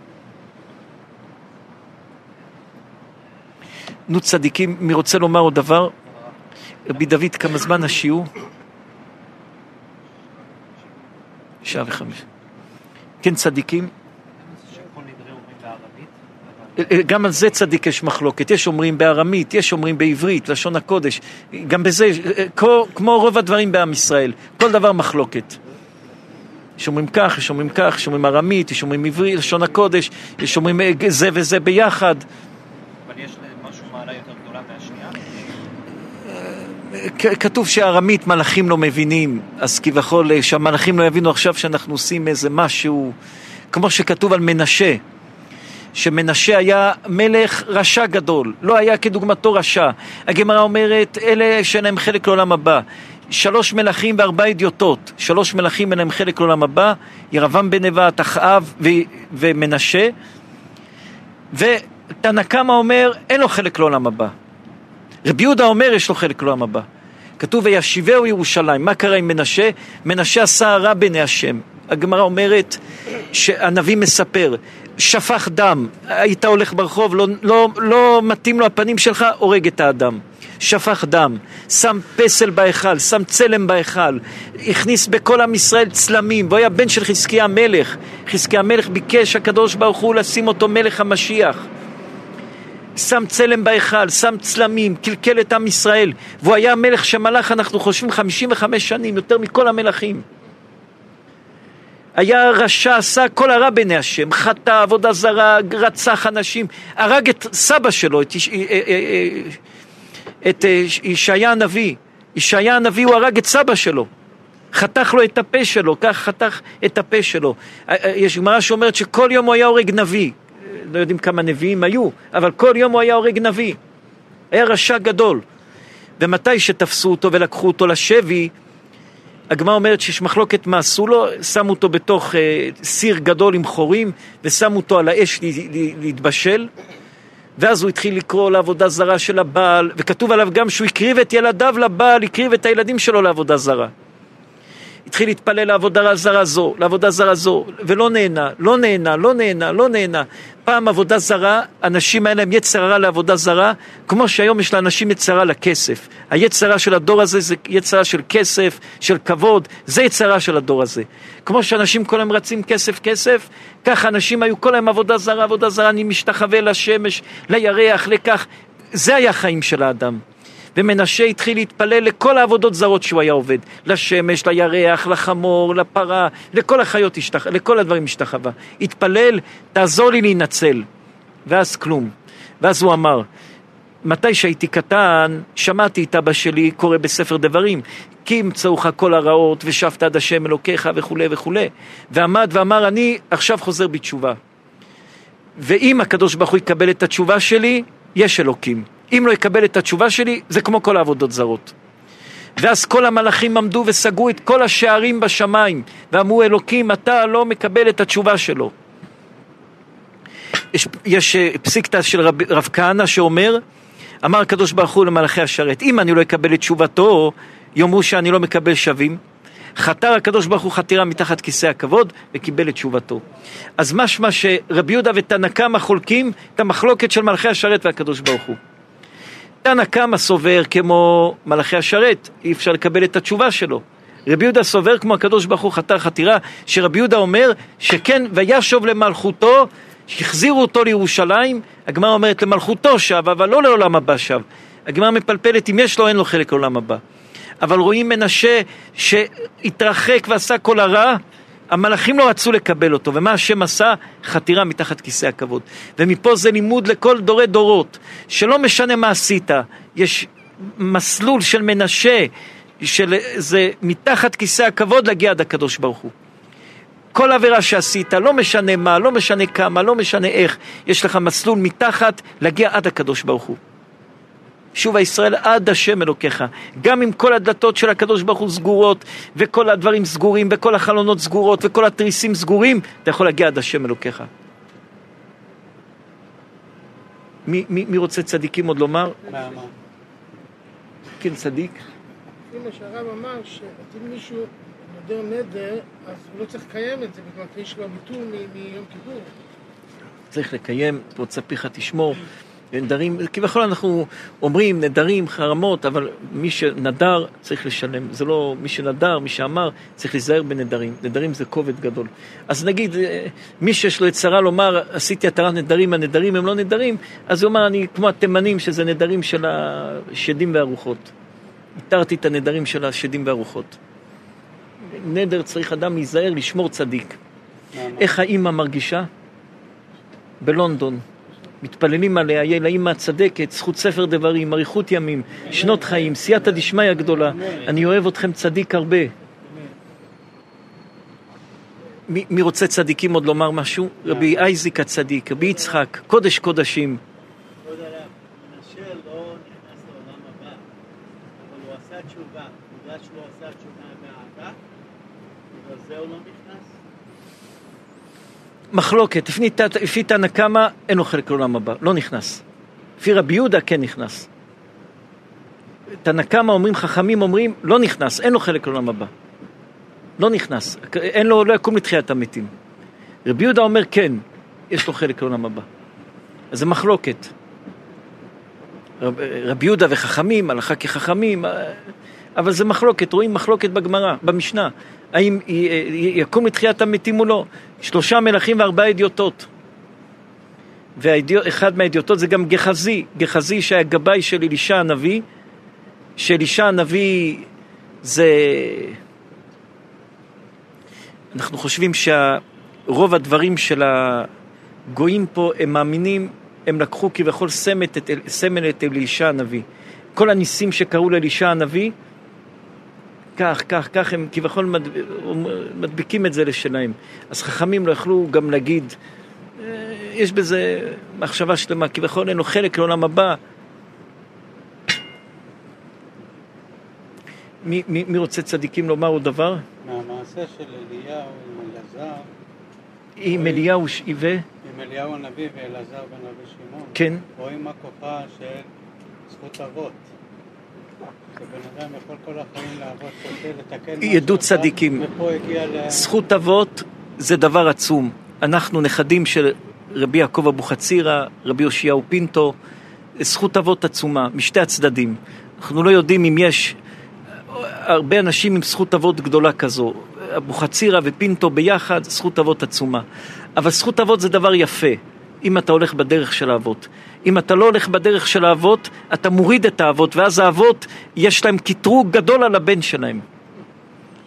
נו צדיקים, מי רוצה לומר עוד דבר? רבי דוד, כמה זמן השיעור? שעה וחמש. כן, צדיקים? גם על זה צדיק יש מחלוקת, יש אומרים בארמית, יש אומרים בעברית, לשון הקודש, גם בזה, כמו, כמו רוב הדברים בעם ישראל, כל דבר מחלוקת. יש אומרים כך, יש אומרים כך, יש אומרים ארמית, יש אומרים עברית, לשון הקודש, יש אומרים זה וזה ביחד. אבל יש משהו מעלה יותר גדולה מהשנייה? כ- כתוב שארמית מלאכים לא מבינים, אז כביכול אה, שהמלאכים לא יבינו עכשיו שאנחנו עושים איזה משהו, כמו שכתוב על מנשה, שמנשה היה מלך רשע גדול, לא היה כדוגמתו רשע. הגמרא אומרת, אלה שאין להם חלק לעולם הבא. שלוש מלכים וארבע אדיוטות, שלוש מלכים אין להם חלק לעולם הבא, ירבעם בן נבט, אחאב ו- ומנשה, ותנא קמא אומר, אין לו חלק לעולם הבא. רבי יהודה אומר, יש לו חלק לעולם הבא. כתוב, וישיבהו ירושלים. מה קרה עם מנשה? מנשה עשה הרע בעיני השם. הגמרא אומרת, שהנביא מספר, שפך דם, היית הולך ברחוב, לא, לא, לא מתאים לו הפנים שלך, הורג את האדם. שפך דם, שם פסל בהיכל, שם צלם בהיכל, הכניס בכל עם ישראל צלמים, והוא היה בן של חזקיה המלך. חזקיה המלך ביקש הקדוש ברוך הוא לשים אותו מלך המשיח. שם צלם בהיכל, שם צלמים, קלקל את עם ישראל, והוא היה מלך שמלך, אנחנו חושבים, 55 שנים, יותר מכל המלכים. היה רשע, עשה כל הרע בעיני השם, חטא, עבודה זרה, רצח אנשים, הרג את סבא שלו, את, יש- אה, אה, אה, את ישעיה הנביא. ישעיה הנביא הוא הרג את סבא שלו. חתך לו את הפה שלו, כך חתך את הפה שלו. יש גמרא שאומרת שכל יום הוא היה הורג נביא. לא יודעים כמה נביאים היו, אבל כל יום הוא היה הורג נביא. היה רשע גדול. ומתי שתפסו אותו ולקחו אותו לשבי, הגמרא אומרת שיש מחלוקת מה עשו לו, שמו אותו בתוך אה, סיר גדול עם חורים ושמו אותו על האש להתבשל ואז הוא התחיל לקרוא לעבודה זרה של הבעל וכתוב עליו גם שהוא הקריב את ילדיו לבעל, הקריב את הילדים שלו לעבודה זרה התחיל להתפלל לעבודה זרה זו, לעבודה זרה זו, ולא נהנה, לא נהנה, לא נהנה, לא נהנה. פעם עבודה זרה, אנשים היה להם יצר הרע לעבודה זרה, כמו שהיום יש לאנשים יצר הרע לכסף. היצר הרע של הדור הזה זה יצר הרע של כסף, של כבוד, זה יצר הרע של הדור הזה. כמו שאנשים כל היום רצים כסף כסף, ככה אנשים היו כל היום עבודה זרה, עבודה זרה, אני משתחווה לשמש, לירח, לכך. זה היה החיים של האדם. ומנשה התחיל להתפלל לכל העבודות זרות שהוא היה עובד, לשמש, לירח, לחמור, לפרה, לכל החיות השתח... לכל הדברים השתחווה. התפלל, תעזור לי להינצל. ואז כלום. ואז הוא אמר, מתי שהייתי קטן, שמעתי את אבא שלי קורא בספר דברים, כי ימצאוך כל הרעות ושבת עד השם אלוקיך וכולי וכולי. ועמד ואמר, אני עכשיו חוזר בתשובה. ואם הקדוש ברוך הוא יקבל את התשובה שלי, יש אלוקים. אם לא יקבל את התשובה שלי, זה כמו כל העבודות זרות. ואז כל המלאכים עמדו וסגרו את כל השערים בשמיים, ואמרו, אלוקים, אתה לא מקבל את התשובה שלו. יש, יש אה, פסיקתא של רב, רב כהנא שאומר, אמר הקדוש ברוך הוא למלאכי השרת, אם אני לא אקבל את תשובתו, יאמרו שאני לא מקבל שווים. חתר הקדוש ברוך הוא חתירה מתחת כיסא הכבוד וקיבל את תשובתו. אז משמע שרבי יהודה ותנא קמא חולקים את המחלוקת של מלאכי השרת והקדוש ברוך הוא. תנא קמא סובר כמו מלאכי השרת, אי אפשר לקבל את התשובה שלו. רבי יהודה סובר כמו הקדוש ברוך הוא חתר חתירה, שרבי יהודה אומר שכן וישוב למלכותו, שהחזירו אותו לירושלים, הגמרא אומרת למלכותו שב, אבל לא לעולם הבא שב. הגמרא מפלפלת אם יש לו אין לו חלק לעולם הבא. אבל רואים מנשה שהתרחק ועשה כל הרע, המלאכים לא רצו לקבל אותו, ומה השם עשה? חתירה מתחת כיסא הכבוד. ומפה זה לימוד לכל דורי דורות, שלא משנה מה עשית, יש מסלול של מנשה, של זה מתחת כיסא הכבוד להגיע עד הקדוש ברוך הוא. כל עבירה שעשית, לא משנה מה, לא משנה כמה, לא משנה איך, יש לך מסלול מתחת להגיע עד הקדוש ברוך הוא. שובה ישראל עד השם אלוקיך. גם אם כל הדלתות של הקדוש ברוך הוא סגורות, וכל הדברים סגורים, וכל החלונות סגורות, וכל התריסים סגורים, אתה יכול להגיע עד השם אלוקיך. מי, מי, מי רוצה צדיקים עוד לומר? כן, צדיק. לפי מה שהרב אמר, שאם מישהו נודר נדר, אז הוא לא צריך לקיים את זה, בגלל שיש לו ביטול מיום כיפור. צריך לקיים, רוצה פיך תשמור. נדרים, כביכול אנחנו אומרים נדרים, חרמות, אבל מי שנדר צריך לשלם. זה לא מי שנדר, מי שאמר, צריך להיזהר בנדרים. נדרים זה כובד גדול. אז נגיד, אה, מי שיש לו יצרה לומר, עשיתי התרת נדרים, הנדרים הם לא נדרים, אז הוא אומר, אני כמו התימנים, שזה נדרים של השדים והרוחות. התרתי את הנדרים של השדים והרוחות. נדר צריך אדם להיזהר, לשמור צדיק. איך האימא מרגישה? בלונדון. מתפללים עליה, יהיה לה אימא צדקת, זכות ספר דברים, אריכות ימים, שנות חיים, סייעתא דשמיא גדולה. אני אוהב אתכם צדיק הרבה. מי, מי רוצה צדיקים עוד לומר משהו? רבי אייזיק הצדיק, רבי יצחק, קודש קודשים. כבוד הרב, מנשה לא נכנס לעולם הבא, אבל הוא עשה תשובה. בגלל שהוא עשה תשובה מאהבה, בגלל זה הוא לא נכנס? מחלוקת, לפי תנא קמא אין לו חלק לעולם הבא, לא נכנס. לפי רבי יהודה כן נכנס. תנא קמא אומרים, חכמים אומרים, לא נכנס, אין לו חלק לעולם הבא. לא נכנס, אין לו, לא יקום לתחיית המתים. רבי יהודה אומר כן, יש לו חלק לעולם הבא. אז זה מחלוקת. רב, רבי יהודה וחכמים, הלכה כחכמים, אה, אבל זה מחלוקת, רואים מחלוקת בגמרא, במשנה. האם יקום לתחיית המתים או לא? שלושה מלכים וארבעה אדיוטות. ואחד מהאדיוטות זה גם גחזי, גחזי שהיה גבאי של אלישע הנביא, שאלישע הנביא זה... אנחנו חושבים שרוב הדברים של הגויים פה, הם מאמינים, הם לקחו כביכול סמל את, סמל את אלישע הנביא. כל הניסים שקרו לאלישע הנביא, כך, כך, כך, הם כביכול מד... מדביקים את זה לשלהם. אז חכמים לא יכלו גם להגיד, אה, יש בזה מחשבה שלמה, כביכול אין לו חלק לעולם הבא. מי, מי, מי רוצה צדיקים לומר עוד דבר? מהמעשה של אליהו עם אלעזר, עם אליהו ש- ו... עם אליהו הנביא ואלעזר בן רבי שמעון, כן. רואים מה כוחה של זכות אבות. שעשה, צדיקים. זכות אבות זה דבר עצום. אנחנו נכדים של רבי יעקב אבוחצירא, רבי יאשיהו פינטו, זכות אבות עצומה, משתי הצדדים. אנחנו לא יודעים אם יש הרבה אנשים עם זכות אבות גדולה כזו. אבוחצירא ופינטו ביחד, זכות אבות עצומה. אבל זכות אבות זה דבר יפה, אם אתה הולך בדרך של האבות. אם אתה לא הולך בדרך של האבות, אתה מוריד את האבות, ואז האבות, יש להם קטרוג גדול על הבן שלהם.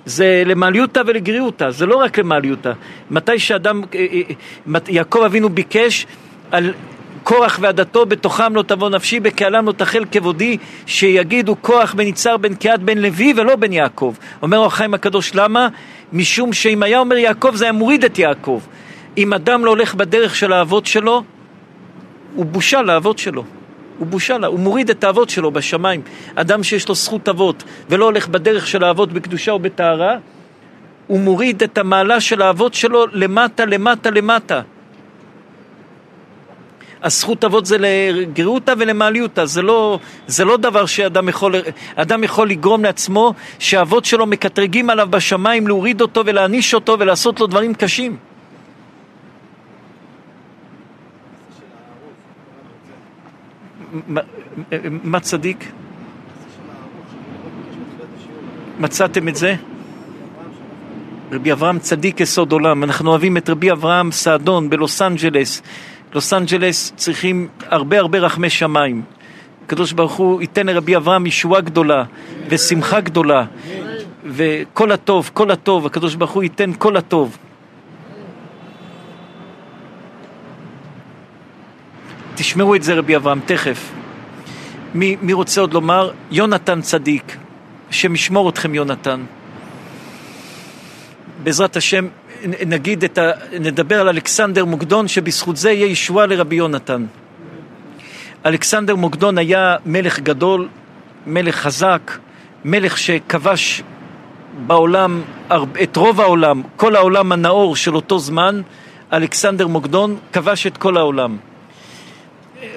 זה למעליותא ולגריותא, זה לא רק למעליותא. מתי שאדם, אה, אה, מת- יעקב אבינו ביקש על קורח ועדתו בתוכם לא תבוא נפשי, בקהלם לא תחל כבודי, שיגידו קורח בן יצהר בן קהת בן לוי ולא בן יעקב. אומר החיים הקדוש, למה? משום שאם היה אומר יעקב זה היה מוריד את יעקב. אם אדם לא הולך בדרך של האבות שלו, הוא בושה לאבות שלו. הוא בושה לה, הוא מוריד את האבות שלו בשמיים. אדם שיש לו זכות אבות ולא הולך בדרך של האבות בקדושה או בטהרה, הוא מוריד את המעלה של האבות שלו למטה, למטה, למטה. הזכות אבות זה לגריותא ולמעליותא, זה לא, זה לא דבר שאדם יכול, אדם יכול לגרום לעצמו שהאבות שלו מקטרגים עליו בשמיים, להוריד אותו ולהעניש אותו ולעשות לו דברים קשים. מה- צדיק? מצאתם את זה? רבי אברהם צדיק יסוד עולם, אנחנו אוהבים את רבי אברהם סעדון בלוס אנג'לס. לוס אנג'לס צריכים הרבה הרבה רחמי שמיים. הקדוש ברוך הוא ייתן לרבי אברהם ישועה גדולה ושמחה גדולה וכל הטוב, כל הטוב, הקדוש ברוך הוא ייתן כל הטוב. תשמעו את זה רבי אברהם, תכף. מי, מי רוצה עוד לומר? יונתן צדיק, השם ישמור אתכם יונתן. בעזרת השם נגיד את ה... נדבר על אלכסנדר מוקדון שבזכות זה יהיה ישועה לרבי יונתן. אלכסנדר מוקדון היה מלך גדול, מלך חזק, מלך שכבש בעולם, את רוב העולם, כל העולם הנאור של אותו זמן, אלכסנדר מוקדון כבש את כל העולם.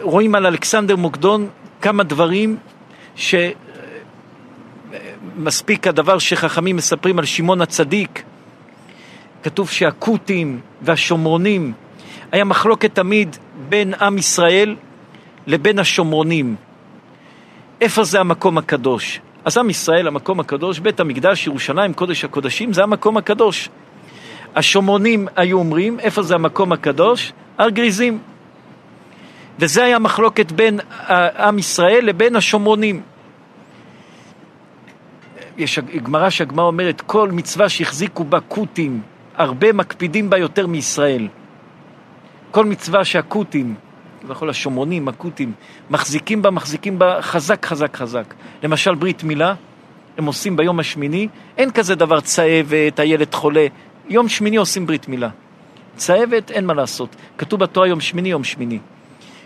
רואים על אלכסנדר מוקדון כמה דברים שמספיק הדבר שחכמים מספרים על שמעון הצדיק. כתוב שהכותים והשומרונים, היה מחלוקת תמיד בין עם ישראל לבין השומרונים. איפה זה המקום הקדוש? אז עם ישראל, המקום הקדוש, בית המקדש, ירושלים, קודש הקודשים, זה המקום הקדוש. השומרונים היו אומרים, איפה זה המקום הקדוש? הר גריזים. וזה היה מחלוקת בין עם ישראל לבין השומרונים. יש גמרא שהגמרא אומרת, כל מצווה שהחזיקו בה כותים, הרבה מקפידים בה יותר מישראל. כל מצווה שהכותים, כביכול השומרונים, הכותים, מחזיקים בה, מחזיקים בה חזק, חזק, חזק. למשל ברית מילה, הם עושים ביום השמיני, אין כזה דבר צהבת, הילד חולה. יום שמיני עושים ברית מילה. צהבת, אין מה לעשות. כתוב בתורה יום שמיני, יום שמיני.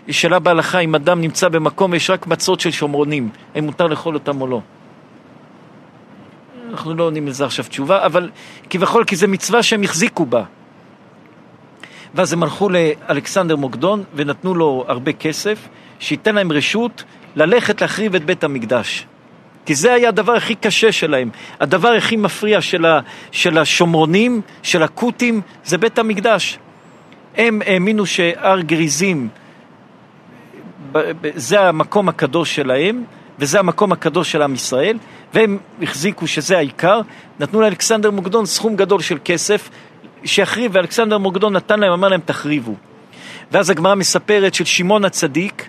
יש שאלה בהלכה אם אדם נמצא במקום ויש רק מצות של שומרונים, האם מותר לאכול אותם או לא. אנחנו לא עונים לזה עכשיו תשובה, אבל כביכול כי זה מצווה שהם החזיקו בה. ואז הם הלכו לאלכסנדר מוקדון ונתנו לו הרבה כסף, שייתן להם רשות ללכת להחריב את בית המקדש. כי זה היה הדבר הכי קשה שלהם. הדבר הכי מפריע של, ה, של השומרונים, של הכותים, זה בית המקדש. הם האמינו שהר גריזים זה המקום הקדוש שלהם, וזה המקום הקדוש של עם ישראל, והם החזיקו שזה העיקר, נתנו לאלכסנדר מוקדון סכום גדול של כסף שיחריב, ואלכסנדר מוקדון נתן להם, אמר להם תחריבו. ואז הגמרא מספרת של שמעון הצדיק,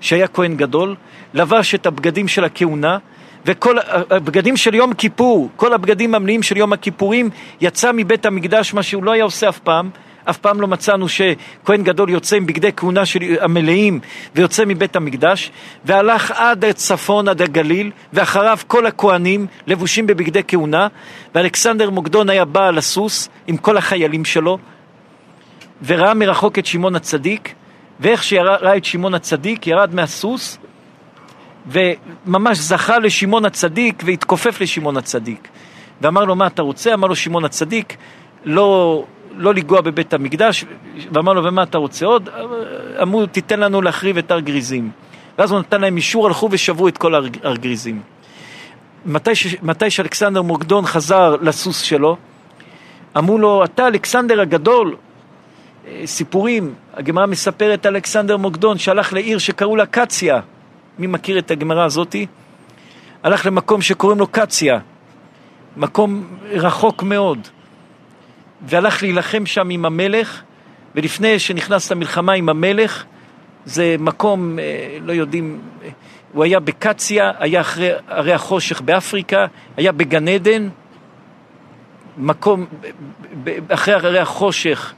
שהיה כהן גדול, לבש את הבגדים של הכהונה, וכל הבגדים של יום כיפור, כל הבגדים המלאים של יום הכיפורים, יצא מבית המקדש, מה שהוא לא היה עושה אף פעם. אף פעם לא מצאנו שכהן גדול יוצא עם בגדי כהונה של המלאים ויוצא מבית המקדש, והלך עד הצפון, עד הגליל, ואחריו כל הכהנים לבושים בבגדי כהונה, ואלכסנדר מוקדון היה בא על הסוס עם כל החיילים שלו, וראה מרחוק את שמעון הצדיק, ואיך שראה את שמעון הצדיק, ירד מהסוס, וממש זכה לשמעון הצדיק והתכופף לשמעון הצדיק. ואמר לו, מה אתה רוצה? אמר לו שמעון הצדיק, לא... לא לנגוע בבית המקדש, ואמר לו, ומה אתה רוצה עוד? אמרו, תיתן לנו להחריב את הר גריזים. ואז הוא נתן להם אישור, הלכו ושברו את כל הר גריזים. מתי, ש... מתי שאלכסנדר מוקדון חזר לסוס שלו, אמרו לו, אתה אלכסנדר הגדול, סיפורים, הגמרא מספרת על אלכסנדר מוקדון שהלך לעיר שקראו לה קציה. מי מכיר את הגמרא הזאתי? הלך למקום שקוראים לו קציה, מקום רחוק מאוד. והלך להילחם שם עם המלך, ולפני שנכנס למלחמה עם המלך, זה מקום, לא יודעים, הוא היה בקציה, היה אחרי הרי החושך באפריקה, היה בגן עדן, מקום, אחרי הרי החושך,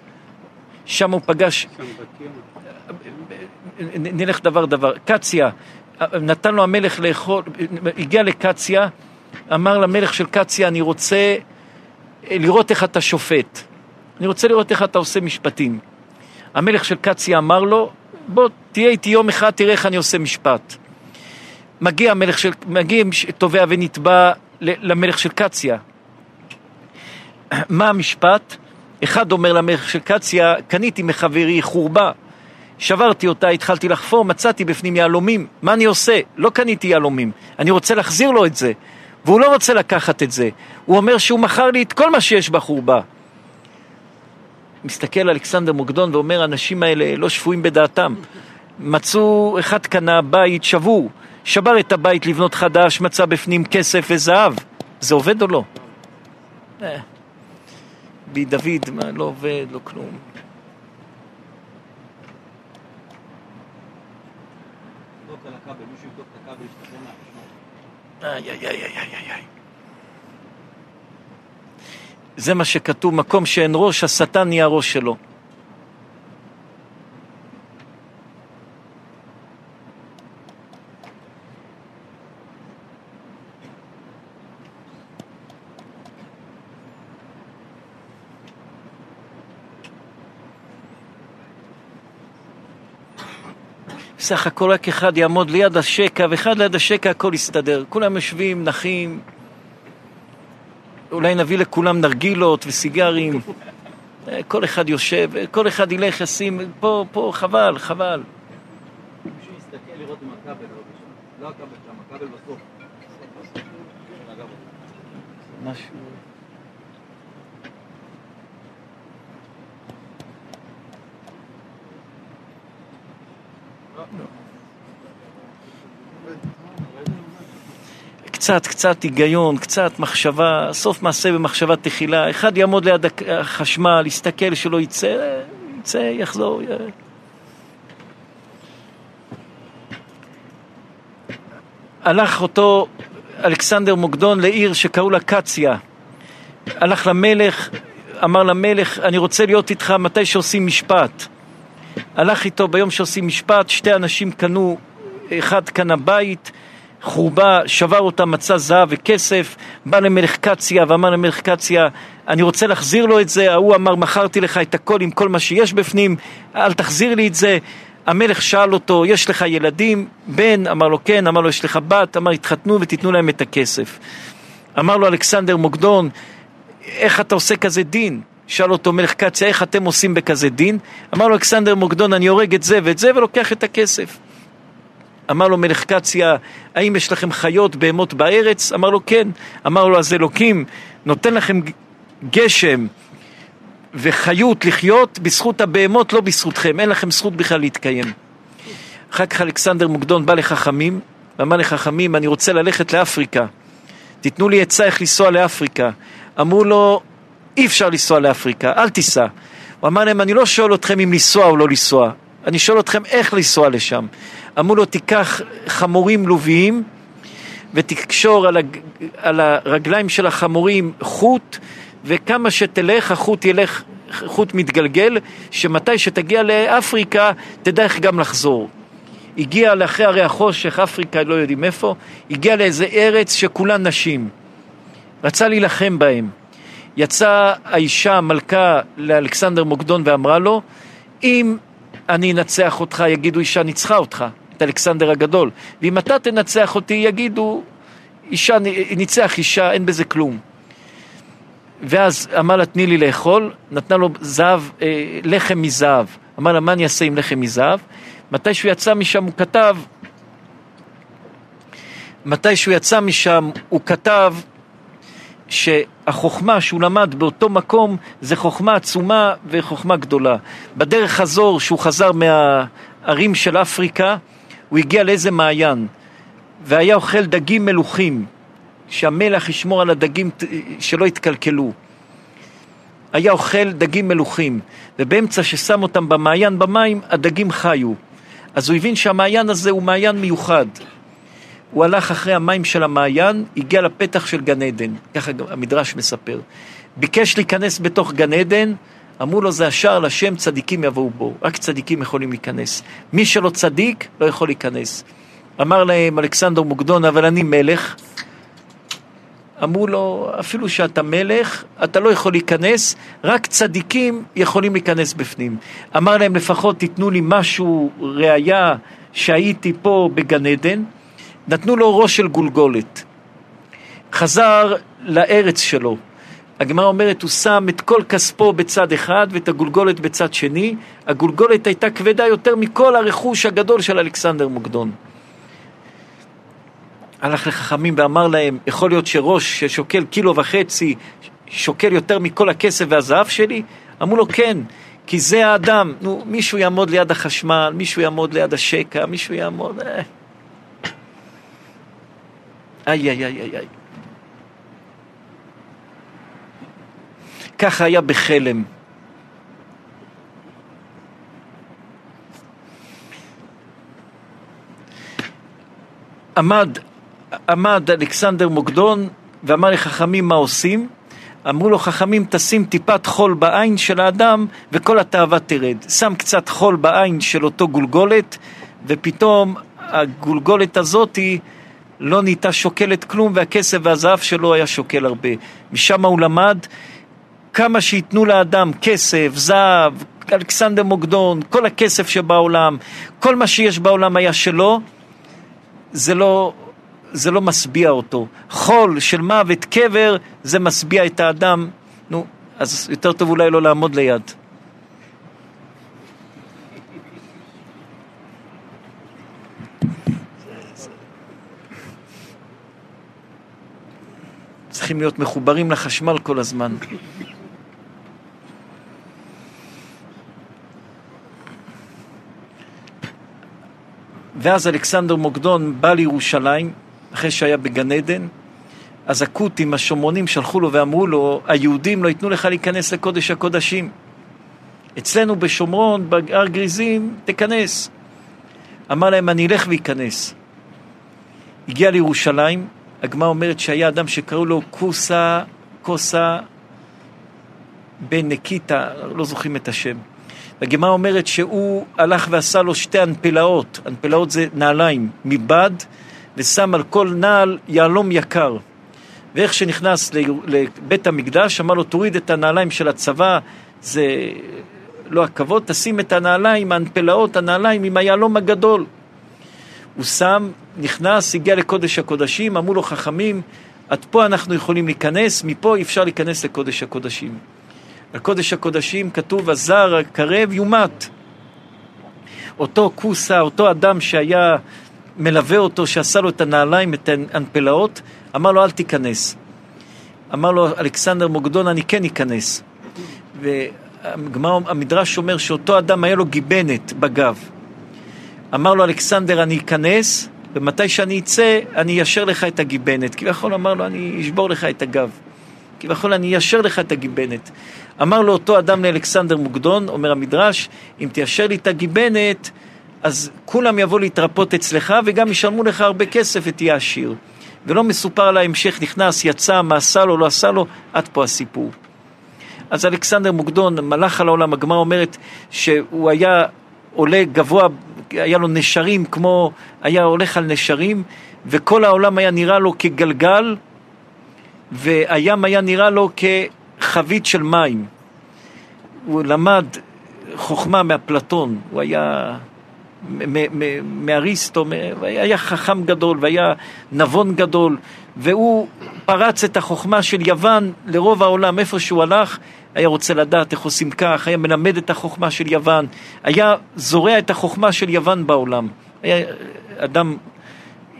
שם הוא פגש... נ- נלך דבר דבר. קציה, נתן לו המלך לאכול, הגיע לקציה, אמר למלך של קציה, אני רוצה אה, לראות איך אתה שופט. אני רוצה לראות איך אתה עושה משפטים. המלך של קציה אמר לו, בוא תהיה איתי יום אחד, תראה איך אני עושה משפט. מגיע המלך של, מגיע תובע ונתבע למלך של קציה. מה המשפט? אחד אומר למלך של קציה, קניתי מחברי חורבה, שברתי אותה, התחלתי לחפור, מצאתי בפנים יהלומים, מה אני עושה? לא קניתי יהלומים, אני רוצה להחזיר לו את זה, והוא לא רוצה לקחת את זה, הוא אומר שהוא מכר לי את כל מה שיש בחורבה. מסתכל אלכסנדר מוקדון ואומר, האנשים האלה לא שפויים בדעתם. מצאו, אחד קנה בית שבור, שבר את הבית לבנות חדש, מצא בפנים כסף וזהב. זה עובד או לא? אה. בי דוד, מה, לא עובד, לא כלום. לבדוק על הכבל, מישהו יבדוק את הכבל, ישתחרר מהחשמל. איי, איי, איי, איי, איי. זה מה שכתוב, מקום שאין ראש, השטן נהיה הראש שלו. סך הכל רק אחד יעמוד ליד השקע, ואחד ליד השקע הכל יסתדר. כולם יושבים, נחים. אולי נביא לכולם נרגילות וסיגרים. כל אחד יושב, כל אחד ילך, ישים, פה, פה, חבל, חבל. מישהו יסתכל לראות אם הכבל לא. לא הכבל שם, הכבל בסוף. אגב, משהו... קצת, קצת היגיון, קצת מחשבה, סוף מעשה במחשבה תחילה. אחד יעמוד ליד החשמל, יסתכל שלא יצא, יצא, יחזור. י- הלך אותו אלכסנדר מוקדון לעיר שקראו לה קציה. הלך למלך, אמר למלך, אני רוצה להיות איתך מתי שעושים משפט. הלך איתו ביום שעושים משפט, שתי אנשים קנו, אחד קנה בית, חורבה, שבר אותה, מצא זהב וכסף, בא למלך קציה ואמר למלך קציה, אני רוצה להחזיר לו את זה, ההוא אמר, מכרתי לך את הכל עם כל מה שיש בפנים, אל תחזיר לי את זה. המלך שאל אותו, יש לך ילדים? בן? אמר לו כן, אמר לו, יש לך בת? אמר, התחתנו ותיתנו להם את הכסף. אמר לו אלכסנדר מוקדון, איך אתה עושה כזה דין? שאל אותו מלך קציה, איך אתם עושים בכזה דין? אמר לו אלכסנדר מוקדון, אני הורג את זה ואת זה ולוקח את הכסף. אמר לו מלך קציה, האם יש לכם חיות, בהמות בארץ? אמר לו כן. אמר לו, אז אלוקים נותן לכם גשם וחיות לחיות בזכות הבהמות, לא בזכותכם, אין לכם זכות בכלל להתקיים. אחר כך אלכסנדר מוקדון בא לחכמים, ואמר לחכמים, אני רוצה ללכת לאפריקה. תיתנו לי עצה איך לנסוע לאפריקה. אמרו לו, אי אפשר לנסוע לאפריקה, אל תיסע. הוא אמר להם, אני לא שואל אתכם אם לנסוע או לא לנסוע, אני שואל אתכם איך לנסוע לשם. אמרו לו, תיקח חמורים לוביים ותקשור על, הג... על הרגליים של החמורים חוט, וכמה שתלך, החוט ילך, חוט מתגלגל, שמתי שתגיע לאפריקה, תדע איך גם לחזור. הגיע לאחרי הרי החושך, אפריקה, לא יודעים איפה, הגיע לאיזה ארץ שכולה נשים. רצה להילחם בהם. יצאה האישה, המלכה, לאלכסנדר מוקדון ואמרה לו, אם אני אנצח אותך, יגידו אישה ניצחה אותך, את אלכסנדר הגדול. ואם אתה תנצח אותי, יגידו אישה, ניצח אישה, אין בזה כלום. ואז אמר לה, תני לי לאכול, נתנה לו זהב, אה, לחם מזהב. אמר לה, מה אני אעשה עם לחם מזהב? מתי שהוא יצא משם הוא כתב, מתי שהוא יצא משם הוא כתב שהחוכמה שהוא למד באותו מקום זה חוכמה עצומה וחוכמה גדולה. בדרך חזור, שהוא חזר מהערים של אפריקה, הוא הגיע לאיזה מעיין, והיה אוכל דגים מלוכים, שהמלח ישמור על הדגים שלא יתקלקלו. היה אוכל דגים מלוכים, ובאמצע ששם אותם במעיין במים, הדגים חיו. אז הוא הבין שהמעיין הזה הוא מעיין מיוחד. הוא הלך אחרי המים של המעיין, הגיע לפתח של גן עדן, ככה המדרש מספר. ביקש להיכנס בתוך גן עדן, אמרו לו, זה השער לשם, צדיקים יבואו בו, רק צדיקים יכולים להיכנס. מי שלא צדיק, לא יכול להיכנס. אמר להם אלכסנדר מוקדון, אבל אני מלך. אמרו לו, אפילו שאתה מלך, אתה לא יכול להיכנס, רק צדיקים יכולים להיכנס בפנים. אמר להם, לפחות תיתנו לי משהו, ראייה שהייתי פה בגן עדן. נתנו לו ראש של גולגולת. חזר לארץ שלו. הגמרא אומרת, הוא שם את כל כספו בצד אחד ואת הגולגולת בצד שני. הגולגולת הייתה כבדה יותר מכל הרכוש הגדול של אלכסנדר מוקדון. הלך לחכמים ואמר להם, יכול להיות שראש ששוקל קילו וחצי, שוקל יותר מכל הכסף והזהב שלי? אמרו לו, כן, כי זה האדם. נו, מישהו יעמוד ליד החשמל, מישהו יעמוד ליד השקע, מישהו יעמוד... אה. איי, איי, איי, איי. ככה היה בחלם. עמד, עמד אלכסנדר מוקדון ואמר לחכמים מה עושים. אמרו לו חכמים תשים טיפת חול בעין של האדם וכל התאווה תרד. שם קצת חול בעין של אותו גולגולת ופתאום הגולגולת הזאתי לא נהייתה שוקלת כלום והכסף והזהב שלו היה שוקל הרבה. משם הוא למד כמה שייתנו לאדם כסף, זהב, אלכסנדר מוקדון, כל הכסף שבעולם, כל מה שיש בעולם היה שלו, זה לא, זה לא משביע אותו. חול של מוות, קבר, זה משביע את האדם. נו, אז יותר טוב אולי לא לעמוד ליד. צריכים להיות מחוברים לחשמל כל הזמן. ואז אלכסנדר מוקדון בא לירושלים, אחרי שהיה בגן עדן, אז הכותים, השומרונים, שלחו לו ואמרו לו, היהודים לא ייתנו לך להיכנס לקודש הקודשים. אצלנו בשומרון, בהר גריזים, תיכנס. אמר להם, אני אלך ואיכנס. הגיע לירושלים, הגמרא אומרת שהיה אדם שקראו לו קוסה, קוסה בן נקיטה, לא זוכרים את השם. הגמרא אומרת שהוא הלך ועשה לו שתי אנפלאות, אנפלאות זה נעליים, מבד, ושם על כל נעל יהלום יקר. ואיך שנכנס לבית המקדש, אמר לו, תוריד את הנעליים של הצבא, זה לא הכבוד, תשים את הנעליים, האנפלאות, הנעליים עם היהלום הגדול. הוא שם, נכנס, הגיע לקודש הקודשים, אמרו לו חכמים, עד פה אנחנו יכולים להיכנס, מפה אי אפשר להיכנס לקודש הקודשים. בקודש הקודשים כתוב, הזר הקרב יומת. אותו כוסה, אותו אדם שהיה מלווה אותו, שעשה לו את הנעליים, את האנפלאות, אמר לו, אל תיכנס. אמר לו, אלכסנדר מוקדון, אני כן אכנס. והמדרש אומר שאותו אדם היה לו גיבנת בגב. אמר לו אלכסנדר, אני אכנס, ומתי שאני אצא, אני איישר לך את הגיבנת. כביכול אמר לו, אני אשבור לך את הגב. כביכול אני איישר לך את הגיבנת. אמר לו אותו אדם לאלכסנדר מוקדון, אומר המדרש, אם תיישר לי את הגיבנת, אז כולם יבואו להתרפות אצלך וגם ישלמו לך הרבה כסף ותהיה עשיר. ולא מסופר על ההמשך, נכנס, יצא, מה עשה לו, לא עשה לו, עד פה הסיפור. אז אלכסנדר מוקדון מלך על העולם, הגמרא אומרת שהוא היה עולה גבוה, היה לו נשרים כמו, היה הולך על נשרים, וכל העולם היה נראה לו כגלגל, והים היה נראה לו כחבית של מים. הוא למד חוכמה מאפלטון, הוא היה מאריסטו, היה חכם גדול והיה נבון גדול, והוא פרץ את החוכמה של יוון לרוב העולם, איפה שהוא הלך, היה רוצה לדעת איך עושים כך, היה מלמד את החוכמה של יוון, היה זורע את החוכמה של יוון בעולם. היה אדם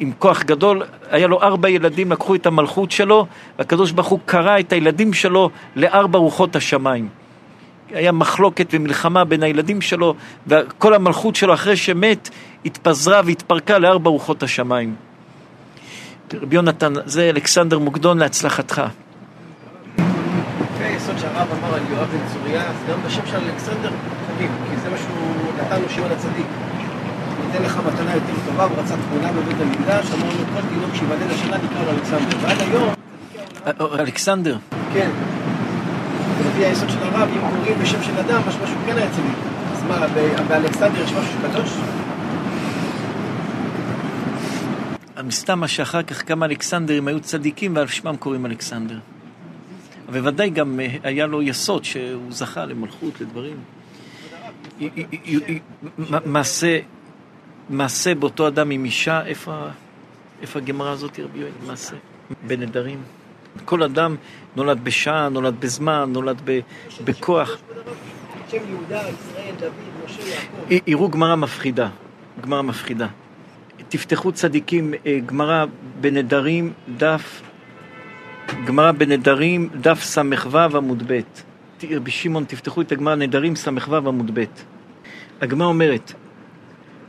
עם כוח גדול, היה לו ארבע ילדים, לקחו את המלכות שלו, והקדוש ברוך הוא קרא את הילדים שלו לארבע רוחות השמיים. היה מחלוקת ומלחמה בין הילדים שלו, וכל המלכות שלו אחרי שמת התפזרה והתפרקה לארבע רוחות השמיים. רבי יונתן, זה אלכסנדר מוקדון להצלחתך. שהרב אמר על יואב בן צוריה, אז גם בשם של אלכסנדר חביב, כי זה מה שהוא נתן לו שמעון הצדיק. ניתן לך מתנה יותר טובה, הוא רצה תמונה בבית המקדש, אמר לו כל תינוק שיוולד השנה נקרא לו אלכסנדר. ועד היום... אלכסנדר, כן. ולפי היסוד של הרב, אם קוראים בשם של אדם, משמע שהוא כן היה צדיק. אז מה, באלכסנדר יש משהו קדוש? מסתם מה שאחר כך כמה אלכסנדרים היו צדיקים ועל שמם קוראים אלכסנדר. ובוודאי גם אה, היה לו יסוד שהוא זכה למלכות, לדברים. מעשה, באותו אדם עם אישה, איפה, הגמרא הזאת, רבי יואל? מעשה, בנדרים. כל אדם נולד בשעה, נולד בזמן, נולד בכוח. יראו גמרא מפחידה, גמרא מפחידה. תפתחו צדיקים, אה, גמרא בנדרים, דף, גמרא בנדרים, דף ס"ו עמוד ב'. רבי שמעון, תפתחו את הגמרא נדרים ס"ו עמוד ב'. הגמרא אומרת,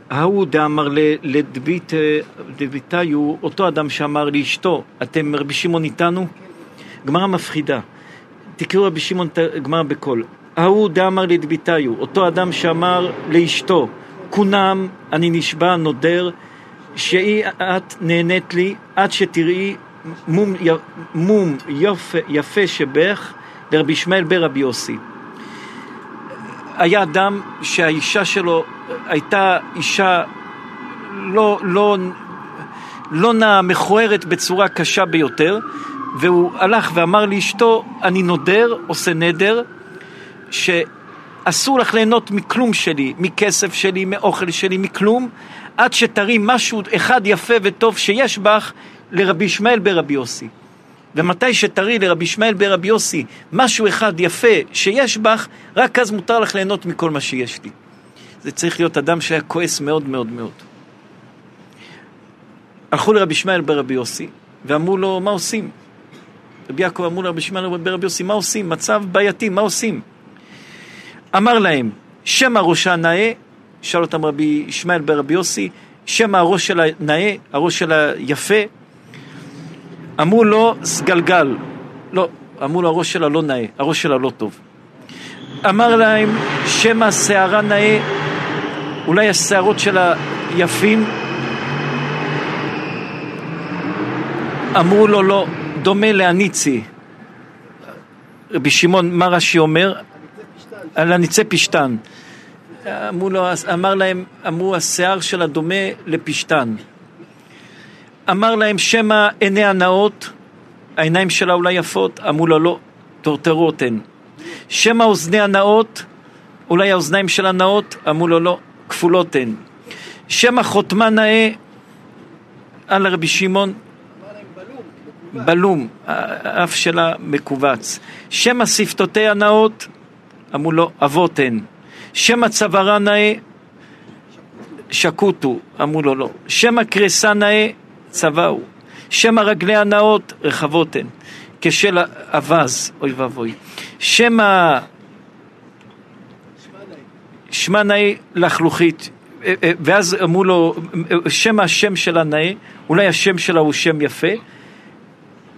ההוא דאמר לדבית, אה, דביתיו, אותו אדם שאמר לאשתו, אתם רבי שמעון איתנו? גמרא מפחידה. תקראו רבי שמעון את הגמרא בקול. ההוא דאמר לדביתיו, אותו אדם שאמר לאשתו, כונם אני נשבע נודר, שהיא את נהנית לי עד שתראי מום, י- מום יפה, יפה שבך לרבי ישמעאל ברבי יוסי. היה אדם שהאישה שלו הייתה אישה לא, לא, לא נעה, מכוערת בצורה קשה ביותר, והוא הלך ואמר לאשתו, אני נודר, עושה נדר, שאסור לך ליהנות מכלום שלי, מכסף שלי, מאוכל שלי, מכלום, עד שתראי משהו אחד יפה וטוב שיש בך לרבי ישמעאל ברבי יוסי. ומתי שתראי לרבי ישמעאל ברבי יוסי משהו אחד יפה שיש בך, רק אז מותר לך ליהנות מכל מה שיש לי. זה צריך להיות אדם שהיה כועס מאוד מאוד מאוד. הלכו לרבי ישמעאל ברבי יוסי, ואמרו לו, מה עושים? רבי יעקב אמרו לרבי ישמעאל ברבי יוסי, מה עושים? מצב בעייתי, מה עושים? אמר להם, שמא ראשה נאה, שאל אותם רבי ישמעאל ברבי יוסי, שמא הראש שלה נאה, הראש שלה יפה? אמרו לו, סגלגל. לא, אמרו לו, הראש שלה לא נאה, הראש שלה לא טוב. אמר להם, שמא שערה נאה, אולי השערות שלה יפים? אמרו לו, לא, דומה להניצי. רבי שמעון, מה רש"י אומר? על הניצי פשתן. אמרו לו, אמר להם, אמרו, השיער שלה דומה לפשתן. אמר להם, שמא עיניה נאות, העיניים שלה אולי יפות? אמרו לו, לא, טורטרות הן. שמא אוזניה נאות, אולי האוזניים שלה נאות? אמרו לו, לא, כפולות הן. שמא חותמה נאה, על רבי שמעון, בלום, האף שלה מכווץ. שמא שפתותיה נאות, אמרו לו, אבות הן. שמא צווארה נאה, שקוטו, אמרו לו לא. שמא קרסה נאה, צבאו. שמא רגליה נאות, רחבות הן. כשל אווז, אוי ואבוי. שמא שמע נאה לחלוכית. אה, אה, ואז אמרו לו, אה, שמא השם שלה נאה, אולי השם שלה הוא שם יפה.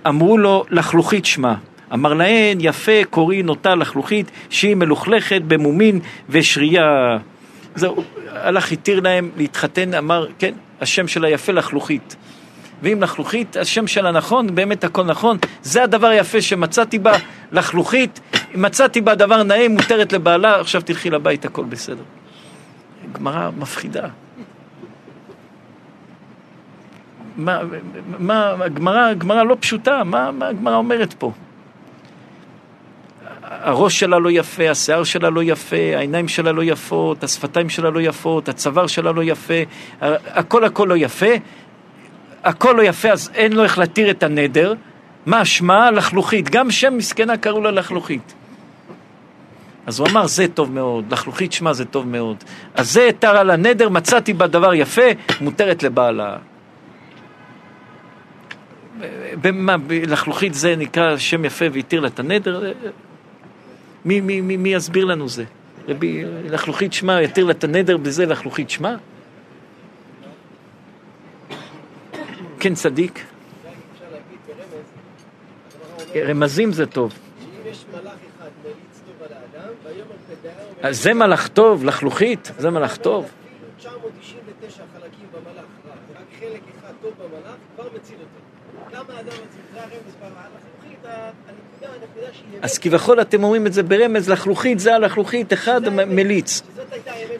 אמרו לו, לחלוכית שמה. אמר להן, יפה, קוראים אותה לחלוכית, שהיא מלוכלכת במומין ושריה. זהו, הלך, התיר להם להתחתן, אמר, כן, השם שלה יפה לחלוכית. ואם לחלוכית, השם שלה נכון, באמת הכל נכון, זה הדבר היפה שמצאתי בה, לחלוכית, מצאתי בה דבר נאה, מותרת לבעלה, עכשיו תלכי לבית, הכל בסדר. גמרא מפחידה. מה, מה, הגמרא, הגמרא לא פשוטה, מה, מה הגמרא אומרת פה? הראש שלה לא יפה, השיער שלה לא יפה, העיניים שלה לא יפות, השפתיים שלה לא יפות, הצוואר שלה לא יפה, הכל הכל לא יפה, הכל לא יפה, אז אין לו איך להתיר את הנדר. מה שמה? לחלוכית. גם שם מסכנה קראו לה לחלוכית. אז הוא אמר, זה טוב מאוד, לחלוכית שמה זה טוב מאוד. אז זה התר על הנדר, מצאתי בה דבר יפה, מותרת לבעלה. במה, לחלוכית זה נקרא שם יפה והתיר לה את הנדר? מי, מי, מי, מי יסביר לנו זה? רבי, לחלוכית שמה, יתיר לה את הנדר בזה לחלוכית שמה? כן, צדיק. אומרת רמזים זה טוב. אז זה מלאך טוב, לחלוכית, זה מלאך טוב. אפילו 999 חלקים במלאך רע, ורק חלק אחד טוב במלאך, כבר מציל אותו. גם האדם עצמו, זה הרמז פעם, הלחלוכית, הנקודה, הנקודה שהיא... אז כביכול אתם אומרים את זה ברמז, לחלוכית זה הלחלוכית, אחד מליץ.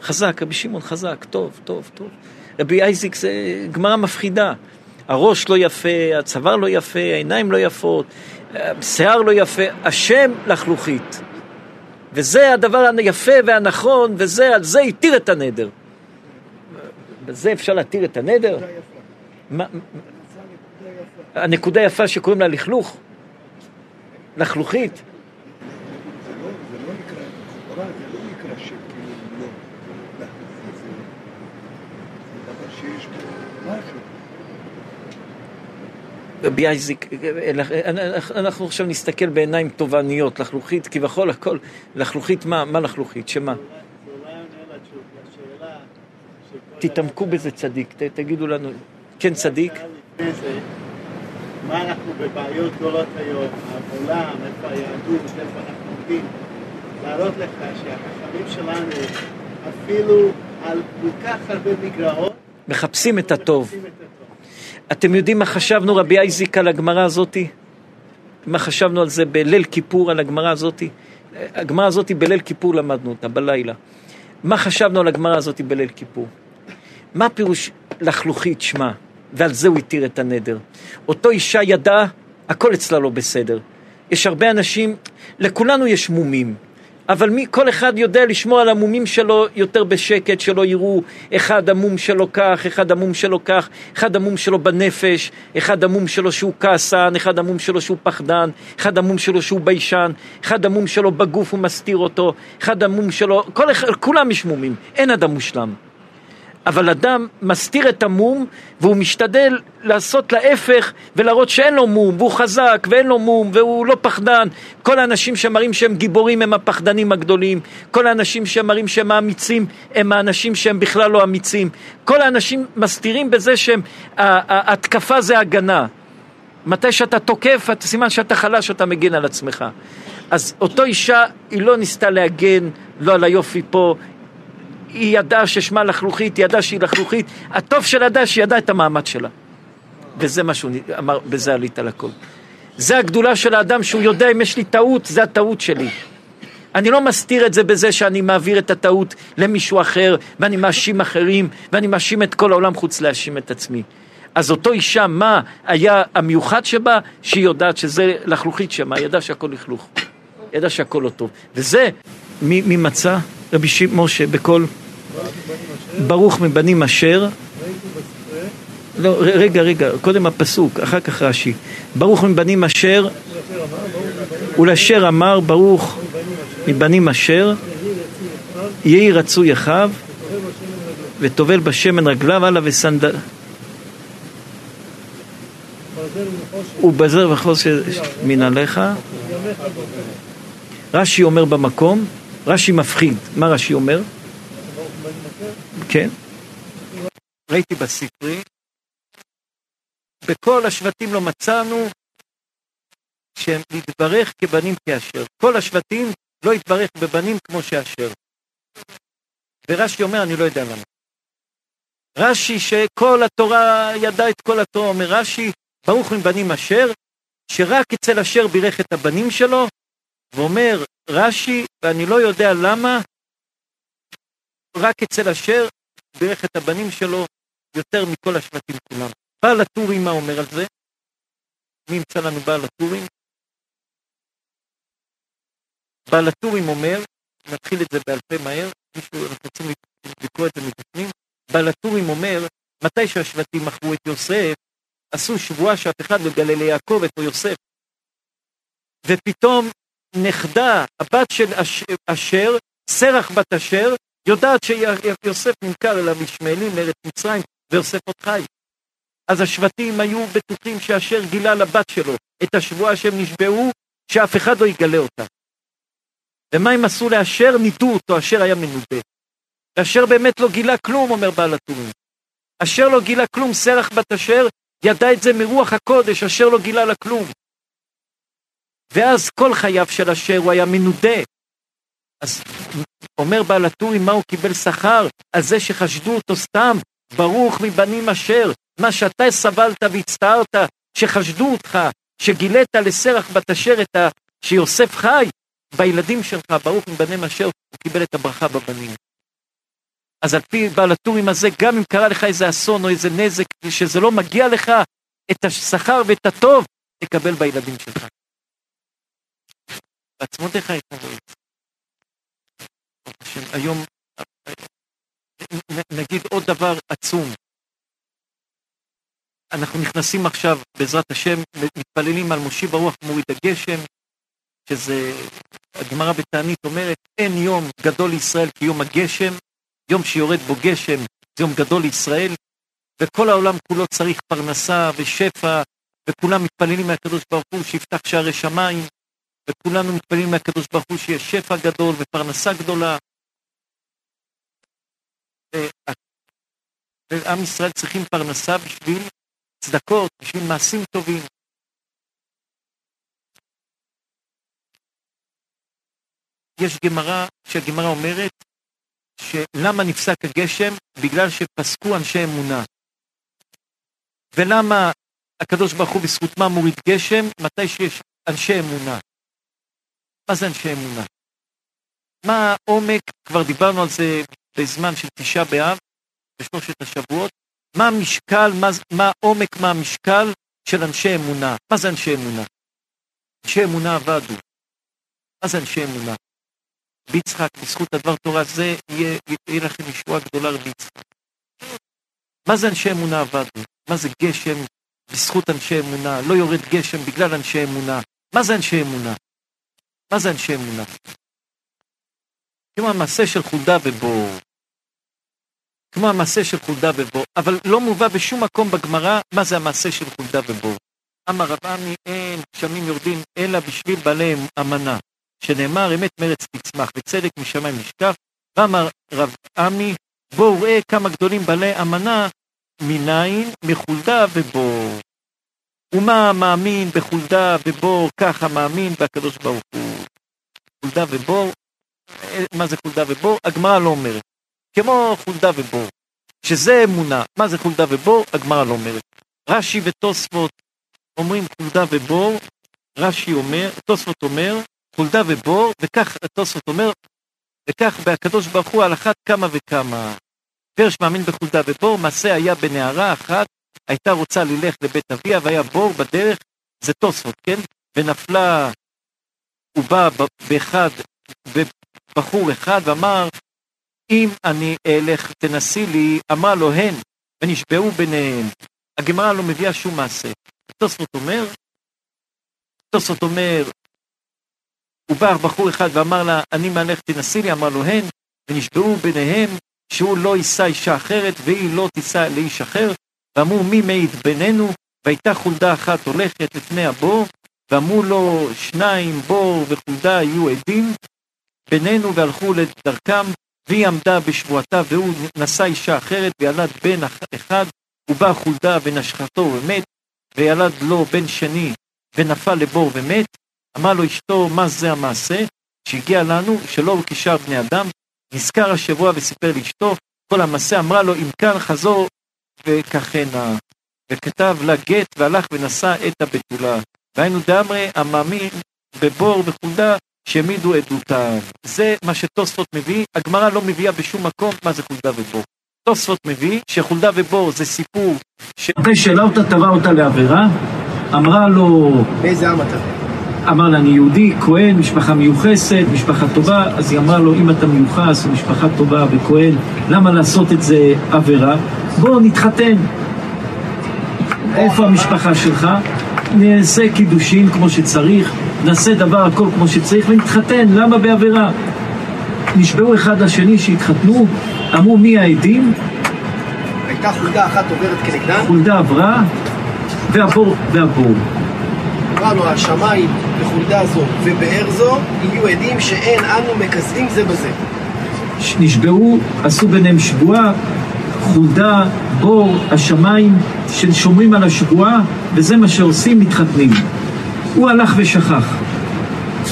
חזק, רבי שמעון חזק, טוב, טוב, טוב. רבי אייזיק זה גמרא מפחידה. הראש לא יפה, הצוואר לא יפה, העיניים לא יפות, השיער לא יפה, השם לחלוכית. וזה הדבר היפה והנכון, וזה, על זה התיר את הנדר. בזה אפשר להתיר את הנדר? מה, הנקודה היפה שקוראים לה לכלוך? לחלוכית? זה רבי אייזיק, אנחנו עכשיו נסתכל בעיניים תובעניות, לחלוכית, כביכול הכל, לחלוכית מה? מה לחלוכית? שמה? תתעמקו בזה צדיק, ת- תגידו לנו, כן צדיק? מה אנחנו בבעיות גדולות היום, העולם, איפה היהדות, איפה אנחנו עומדים, להראות לך שהחכמים שלנו אפילו על כל כך הרבה מגרעות, מחפשים את הטוב. מחפשים את הטוב. אתם יודעים מה חשבנו רבי אייזיק על הגמרא הזאתי? מה חשבנו על זה בליל כיפור, על הגמרא הזאתי? הגמרא הזאתי בליל כיפור למדנו אותה, בלילה. מה חשבנו על הגמרא הזאתי בליל כיפור? מה פירוש לחלוכית שמה? ועל זה הוא התיר את הנדר. אותו אישה ידעה, הכל אצלה לא בסדר. יש הרבה אנשים, לכולנו יש מומים. אבל מי, כל אחד יודע לשמור על המומים שלו יותר בשקט, שלא יראו אחד המום שלו כך, אחד המום שלו כך, אחד המום שלו בנפש, אחד המום שלו שהוא כעסן, אחד המום שלו שהוא פחדן, אחד המום שלו שהוא ביישן, אחד המום שלו בגוף הוא מסתיר אותו, אחד המום שלו, כל אחד, כולם יש מומים, אין אדם מושלם. אבל אדם מסתיר את המום והוא משתדל לעשות להפך ולהראות שאין לו מום והוא חזק ואין לו מום והוא לא פחדן. כל האנשים שמראים שהם גיבורים הם הפחדנים הגדולים. כל האנשים שמראים שהם האמיצים הם האנשים שהם בכלל לא אמיצים. כל האנשים מסתירים בזה שהם זה הגנה. מתי שאתה תוקף, סימן שאתה חלש, אתה מגן על עצמך. אז אותו אישה, היא לא ניסתה להגן, לא על היופי פה, היא ידעה ששמה לחלוכית, היא ידעה שהיא לחלוכית, הטוב של ידעה שהיא ידעה את המעמד שלה. וזה מה שהוא אמר, בזה עלית לכל. זה הגדולה של האדם, שהוא יודע אם יש לי טעות, זה הטעות שלי. אני לא מסתיר את זה בזה שאני מעביר את הטעות למישהו אחר, ואני מאשים אחרים, ואני מאשים את כל העולם חוץ להאשים את עצמי. אז אותו אישה, מה היה המיוחד שבה? שהיא יודעת שזה לחלוכית שמה, היא ידעה שהכל לכלוך. ידעה שהכל לא טוב. וזה, מי, מי מצא? רבי ש... משה, בקול ברוך מבנים אשר. לא, רגע, רגע, קודם הפסוק, אחר כך רש"י. ברוך מבנים אשר, ולאשר אמר ברוך מבנים אשר, יהי רצוי אחיו, וטובל בשמן רגליו, הלאה וסנדל, ובזר וחוסר. ימיך בוקר. רש"י אומר במקום, רש"י מפחיד. מה רש"י אומר? כן. ראיתי בספרי, בכל השבטים לא מצאנו שהם להתברך כבנים כאשר. כל השבטים לא התברך בבנים כמו שאשר. ורש"י אומר, אני לא יודע למה. רש"י שכל התורה ידע את כל התורה, אומר רש"י, ברוך מבנים אשר, שרק אצל אשר בירך את הבנים שלו, ואומר רש"י, ואני לא יודע למה, רק אצל אשר בירך את הבנים שלו יותר מכל השבטים כולם. בעל הטורים מה אומר על זה? מי ימצא לנו בעל הטורים? בעל הטורים אומר, נתחיל את זה בעל פה מהר, מישהו, אנחנו רוצים לקרוא את זה מבפנים, בעל הטורים אומר, מתי שהשבטים מכרו את יוסף, עשו שבועה שאף אחד לא יגלה ליעקב איפה יוסף. ופתאום נכדה, הבת של אש- אשר, סרח בת אשר, יודעת שיוסף נמכר אל המשמעאלים לארץ מצרים, ויוסף עוד חי. אז השבטים היו בטוחים שאשר גילה לבת שלו את השבועה שהם נשבעו, שאף אחד לא יגלה אותה. ומה הם עשו לאשר? נידו אותו, אשר היה מנודה. ואשר באמת לא גילה כלום, אומר בעל הטורים. אשר לא גילה כלום, סרח בת אשר, ידע את זה מרוח הקודש, אשר לא גילה לה כלום. ואז כל חייו של אשר הוא היה מנודה. אז אומר בעל הטורים מה הוא קיבל שכר? על זה שחשדו אותו סתם, ברוך מבנים אשר, מה שאתה סבלת והצטערת, שחשדו אותך, שגילית לסרח בת אשר את ה... שיוסף חי, בילדים שלך, ברוך מבניהם אשר, הוא קיבל את הברכה בבנים. אז על פי בעל הטורים הזה, גם אם קרה לך איזה אסון או איזה נזק, שזה לא מגיע לך, את השכר ואת הטוב, תקבל בילדים שלך. בעצמותיך יתנבאו. היום נגיד עוד דבר עצום. אנחנו נכנסים עכשיו, בעזרת השם, מתפללים על מושיב הרוח מוריד הגשם, שזה, הגמרא בתענית אומרת, אין יום גדול לישראל כיום הגשם, יום שיורד בו גשם, זה יום גדול לישראל, וכל העולם כולו צריך פרנסה ושפע, וכולם מתפללים מהקדוש ברוך הוא שיפתח שערי שמיים, וכולנו מתפללים מהקדוש ברוך הוא שיהיה שפע גדול ופרנסה גדולה. ועם ישראל צריכים פרנסה בשביל צדקות, בשביל מעשים טובים. יש גמרא, שהגמרא אומרת, שלמה נפסק הגשם? בגלל שפסקו אנשי אמונה. ולמה הקדוש ברוך הוא בזכות מה מוריד גשם? מתי שיש אנשי אמונה. מה זה אנשי אמונה? מה העומק, כבר דיברנו על זה בזמן של תשעה באב, בשלושת השבועות, מה המשקל, מה, העומק, מה המשקל של אנשי אמונה. מה זה אנשי אמונה? אנשי אמונה עבדו. מה זה אנשי אמונה? ביצחק, בזכות הדבר תורה זה, יהיה, יהיה לכם ישועה גדולה רבי יצחק. מה זה אנשי אמונה עבדו? מה זה גשם בזכות אנשי אמונה? לא יורד גשם בגלל אנשי אמונה. מה זה אנשי אמונה? מה זה אנשי אמונה? כמו המעשה של חולדה ובור. כמו המעשה של חולדה ובור, אבל לא מובא בשום מקום בגמרא מה זה המעשה של חולדה ובור. אמר רב עמי, אין גשמים יורדים אלא בשביל בעלי אמנה, שנאמר אמת מרץ תצמח וצדק משמיים נשקף, ואמר רב עמי, בואו ראה כמה גדולים בעלי אמנה, מניין, מחולדה ובור. ומה מאמין בחולדה ובור, ככה מאמין בקדוש ברוך הוא. חולדה ובור, אה, מה זה חולדה ובור? הגמרא לא אומרת. כמו חולדה ובור, שזה אמונה. מה זה חולדה ובור? הגמרא לא אומרת. רש"י ותוספות אומרים חולדה ובור, רש"י אומר, תוספות אומר, חולדה ובור, וכך תוספות אומר, וכך בהקדוש ברוך הוא על אחת כמה וכמה. פרש מאמין בחולדה ובור, מעשה היה בנערה אחת, הייתה רוצה ללך לבית אביה, והיה בור בדרך, זה תוספות, כן? ונפלה, הוא בא באחד, בבחור אחד, ואמר, אם אני אלך תנסי לי, אמר לו הן, ונשבעו ביניהם. הגמרא לא מביאה שום מעשה. תוספות אומר, תוספות אומר, הוא בא בחור אחד ואמר לה, אני מהלך תנסי לי, אמר לו הן, ונשבעו ביניהם שהוא לא יישא אישה אחרת והיא לא תישא לאיש אחר, ואמרו מי מעיד בינינו, והייתה חולדה אחת הולכת לפני הבור, ואמרו לו שניים בור וחולדה היו עדים בינינו והלכו לדרכם, והיא עמדה בשבועתה והוא נשא אישה אחרת וילד בן אחד, ובא חולדה ונשכתו ומת, וילד לו בן שני ונפל לבור ומת, אמר לו אשתו מה זה המעשה? שהגיע לנו שלא כשאר בני אדם, נזכר השבוע וסיפר לאשתו כל המעשה, אמרה לו אם כאן חזור וככנה, וכתב לה גט והלך ונשא את הבתולה, והיינו דאמרי המאמין בבור וחולדה שהעמידו עדותם. זה מה שתוספות מביא, הגמרא לא מביאה בשום מקום מה זה חולדה ובור. תוספות מביא שחולדה ובור זה סיפור שאחרי שאלה אותה, תבע אותה לעבירה, אמרה לו... באיזה עם אתה? אמר לה, אני יהודי, כהן, משפחה מיוחסת, משפחה טובה, אז היא אמרה לו, אם אתה מיוחס ומשפחה טובה וכהן, למה לעשות את זה עבירה? בוא נתחתן. איפה המשפחה שלך? נעשה קידושין כמו שצריך, נעשה דבר הכל כמו שצריך ונתחתן, למה בעבירה? נשבעו אחד לשני שהתחתנו, אמרו מי העדים? הייתה חולדה אחת עוברת כנגדן, חולדה עברה והבור, והבור. אמרה לו השמיים בחולדה זו ובאר זו יהיו עדים שאין אנו מכסים זה בזה. נשבעו, עשו ביניהם שבועה, חולדה, בור, השמיים ששומרים על השבועה, וזה מה שעושים, מתחתנים. הוא הלך ושכח.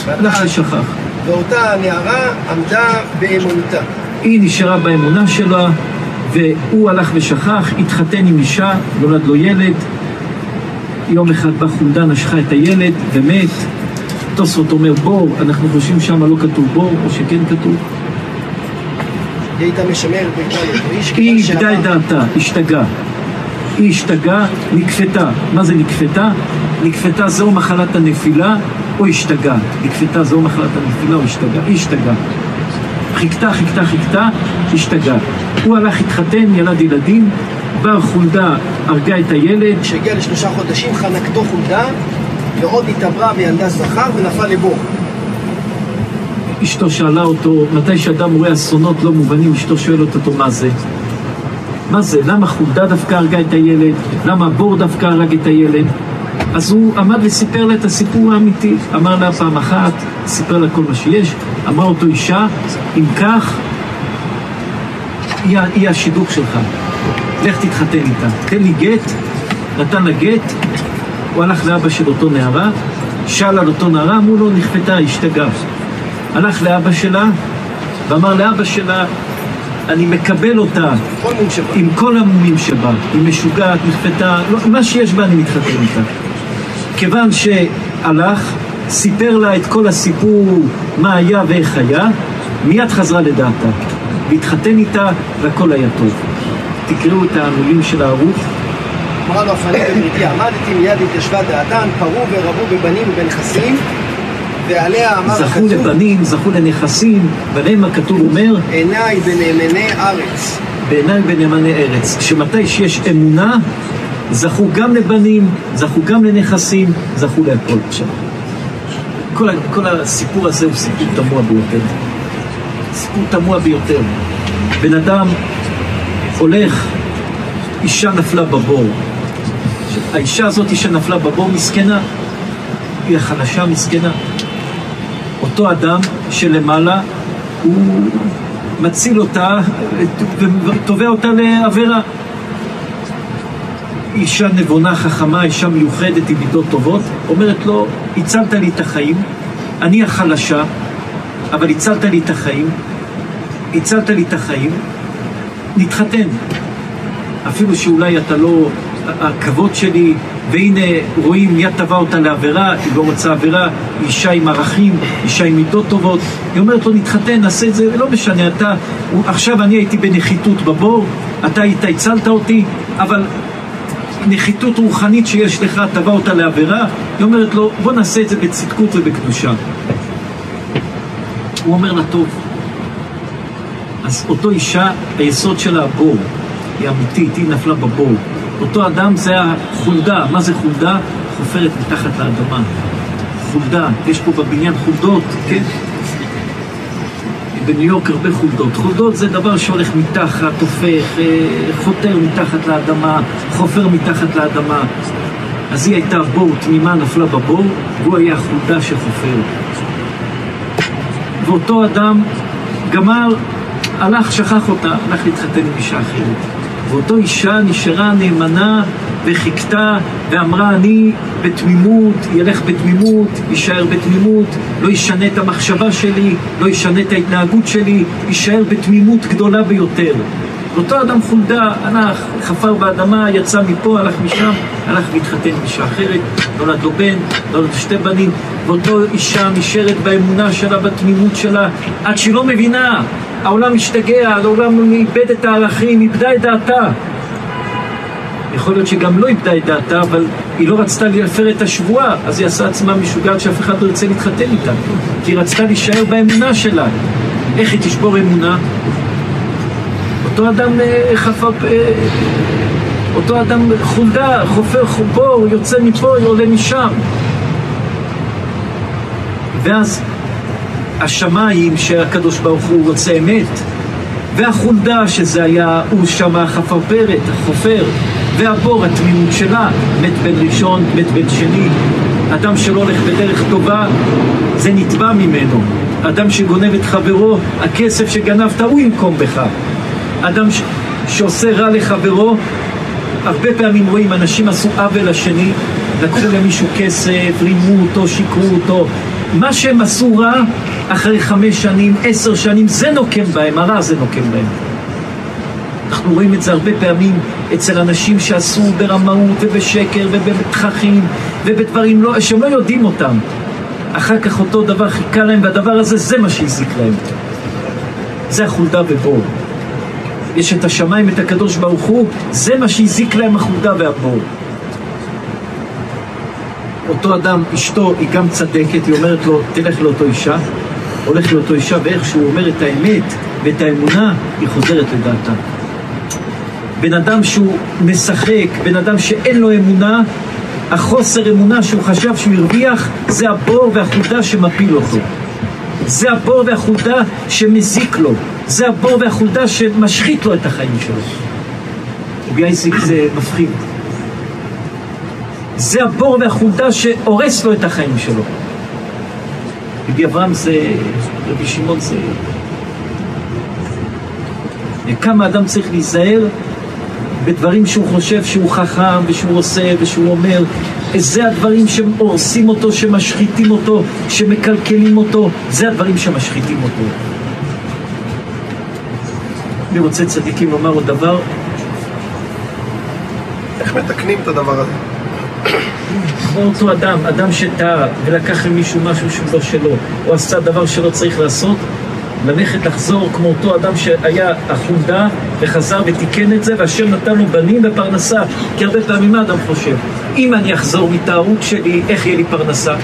הלך ושכח. ואותה הנערה עמדה באמונתה. היא נשארה באמונה שלה, והוא הלך ושכח, התחתן עם אישה, נולד לו ילד. יום אחד בא חולדה, נשכה את הילד ומת. תוספות אומר בור, אנחנו חושבים שם לא כתוב בור, או שכן כתוב. הייתה משמר ביתה היא איבדה את דעתה, השתגעה. היא השתגעה, נקפתה. מה זה נקפתה? נקפתה זה או מחלת הנפילה או השתגעה. נקפתה זה או מחלת הנפילה או השתגעה. היא השתגעה. חיכתה, חיכתה, חיכתה, השתגעה. הוא הלך, התחתן, ילד ילדים, באה חולדה, הרגה את הילד, כשהגיע לשלושה חודשים חנקתו חולדה ועוד התעברה וילדה זכר ונפל לבור. אשתו שאלה אותו, מתי שאדם רואה אסונות לא מובנים, אשתו שואלת אותו מה זה? מה זה? למה חולדה דווקא הרגה את הילד? למה הבור דווקא הרג את הילד? אז הוא עמד וסיפר לה את הסיפור האמיתי. אמר לה פעם אחת, סיפר לה כל מה שיש, אמר אותו אישה, אם כך, היא, היא השידוך שלך. לך תתחתן איתה. תן לי גט, נתן לה גט, הוא הלך לאבא של אותו נערה, שאל על אותו נערה, אמרו לו, נכפתה, השתגעה. הלך לאבא שלה ואמר לאבא שלה, אני מקבל אותה. עם כל המומים שבה, היא משוגעת, נכפתה, לא, מה שיש בה אני מתחתן איתה. כיוון שהלך, סיפר לה את כל הסיפור, מה היה ואיך היה, מיד חזרה לדעתה. והתחתן איתה והכל היה טוב. תקראו את המילים של הערוך. אמרה לו הפנים בבריתי, עמדתי מיד התיישבה דעתן, פרעו ורבו בבנים ובנכסים, ועליה אמר זכו הכתוב, לבנים, זכו לנכסים, ועליהם הכתוב אומר, עיניי בנאמני ארץ. בעיניי בנאמני ארץ, שמתי שיש אמונה, זכו גם לבנים, זכו גם לנכסים, זכו להכל. עכשיו, כל, כל הסיפור הזה הוא סיפור תמוה ביותר. סיפור תמוה ביותר. בן אדם הולך, אישה נפלה בבור. האישה הזאת שנפלה בבור מסכנה, היא החלשה מסכנה. אותו אדם שלמעלה הוא מציל אותה ותובע אותה לעבירה. אישה נבונה, חכמה, אישה מיוחדת עם מידות טובות, אומרת לו, הצלת לי את החיים, אני החלשה, אבל הצלת לי את החיים, הצלת לי את החיים, נתחתן. אפילו שאולי אתה לא הכבוד שלי, והנה רואים מיד תבע אותה לעבירה, היא לא רוצה עבירה, אישה עם ערכים, אישה עם מידות טובות, היא אומרת לו נתחתן, נעשה את זה, לא משנה, אתה, עכשיו אני הייתי בנחיתות בבור, אתה היית, הצלת אותי, אבל נחיתות רוחנית שיש לך, תבע אותה לעבירה, היא אומרת לו, בוא נעשה את זה בצדקות ובקדושה. הוא אומר לה, טוב. אז אותו אישה, היסוד שלה הבור, היא אמיתית, היא נפלה בבור. אותו אדם זה החולדה, מה זה חולדה? חופרת מתחת לאדמה. חולדה, יש פה בבניין חולדות, כן? בניו יורק הרבה חולדות. חולדות זה דבר שהולך מתחת, הופך, אה, חותר מתחת לאדמה, חופר מתחת לאדמה. אז היא הייתה בור תמימה, נפלה בבור, והוא היה חולדה שחופר. ואותו אדם גמר, הלך, שכח אותה, הלך להתחתן עם אישה אחרת. ואותו אישה נשארה נאמנה וחיכתה ואמרה אני בתמימות, ילך בתמימות, יישאר בתמימות, לא ישנה את המחשבה שלי, לא ישנה את ההתנהגות שלי, יישאר בתמימות גדולה ביותר. ואותו אדם חולדה, הלך, חפר באדמה, יצא מפה, הלך משם, הלך והתחתן עם אישה אחרת, נולד לו בן, נולד לו שתי בנים, ואותו אישה נשארת באמונה שלה, בתמימות שלה, עד שהיא לא מבינה, העולם משתגע, העולם איבד את הערכים, איבדה את דעתה. יכול להיות שגם לא איבדה את דעתה, אבל היא לא רצתה להפר את השבועה, אז היא עשה עצמה משוגעת שאף אחד לא ירצה להתחתן איתה, כי היא רצתה להישאר באמונה שלה. איך היא תשבור אמונה? אותו אדם אה, חפר, אה, אותו אדם חולדה, חופר חובור, יוצא מפה, עולה משם. ואז השמיים שהקדוש ברוך הוא רוצה אמת, והחולדה שזה היה, הוא שם החפרפרת, החופר, והבור התמימות שלה, מת בן ראשון, מת בן שני. אדם שלא הולך בדרך טובה, זה נתבע ממנו. אדם שגונב את חברו, הכסף שגנבת הוא ינקום בך. אדם ש... שעושה רע לחברו, הרבה פעמים רואים אנשים עשו עוול לשני, לקחו למישהו כסף, רימו אותו, שיקרו אותו. מה שהם עשו רע, אחרי חמש שנים, עשר שנים, זה נוקם בהם, הרע זה נוקם בהם. אנחנו רואים את זה הרבה פעמים אצל אנשים שעשו ברמאות ובשקר ובתככים ובדברים לא, שהם לא יודעים אותם. אחר כך אותו דבר חיכה להם, והדבר הזה, זה מה שהזיק להם. זה החולדה ובור. יש את השמיים, את הקדוש ברוך הוא, זה מה שהזיק להם החולדה והבור. אותו אדם, אשתו היא גם צדקת, היא אומרת לו, תלך לאותו אישה, הולך לאותו אישה, ואיך שהוא אומר את האמת ואת האמונה, היא חוזרת לדעתה. בן אדם שהוא משחק, בן אדם שאין לו אמונה, החוסר אמונה שהוא חשב שהוא הרוויח, זה הבור והחולדה שמפיל אותו. זה הבור והחולדה שמזיק לו. זה הבור והחולדה שמשחית לו את החיים שלו. רבי אייזיק זה מפחיד. זה הבור והחולדה שהורס לו את החיים שלו. רבי אברהם זה, רבי שמעון זה... כמה אדם צריך להיזהר בדברים שהוא חושב שהוא חכם ושהוא עושה ושהוא אומר זה הדברים שהורסים אותו, שמשחיתים אותו, שמקלקלים אותו, זה הדברים שמשחיתים אותו. אני רוצה צדיקים לומר עוד דבר. איך מתקנים את הדבר הזה? כמו [COUGHS] אותו אדם, אדם שטעה ולקח למישהו משהו שהוא לא שלו, או עשה דבר שלא צריך לעשות, ללכת לחזור כמו אותו אדם שהיה החולדה וחזר ותיקן את זה והשם נתן לו בנים ופרנסה כי הרבה פעמים מה אדם חושב? אם אני אחזור מטעות שלי, איך יהיה לי פרנסה?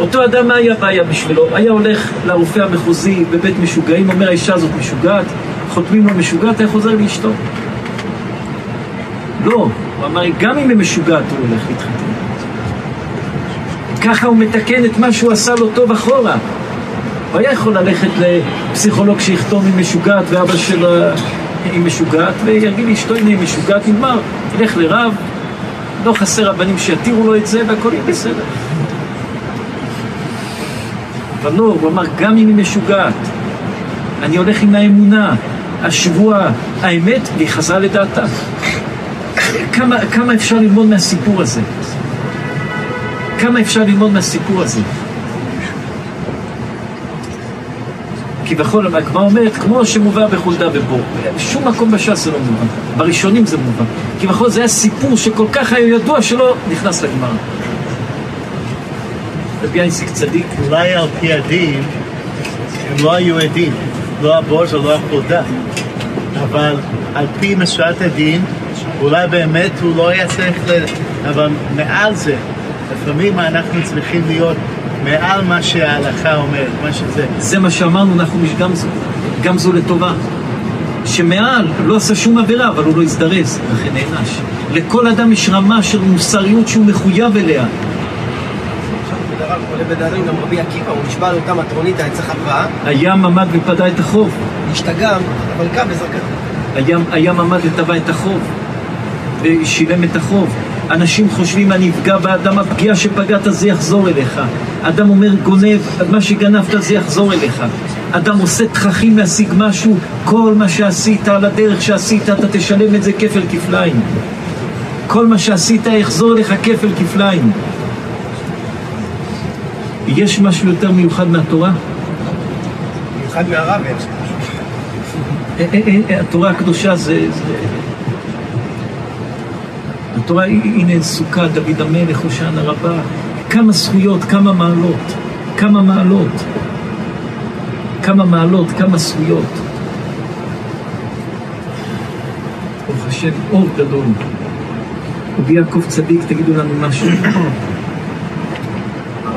אותו אדם מה היה בעיה בשבילו? היה הולך לרופא המחוזי בבית משוגעים, אומר האישה הזאת משוגעת, חותמים לו משוגעת, היה חוזר לאשתו. לא, הוא אמר, גם אם היא משוגעת הוא הולך להתחתן. ככה הוא מתקן את מה שהוא עשה לו טוב אחורה. הוא היה יכול ללכת לפסיכולוג שיכתוב עם משוגעת ואבא שלה עם משוגעת ויגיד לאשתו הנה היא משוגעת, נגמר, ילך לרב, לא חסר רבנים שיתירו לו את זה והכל יהיה בסדר. אבל לא, הוא אמר גם אם היא משוגעת, אני הולך עם האמונה, השבועה, האמת, והיא חזרה לדעתה. כמה, כמה אפשר ללמוד מהסיפור הזה? כמה אפשר ללמוד מהסיפור הזה? כביכול, הגמרא אומרת, כמו שמובא בחולדה ובור. שום מקום בש"ס זה לא מובן. בראשונים זה מובן. כביכול זה היה סיפור שכל כך היה ידוע שלא נכנס לגמרא. רבי אייסיק צדיק. אולי על פי הדין הם לא היו עדים, לא הבור ולא החולדה. אבל על פי משרת הדין, אולי באמת הוא לא היה צריך ל... אבל מעל זה, לפעמים אנחנו צריכים להיות מעל מה שההלכה אומרת, מה שזה. זה מה שאמרנו, אנחנו גם זו, גם זו לטובה. שמעל לא עשה שום עבירה, אבל הוא לא הזדרז, לכן נענש. לכל אדם יש רמה של מוסריות שהוא מחויב אליה. לבן אדם גם רבי עקיבא, הוא נשבע לאותה מטרונית העץ החברה. הים עמד ופדה את החוב. השתגם, אבל קם וזרקה. הים, הים עמד וטבע את החוב, ושילם את החוב. אנשים חושבים, אני אפגע באדם, הפגיעה שפגעת זה יחזור אליך. אדם אומר, גונב, מה שגנבת זה יחזור אליך. אדם עושה תככים להשיג משהו, כל מה שעשית על הדרך שעשית, אתה תשלם את זה כפל כפליים. כל מה שעשית יחזור אליך כפל כפליים. יש משהו יותר מיוחד מהתורה? מיוחד מהרב יש. התורה הקדושה זה... זה... התורה, הנה סוכה, דוד המלך, הושענא רבה, כמה זכויות, כמה מעלות, כמה מעלות, כמה מעלות, כמה זכויות. ברוך השם, אור גדול. רבי יעקב צדיק, תגידו לנו משהו.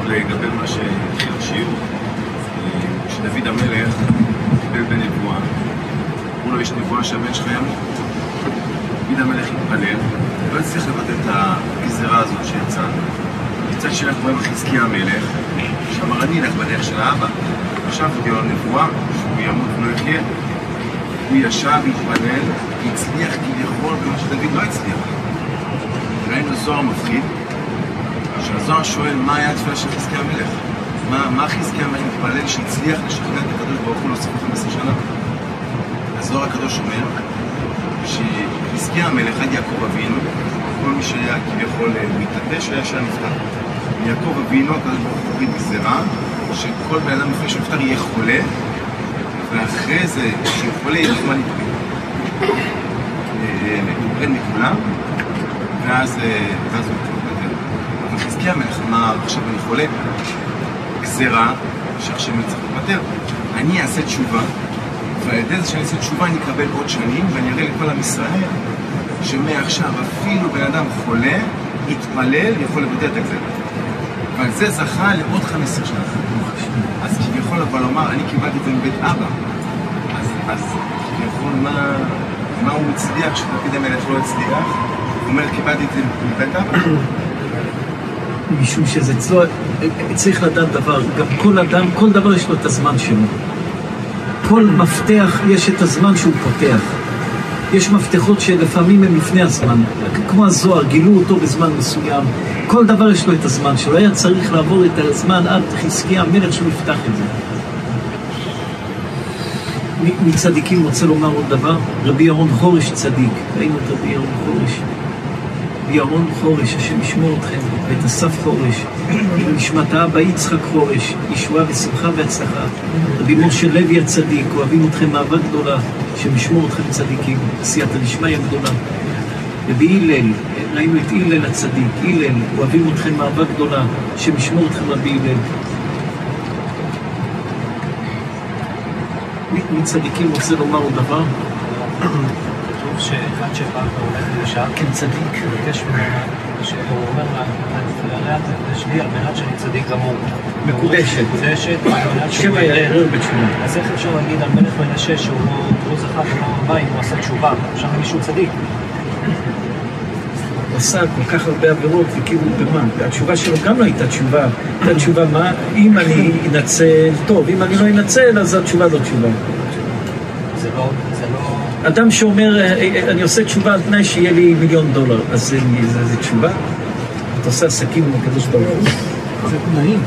לגבי מה שהתחיל השיעור, כשדוד המלך קיבל בנבואה, אמרו לו יש נבואה שהבן שלך ימות. דוד המלך התפלל, לא הצליח לבטל את הגזירה הזאת שיצאה. מצד שני אנחנו רואים חזקיה המלך, שאמר אני אלך בדרך של האבא. עכשיו הגיעה לו נבואה שהוא ימות ולא יחיה. הוא ישב, התפלל, הצליח כביכול במה שדוד לא הצליח. ראינו זוהר מפחיד, שהזוהר שואל מה היה התפילה של חזקיה המלך? מה, מה חזקיה המלך מתפלל שהצליח לשכנע את הקדוש ברוך הוא להוסיף 15 שנה? הזוהר הקדוש אומר שחזקיה המלך עד יעקב אבינו, כל מי שהיה כביכול מתעטש היה שם נפטר. יעקב אבינו, הקדוש ברוך הוא הוריד גזירה, שכל בן אדם לפני שנפטר יהיה חולה, ואחרי זה, כשהוא חולה יהיה זמן להתפלל. אה, להיפרד מכולם, ואז אה, הוא מתפטר. אבל חזקיה המלך אמר, עכשיו אני חולה, גזירה שעכשיו אני צריך להתפטר. אני אעשה תשובה, ועל זה שאני אעשה תשובה אני אקבל עוד שנים, ואני אראה לכל עם ישראל שמעכשיו אפילו בן אדם חולה, יתפלל, יכול לבטל את הגזירה. ועל זה זכה לעוד 15 שנה. אז כביכול אבל לומר, אני קיבלתי את זה מבית אבא. אז, אז כביכול מה, מה הוא הצליח שדוד המלך לא הצליח? הוא אומר, קיבלתי את זה מבית אבא. משום שזה צריך לדעת דבר, גם כל אדם, כל דבר יש לו את הזמן שלו. כל מפתח יש את הזמן שהוא פותח. יש מפתחות שלפעמים הם לפני הזמן, כמו הזוהר, גילו אותו בזמן מסוים. כל דבר יש לו את הזמן שלו. היה צריך לעבור את הזמן עד חזקיה המלך שהוא יפתח את זה. מצדיקים רוצה לומר עוד דבר? רבי ירון חורש צדיק. ראינו את רבי ירון חורש. ירון חורש, השם ישמור אתכם, ואת אסף חורש, ונשמת האבא יצחק חורש, ישועה ושמחה והצלחה. רבי משה לוי הצדיק, אוהבים אתכם אהבה גדולה, השם ישמור אתכם צדיקים, סייעתא דשמיא גדולה. רבי הלל, ראינו את הלל הצדיק, הלל, אוהבים אתכם אהבה גדולה, השם ישמור אתכם רבי הלל. צדיקים רוצה לומר עוד דבר? כתוב שאחד שבא והולך לשם, כן צדיק, מבקש ממנו, שהוא אומר לה, הרי את תקדש לי על מנת שאני צדיק גמור. מקודשת. מקודשת, על מנת שהוא יראה. אז איך אפשר להגיד על מלך מנשה שהוא לא לא זכה בפעם הבאה אם הוא עשה תשובה? אפשר להגיד שהוא צדיק. עשה כל כך הרבה עבירות, וכאילו במה? והתשובה שלו גם לא הייתה תשובה. הייתה תשובה מה? אם אני אנצל, טוב, אם אני לא אנצל, אז התשובה לא תשובה. זה לא... אדם שאומר, אה, אה, אני עושה תשובה על תנאי שיהיה לי מיליון דולר, אז זה, זה, זה תשובה? אתה עושה עסקים עם הקדוש ברוך הוא? זה תנאים.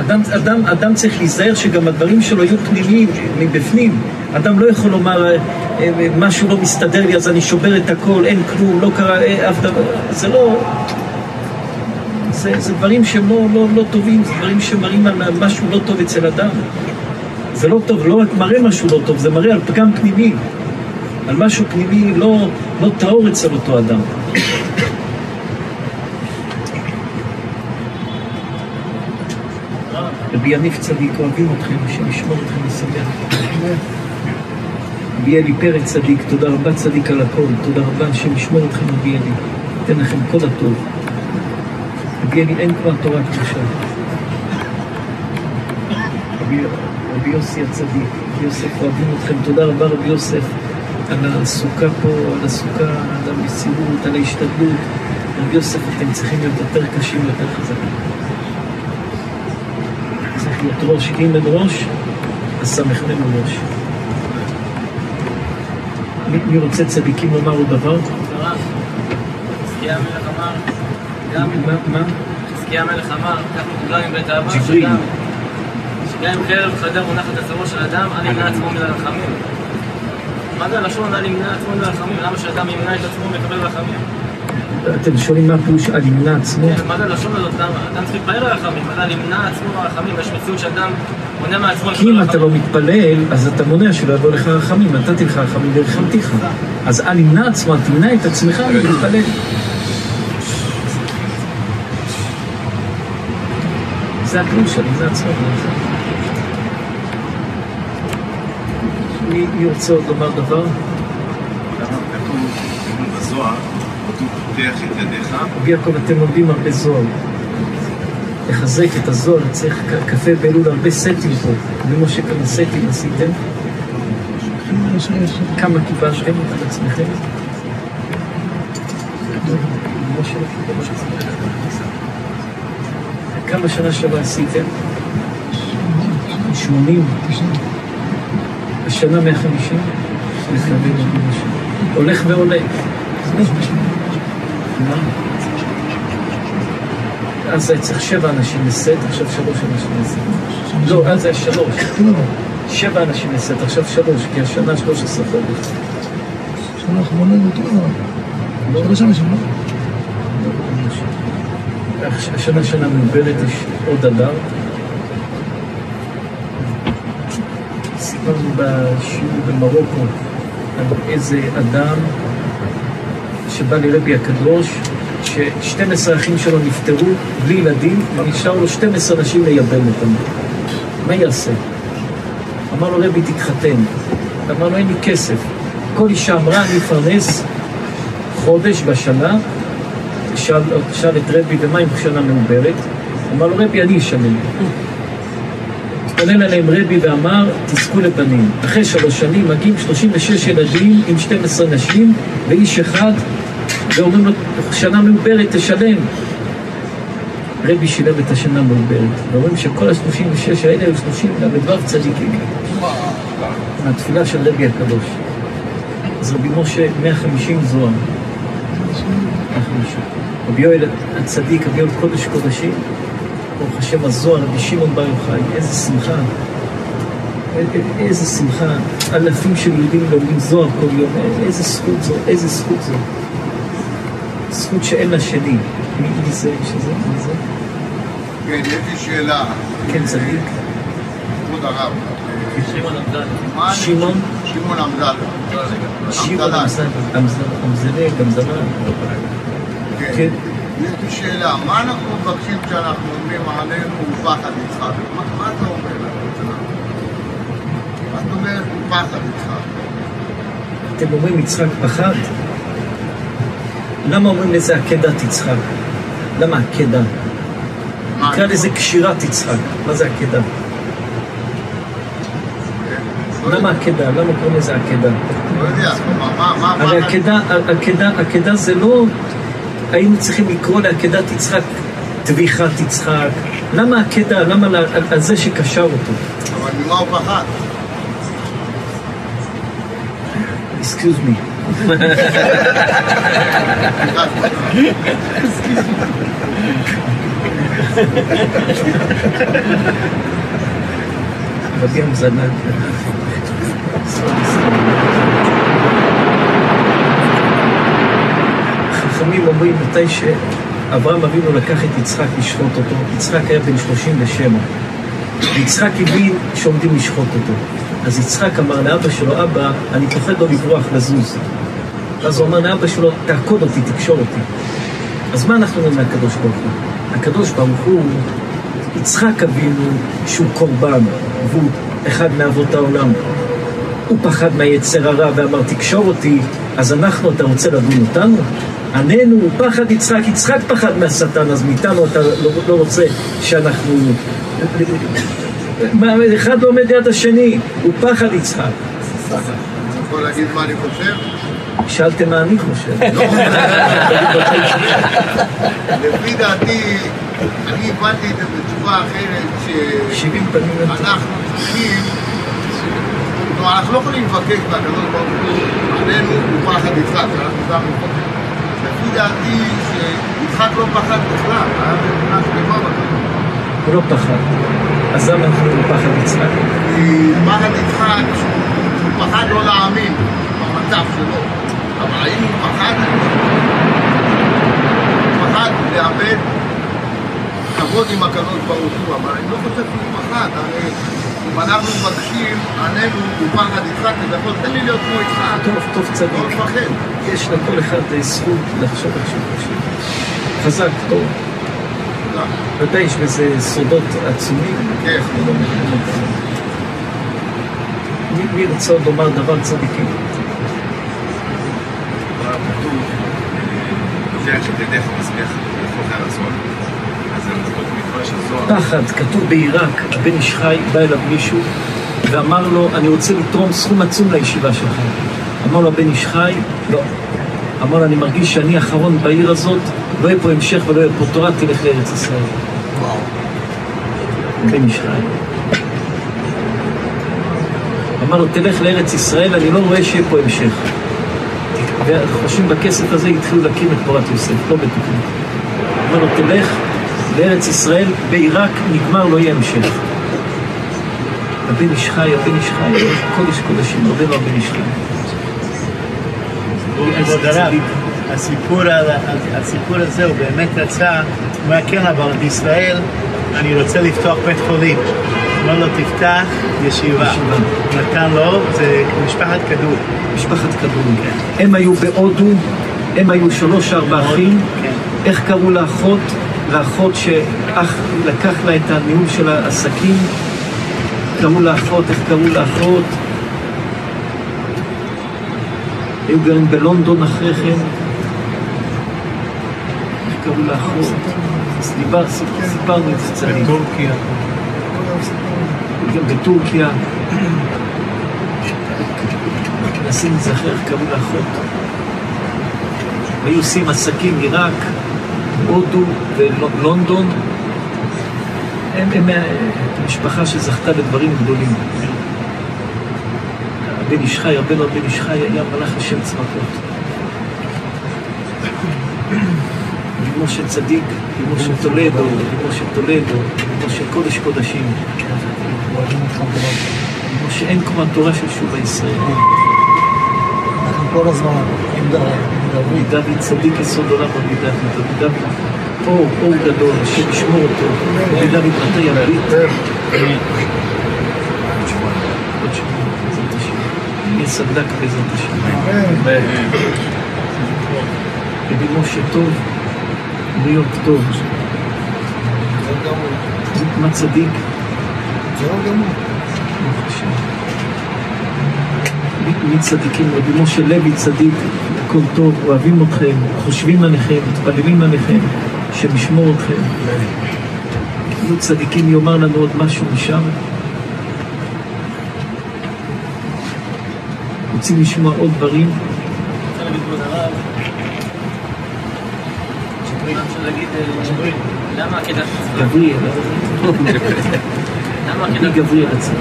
אדם, אדם, אדם צריך להיזהר שגם הדברים שלו יהיו פנימיים, מבפנים. אדם לא יכול לומר, אה, אה, משהו לא מסתדר לי, אז אני שובר את הכל, אין כלום, לא קרה אה, אף דבר. זה לא... זה, זה דברים שהם לא, לא, לא טובים, זה דברים שמראים על משהו לא טוב אצל אדם. זה לא טוב, לא רק מראה משהו לא טוב, זה מראה על פגם פנימי. על משהו פנימי לא, לא טהור אצל אותו אדם. רבי יניב צדיק, אוהבים אתכם, השם ישמור אתכם וישמח. רבי אלי פרץ צדיק, תודה רבה צדיק על הכל, תודה רבה, השם ישמור אתכם רבי אלי, ייתן לכם כל הטוב. רבי אלי, אין כבר תורה קדושה. רבי, רבי יוסי הצדיק, רבי יוסף, אוהבים אתכם, תודה רבה רבי יוסף על הסוכה פה, על הסוכה, על המסירות, על ההשתדלות. רבי יוסף, אתם צריכים להיות יותר קשים, יותר חזקים. צריך להיות ראש, אם אין ראש, אז סמך מנו ראש. מי, מי רוצה צדיקים לומר עוד דבר? חזקיה המלך אמר, גם מה? חזקיה המלך אמר, כך מקובל מבית האבא. שגם שגם אם חרב חדר מונחת על צווארו של אדם, אל ימנע עצמו מן הרחמים. מה זה הלשון אל ימנע עצמו מן הרחמים? למה שאדם ימנע את עצמו מלקבל רחמים? אתם שואלים מה הפירוש על ימנע עצמו? כן, מה זה הלשון הזאת? אדם צריך להתפלל לרחמים, אדם ימנע עצמו מהרחמים, יש מציאות שאדם מונע מעצמו כי אם אתה לא מתפלל, אז אתה מונע שלא יבוא לך רחמים, נתתי לך רחמים והרחמתיך. אז אל ימנע עצמו, אל תמנע את עצמך להתפלל. זה הפירוש של ימנע עצמו. מי רוצה עוד לומר דבר? רבי יעקב, אתם לומדים הרבה זוהר. לחזק את הזוהר, צריך קפה באלול, הרבה סטים פה. ומשה כמה סטים עשיתם? כמה קיבלתם על עצמכם? על. כמה שנה שעברה עשיתם? 80? השנה 150? הולך ועולה. אז היה צריך שבע אנשים לסט, עכשיו שלוש אנשים לסט. לא, אז היה שלוש. שבע אנשים לסט, עכשיו שלוש, כי השנה שלוש עשרה חודש. שנה אחרונה זה אותו דבר. שלוש אנשים, לא? הש- השנה שנה מעוברת, יש עוד אדר. סיפרנו בשיעור במרוקו על איזה אדם שבא לרבי הקדוש, ש-12 אחים שלו נפטרו בלי ילדים, ונשאר לו 12 נשים לייבם אותם. מה יעשה? אמר לו רבי תתחתן. אמר לו אין לי כסף. כל אישה אמרה אני אפרנס חודש בשנה, שאל, שאל את רבי ומה עם שנה מעוברת? אמר לו רבי אני אשלם. התפלל עליהם רבי ואמר תזכו לבנים. אחרי שלוש שנים מגיעים 36 ילדים עם 12 נשים ואיש אחד ואומרים לו שנה מעוברת תשלם. רבי שילם את השנה מעוברת. ואומרים שכל ה-36 האלה היו 30 ל"ו צדיקים. מהתפילה של רבי הקדוש. אז רבי משה 150 זוהר. 150. רבי יואל הצדיק, רבי יואל קודש קודשים, ברוך השם הזוהר, רבי שמעון בר יוחאי, איזה שמחה. איזה שמחה, אלפים של יהודים לומדים זוהר כל יום, איזה זכות זו, איזה זכות זו. זכות שאין לה שני. מי זה, שזה, מי זה? כן, יש לי שאלה. כן, צדיק. כבוד הרב. שמעון אמזלג. שמעון? שמעון אמזלג. שמעון אמזלג. אמזלג, אמזלג. כן. יש לי שאלה, מה אנחנו מבקשים כשאנחנו אומרים עלינו ופחד יצחק? מה אתה אומר לנו? מה זאת אומרת ופחד יצחק? אתם אומרים יצחק פחד? למה אומרים לזה עקדת יצחק? למה עקדה? נקרא לזה קשירת יצחק. מה זה עקדה? למה עקדה? למה קוראים לזה עקדה? לא יודע, מה. הרי עקדה זה לא... היינו צריכים לקרוא לעקדת יצחק טביחת יצחק. למה עקדה? למה על, על זה שקשר אותו? אבל ממה הוא פחד? Excuse me. [LAUGHS] רבי המזנק. חכמים אומרים מתי שאברהם אבינו לקח את יצחק לשחוט אותו, יצחק היה בן 37. ויצחק הבין שעומדים לשחוט אותו. אז יצחק אמר לאבא שלו, אבא, אני פוחד לא לברוח, לזוז. ואז הוא אמר לאבא שלו, תעקוד אותי, תקשור אותי. אז מה אנחנו אומרים מהקדוש ברוך הוא? הקדוש ברוך הוא, יצחק אבינו שהוא קורבן, והוא אחד מאבות העולם. הוא פחד מהיצר הרע ואמר, תקשור אותי, אז אנחנו, אתה רוצה לדון אותנו? עננו, פחד יצחק, יצחק פחד מהשטן, אז מאיתנו אתה לא, לא רוצה שאנחנו... אחד לא עומד ליד השני, הוא פחד יצחק. אני יכול להגיד מה אני חושב? שאלתם מה אני חושב. [LAUGHS] לפי דעתי, אני הבנתי את זה בתשובה אחרת, שאנחנו צריכים, כלומר, אנחנו לא יכולים לבקש מהקדוש ברוך הוא, עלינו הוא פחד יצחק, אנחנו גם. לפי דעתי, שיצחק לא פחד בכלל, היה באמונה שלמה. הוא לא פחד. אז למה אנחנו אומרים פחד יצחק? כי פחד יצחק, הוא פחד לא להאמין במצב שלו. אבל האם הוא פחד? הוא פחד לאבד כבוד עם הקדוש ברוך הוא, אבל אני לא חושב שהוא פחד, הרי אם אנחנו מבקשים, הוא פחד יצחק, יכול, תן לי להיות כמו יצחק. טוב, טוב צדיק. לא לפחד. יש לכל אחד זכות לחשוב איך שהוא חושב. חזק, טוב. ודאי יש בזה סודות עצומים. כן. מי- רוצה עוד לומר דבר צדיקים? פחד, כתוב בעיראק, הבן איש חי בא אליו מישהו ואמר לו, אני רוצה לתרום סכום עצום לישיבה שלך. אמר לו הבן איש חי, לא. אמר לו, אני מרגיש שאני אחרון בעיר הזאת, לא יהיה פה המשך ולא יהיה פה תורה, תלך לארץ ישראל. בן איש חי. אמר לו, תלך לארץ ישראל, אני לא רואה שיהיה פה המשך. וחושבים בכסף הזה התחילו להקים את תורת יוסף, לא בטוחים. אמר לו, תלך לארץ ישראל, בעיראק נגמר, לא יהיה המשך. הבן איש חי, הבן איש חי, קודש קודשים, לא הבן איש חי. הסיפור, הזה הוא באמת רצה, הוא היה כן אבל בישראל אני רוצה לפתוח בית חולים אמר לו תפתח ישיבה. נתן לו, זה משפחת כדור. משפחת כדור. הם היו בהודו, הם היו שלוש ארבע אחים. כן. איך קראו לאחות? לאחות שאח לקח לה את הניהול של העסקים. קראו לאחות, איך קראו לאחות? היו גרים בלונדון אחרי כן. איך קראו לאחות? סיפרנו את זה קצת. בטורקיה. גם בטורקיה. מנסים להיזכר איך קראו לאחות. היו עושים עסקים עיראק, הודו ולונדון. הם, הם אה, משפחה שזכתה לדברים גדולים. הבן איש חי, הבן הבן איש חי היה מלאך השם צבאות. משה צדיק, משה טולדו, משה טולדו, משה קודש קודשים. משה אין כמו התורה של שוב הישראל. אנחנו כל הזמן עם דוד. דוד צדיק יסוד עולם רבי דוד, דוד אור, אור גדול, השם ישמור אותו, דוד מתי יביט. עוד שבוע, בעזרת סדק בעזרת השם. רבי משה טוב, להיות טוב. מה צדיק? מי- צדיקים? רבי משה לוי צדיק, הכל טוב, אוהבים אתכם, חושבים עליכם, מתפללים עליכם, השם ישמור אתכם. יהיו צדיקים יאמר לנו עוד משהו משם. רוצים לשמוע עוד דברים? למה עקדת מצווה? גבריאל, למה עקדת גבריאל הצדיק?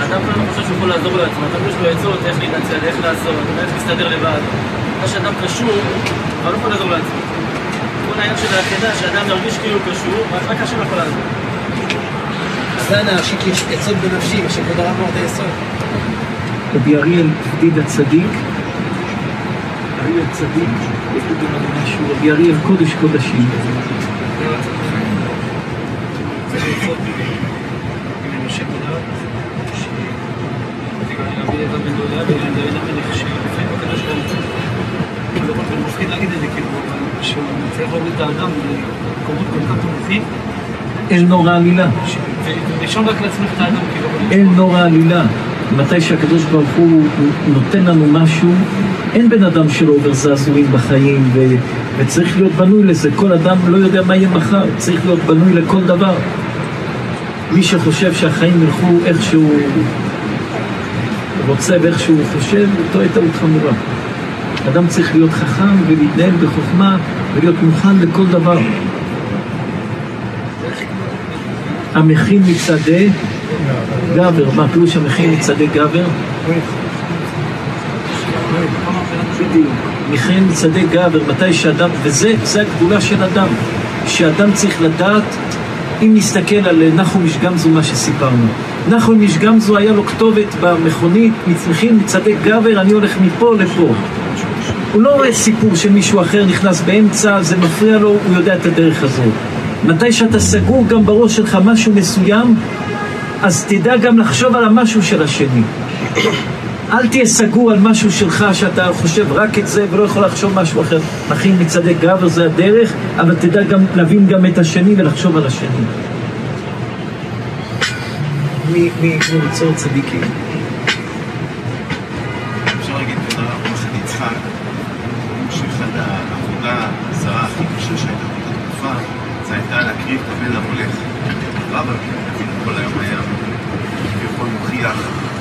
האדם כלל לא חושב שהוא יכול לעזור לעצמו, תמיד יש לו עצות איך להתנצל, איך לעשות, איך להסתדר לבד. מה שאדם קשור, אבל לא יכול לעזור לעצמו. כל העניין של העקדה, שאדם ירגיש כאילו קשור, רק השם יכול לעזור. אז אנא, שיש עצות בנפשי, מה שכבוד הרב אמר את היסוד. רבי אריאל ידיד הצדיק, אריאל צדיק, יגידו לנו משהו, רבי אריאל קודש קודשים. אל נורא עלילה. אל נורא עלילה. מתי שהקדוש ברוך הוא נותן לנו משהו, אין בן אדם שלא עובר זעזועים בחיים ו... וצריך להיות בנוי לזה. כל אדם לא יודע מה יהיה מחר, צריך להיות בנוי לכל דבר. מי שחושב שהחיים ילכו איך שהוא רוצה ואיך שהוא חושב, טועה טעות חמורה. אדם צריך להיות חכם ולהתנהל בחוכמה ולהיות מוכן לכל דבר. המכין מצעדי גבר, מה פירוש המכין מצעדי גבר? מכין מצעדי גבר, מתי שאדם, וזה זה הגדולה של אדם, שאדם צריך לדעת, אם נסתכל על נחום איש גמזו, מה שסיפרנו. נחום איש גמזו היה לו כתובת במכונית, מכין מצעדי גבר, אני הולך מפה לפה. הוא לא רואה סיפור של מישהו אחר נכנס באמצע, זה מפריע לו, הוא יודע את הדרך הזאת. מתי שאתה סגור גם בראש שלך משהו מסוים, אז תדע גם לחשוב על המשהו של השני. אל תהיה סגור על משהו שלך שאתה חושב רק את זה ולא יכול לחשוב משהו אחר. מכין מצעדי גבר זה הדרך, אבל תדע גם להבין גם את השני ולחשוב על השני. מי מי- מי עוד צדיקים? אפשר להגיד תודה רבה של יצחק, שאחד העבודה הזרה הכי קשה שהייתה באותה תקופה, זה הייתה להקריב את הבן למולך. רבא אבינו כל היום היה כביכול מוכיח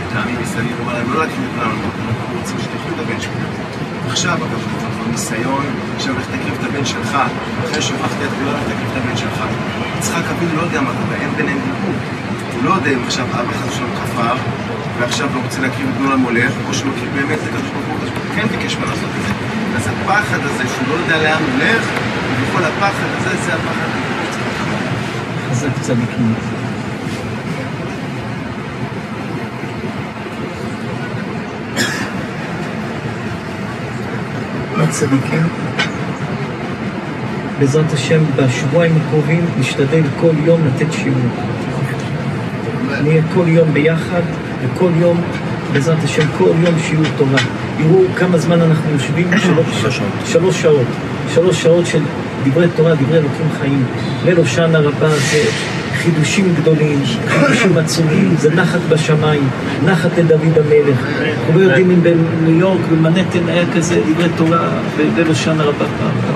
את העמים מסביב, הוא אמר להם לא להקריב את בנם למולך, אנחנו רוצים שתקריב את הבן שלכם. עכשיו, אגב, זה כבר ניסיון, עכשיו לך תקריב את הבן שלך, אחרי שהוכחת את כולם, תקריב את הבן שלך. יצחק אבינו לא יודע מה קורה, אין ביניהם דיבור. הוא לא יודע אם עכשיו אבא חס ושלום כפר, ועכשיו הוא רוצה להקריב את בנו למולך, או שהוא מכיר באמת את הקדוש ברוך הוא, ברוך כן ביקש ממנו לעשות את זה. אז הפחד הזה, שהוא לא יודע לאן הוא הולך, ובכל הפחד הזה, זה הפחד הזה. חזק צדיקים. מה צדיקים? בעזרת השם, בשבועיים הקרובים נשתדל כל יום לתת שיעור. נהיה כל יום ביחד, וכל יום, בעזרת השם, כל יום שיעור תורה. יראו כמה זמן אנחנו יושבים, [COUGHS] שלוש שעות. שלוש שעות. שלוש שעות של דברי תורה, דברי אלוקים חיים. ליל הושענא רבה זה חידושים גדולים, חידושים עצומים, זה נחת בשמיים, נחת לדוד המלך. אנחנו לא יודעים אם בניו יורק, במנהטן היה כזה דברי תורה בליל הושענא רבה פעם.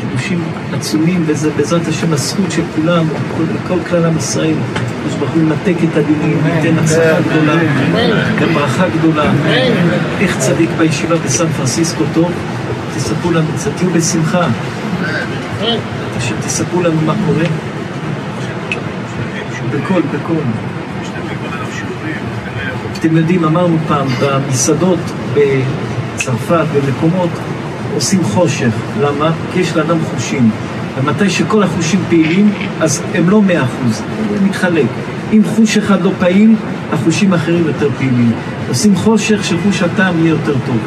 חידושים עצומים, וזה בעזרת השם הזכות של כולם, כל, כל כלל עם ישראל. הקדוש ברוך הוא ינתק את הדינים, ייתן הצלחה גדולה, וברכה גדולה. איך צדיק בישיבה בסן פרנסיסקו טוב? תספרו לנו קצת, תהיו בשמחה. אשר תספרו לנו מה קורה. בקול, בקול. אתם יודעים, אמרנו פעם, במסעדות בצרפת, במקומות, עושים חושך. למה? כי יש לאדם חושים. ומתי שכל החושים פעילים, אז הם לא מאה אחוז, זה מתחלק. אם חוש אחד לא פעיל, החושים האחרים יותר פעילים. עושים חושך שחוש הטעם יהיה יותר טוב.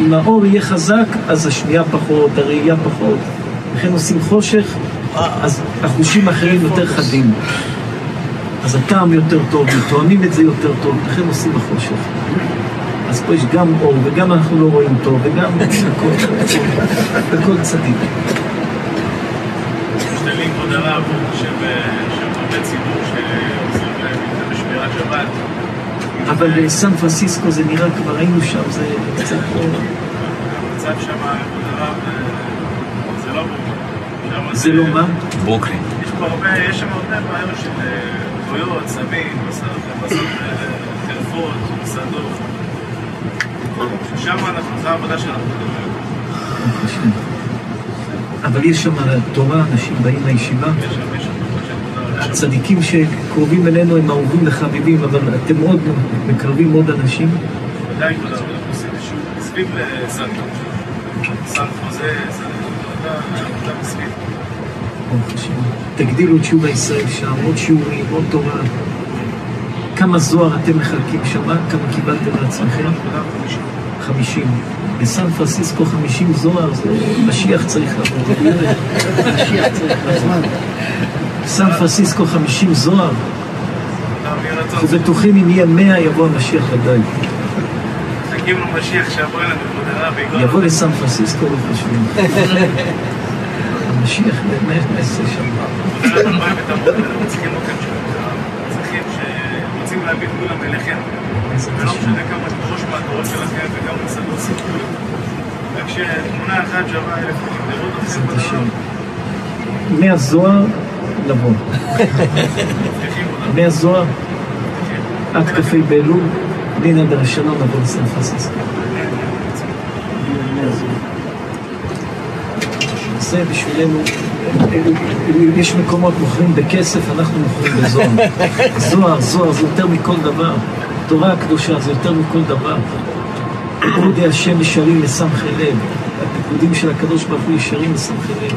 אם האור יהיה חזק, אז השמיעה פחות, הראייה פחות. לכן עושים חושך, אז החושים האחרים יותר חדים. אז הטעם יותר טוב, וטועמים את זה יותר טוב, לכן עושים החושך. אז פה יש גם אור, וגם אנחנו לא רואים טוב, וגם [LAUGHS] הכל, הכל צדיק. משתדלים כבוד הרב, שבהרבה ציבור שעוזרים להם בשמירת שבת. אבל בסן פרנסיסקו זה נראה, כבר היינו שם, זה קצת. המצב שם, כבוד הרב. זה לא מה? ברוקלין. יש פה הרבה, יש שם הרבה בעיות של גבויות, סמים, בסוף טרפות, מסעדות. שם אנחנו, זו העבודה שלנו. אבל יש שם תורה, אנשים באים לישיבה. הצדיקים שקרובים אלינו הם אהובים וחביבים, אבל אתם מאוד מקרבים עוד אנשים. ודאי, כבוד הרב, אנחנו עושים איזשהו סביב לסן סן חוזה, סן עבודה מסביב. ברוך השם. תגדילו את שיעור הישראל שם, עוד שיעורים, עוד תורה. כמה זוהר אתם מחלקים שם? כמה קיבלתם לעצמכם? חמישים. בסן פרנסיסקו חמישים זוהר, זה משיח צריך לבוא. משיח צריך לבוא. בסן פרנסיסקו חמישים זוהר. אנחנו בטוחים אם יהיה מאה יבוא המשיח ודאי. יבוא לסן פרנסיסקו לא. המשיח באמת נעשה שם. להביא את כולם אליכם. ולא משנה כמה מהתורות שלכם סיפור. רק שתמונה אחת שווה אלף השם. מהזוהר לבוא. מהזוהר עד כ"ה באלול, נדר השלום לבוא לסן פרנסיסקו. זה בשבילנו, יש מקומות מוכרים בכסף, אנחנו מוכרים בזוהר. [LAUGHS] זוהר, זוהר זה יותר מכל דבר. תורה הקדושה זה יותר מכל דבר. פקודי השם ישרים לסמכי לב. הפקודים של הקדוש ברוך הוא ישרים לסמכי לב.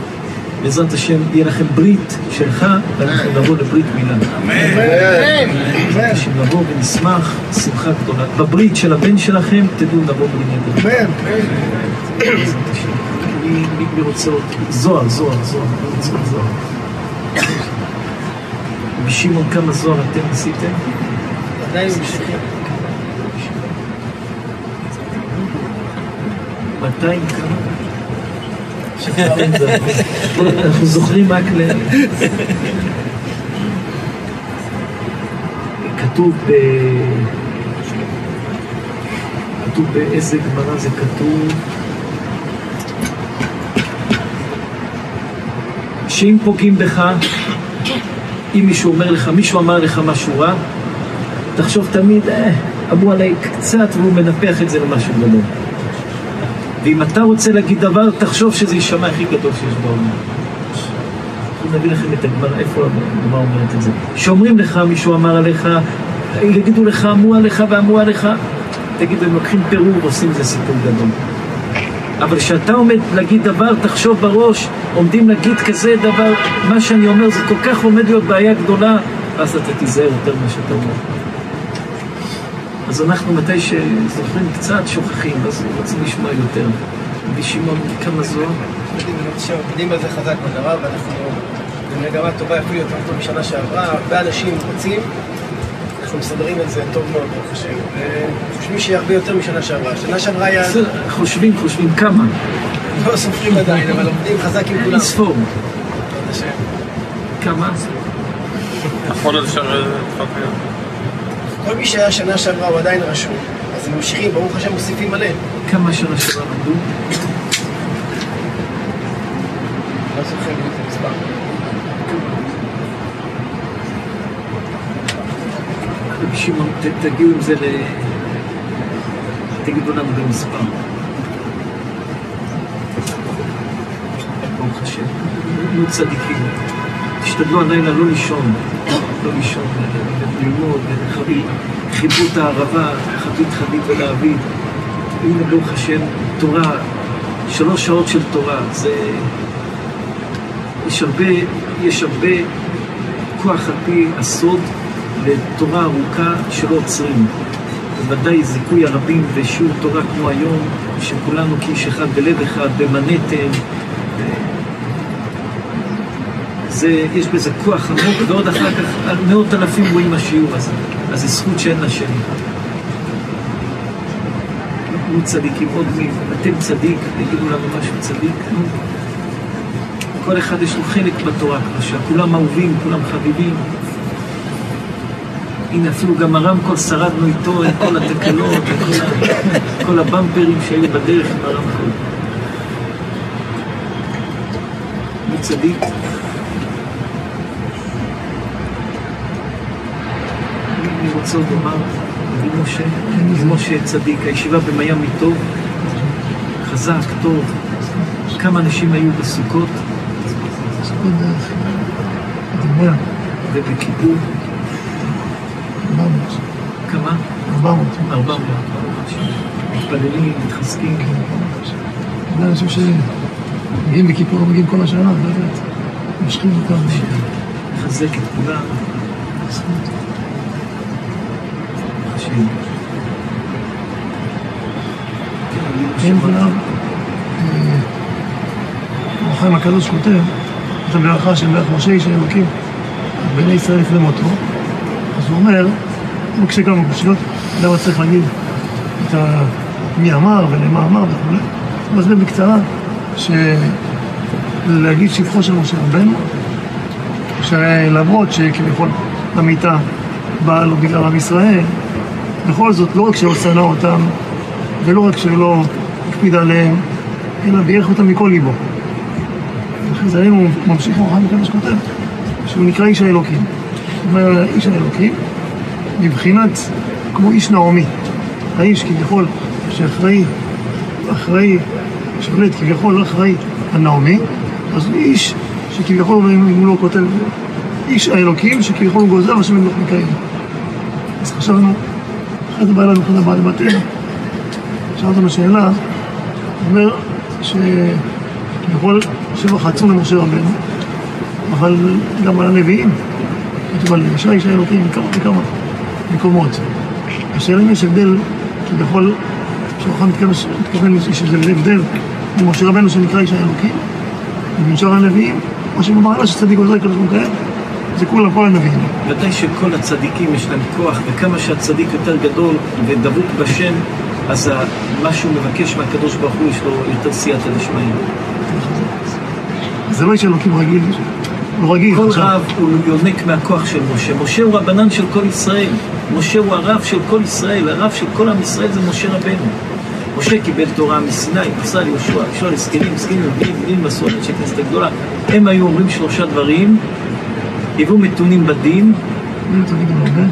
בעזרת השם יהיה לכם ברית שלך, ואנחנו נבוא לברית מילה. אמן. בעזרת השם נבוא ונשמח, שמחה גדולה. בברית של הבן שלכם תדעו לבוא נדר. אמן. מי מי רוצה עוד? זוהר, זוהר, זוהר. אני רוצה עוד זוהר. בשמעון כמה זוהר אתם עשיתם? עדיין ממשיכים. 200 כמה? אנחנו זוכרים רק ל... כתוב ב... כתוב באיזה גמרא זה כתוב? שאם פוגעים בך, אם מישהו אומר לך, מישהו אמר לך משהו רע, תחשוב תמיד, אה, אמרו עליי קצת, והוא מנפח את זה למשהו גדול. ואם אתה רוצה להגיד דבר, תחשוב שזה יישמע הכי גדול שיש בעולם. אנחנו נביא לכם את הגמרא, איפה הגמרא אומרת את זה? שאומרים לך, מישהו אמר עליך, יגידו לך, אמרו עליך ואמרו עליך, תגיד, הם לוקחים פירור ועושים איזה סיפור גדול. אבל כשאתה עומד להגיד דבר, תחשוב בראש, עומדים להגיד כזה דבר, מה שאני אומר זה כל כך עומד להיות בעיה גדולה, ואז אתה תיזהר יותר ממה שאתה אומר. אז אנחנו מתי שזוכרים קצת שוכחים, אז רוצים לשמוע יותר. רבי שמעון, כמה זוהר? שעובדים על זה חזק בדבר, ואנחנו מגמה טובה אפילו יותר טוב משנה שעברה, הרבה אנשים רוצים, אנחנו מסדרים את זה טוב מאוד, ברוך השם, וחושבים שיהיה הרבה יותר משנה שעברה. שנה שעברה היה... חושבים, חושבים, כמה? לא סופרים עדיין, אבל עומדים חזק עם כולם. השם. כמה? יכול אפשר... כל מי שהיה שנה שעברה הוא עדיין רשום, אז הם ממשיכים, ברוך השם מוסיפים מלא. כמה שנה שעברה למדו? לא זוכר את המספר. שמעון, תגיעו עם זה ל... תגידו לנו במספר. ברוך השם. נו צדיקים. תשתדלו הלילה לא לישון. לא לישון, ללמוד, חבית, חיברו הערבה, חבית חבית ולהביא. הנה ברוך השם, תורה, שלוש שעות של תורה, זה... יש הרבה, יש הרבה כוח על פי הסוד לתורה ארוכה שלא עוצרים. בוודאי זיכוי הרבים ושיעור תורה כמו היום, שכולנו כאיש אחד בלב אחד, במנתם. זה, יש בזה כוח עמוק, ועוד אחר כך מאות אלפים רואים השיעור הזה. אז זו זכות שאין לה שני. נו צדיקים, עוד מי, אתם צדיק, תגידו לנו משהו צדיק. כל אחד יש לו חלק בתורה הקדושה, כולם אהובים, כולם חביבים. הנה אפילו גם הרמקול שרדנו איתו עם כל התקלות, וכל ה- כל הבמפרים שהיו בדרך עם הרמקול. מי צדיק? אני רוצה עוד לומר, רבי משה, רבי משה צדיק, הישיבה במיאמי טוב, חזק, טוב. כמה אנשים היו בסוכות? ובכיפור? 400. כמה? 400. 400. מתפללים, מתחזקים. הרבה אנשים שמגיעים בכיפור, מגיעים כל השנה, באמת, מושכים אותם. לחזק את כולם. השם. כן, כולם. החיים הקדוש כותב את הברכה של מלך משה איש האלוקים, בני ישראל לפני מותו. אז הוא אומר, כמה קושיות, למה צריך להגיד את ה... מי אמר ולמה אמר וכו'. הוא מסביר בקצרה שלהגיד שבחו של משה רבנו, שלמרות שכביכול המיטה באה לו בגלל עם ישראל, בכל זאת, לא רק שהוא שנא אותם, ולא רק שלא הקפיד עליהם, אלא בירך אותם מכל ליבו. אחרי זה הוא ממשיך אורחם הקדוש כותב, שהוא נקרא איש האלוקים. הוא אומר, איש האלוקים, מבחינת, כמו איש נעמי. האיש כביכול שאחראי, אחראי, שולט כביכול אחראי על נעמי, אז איש שכביכול, אם הוא לא כותב, איש האלוקים שכביכול הוא גוזר השם מלוך מקיים. אז חשבנו, אחרי זה בא אלינו אחד הבעלי בתים, שאל אותנו שאלה, אומר שכביכול שבח עצום למשה רבנו, אבל גם על הנביאים, כתוב על ישי איש האלוקים מכמה וכמה מקומות. השאלה אם יש הבדל, כביכול, שאוכל מתכוון, איזה הבדל עם משה רבנו שנקרא איש האלוקים, ועם שאר הנביאים, או שבמעלה שצדיק עוזר כזה מקיים, זה כולם, כל הנביאים. ודאי שכל הצדיקים יש להם כוח, וכמה שהצדיק יותר גדול ודבוק בשם, אז מה שהוא מבקש מהקדוש ברוך הוא יש לו יותר סייעתא דשמיא. זה לא איש אלוקים רגיל, לא רגיל. כל. רב הוא יונק מהכוח של משה. משה הוא רבנן של כל ישראל. משה הוא הרב של כל ישראל, הרב של כל עם ישראל זה משה רבנו. משה קיבל תורה מסיני, פסל יהושע, יהושע לזקנים, זקנים ובנים, בנים מסורת של כנסת הגדולה. הם היו אומרים שלושה דברים, היוו מתונים בדין,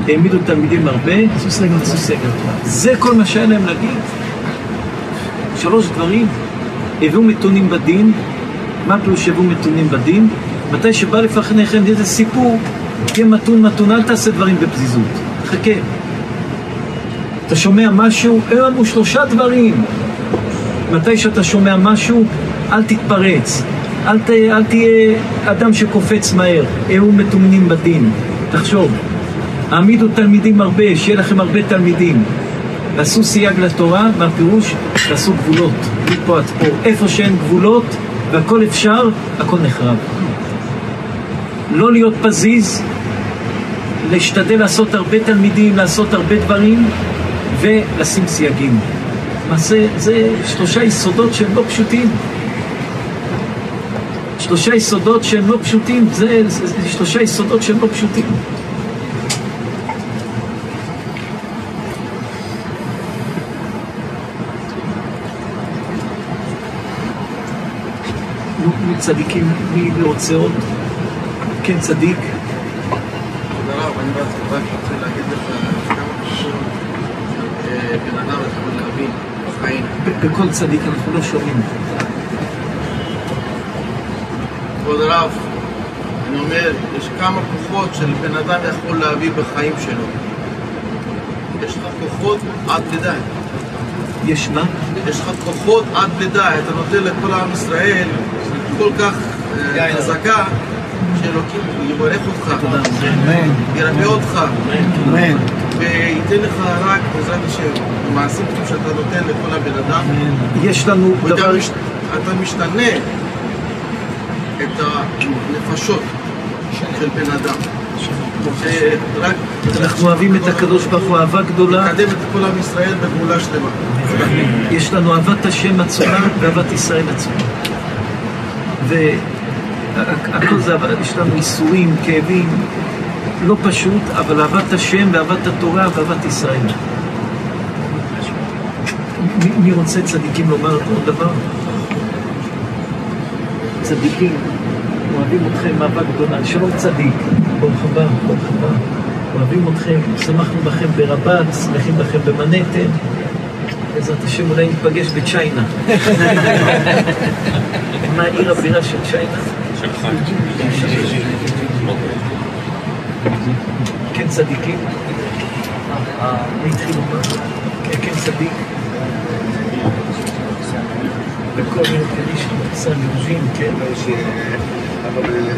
העמידו תלמידים הרבה, עשו סגל תורה. זה כל מה שהיה להם להגיד. שלוש דברים, הביאו מתונים בדין, מה פירוש הביאו מתונים בדין? מתי שבא לפניכם איזה סיפור, תהיה מתון מתון, אל תעשה דברים בפזיזות, חכה. אתה שומע משהו, היו לנו שלושה דברים. מתי שאתה שומע משהו, אל תתפרץ. אל, ת, אל תהיה אדם שקופץ מהר, היו מתונים בדין. תחשוב, העמידו תלמידים הרבה, שיהיה לכם הרבה תלמידים. ועשו סייג לתורה, מה הפירוש? תעשו גבולות, מפה עד פה. איפה שאין גבולות והכל אפשר, הכל נחרב. לא להיות פזיז, להשתדל לעשות הרבה תלמידים, לעשות הרבה דברים ולשים סייגים. למעשה זה שלושה יסודות שהם לא פשוטים. שלושה יסודות שהם לא פשוטים, זה, זה, זה שלושה יסודות שהם לא פשוטים. צדיקים, מי רוצה עוד? כן, צדיק. רק רוצה להגיד לך כמה פשוט בן אדם יכול להבין בחיים. בכל צדיק אנחנו לא שומעים. כבוד הרב, אני אומר, יש כמה כוחות שבן אדם יכול להביא בחיים שלו. יש לך כוחות עד בלי. יש מה? יש לך כוחות עד בלי. אתה נותן לכל עם ישראל כל כך אה, חזקה, שאלוקים יברך אותך, ירפא אותך, וייתן לך רק, בעזרת השם, במעשים טובים שאתה נותן לכל הבן אדם. יש לנו דבר... אתה משתנה את הנפשות של בן אדם. אנחנו אוהבים את הקדוש ברוך הוא אהבה גדולה. לקדם את כל עם ישראל בגאולה שלמה. יש לנו אהבת השם עצומה ואהבת ישראל עצומה. והכל זה, יש לנו ייסורים, כאבים, לא פשוט, אבל אהבת השם ואהבת התורה ואהבת ישראל. מי, מי רוצה צדיקים לומר עוד דבר? צדיקים, אוהבים אתכם אהבה גדולה. שלום צדיק, ברוך הבא, ברוך הבא. אוהבים אתכם, שמחנו בכם ברבת, שמחים בכם במנהטן. בעזרת השם אולי ניפגש בצ'יינה. [LAUGHS] מה עיר הבירה של צ'יינה? כן צדיקים? לומר? כן, כן צדיק. בכל מיני קדיש, עשה לימודים, כן.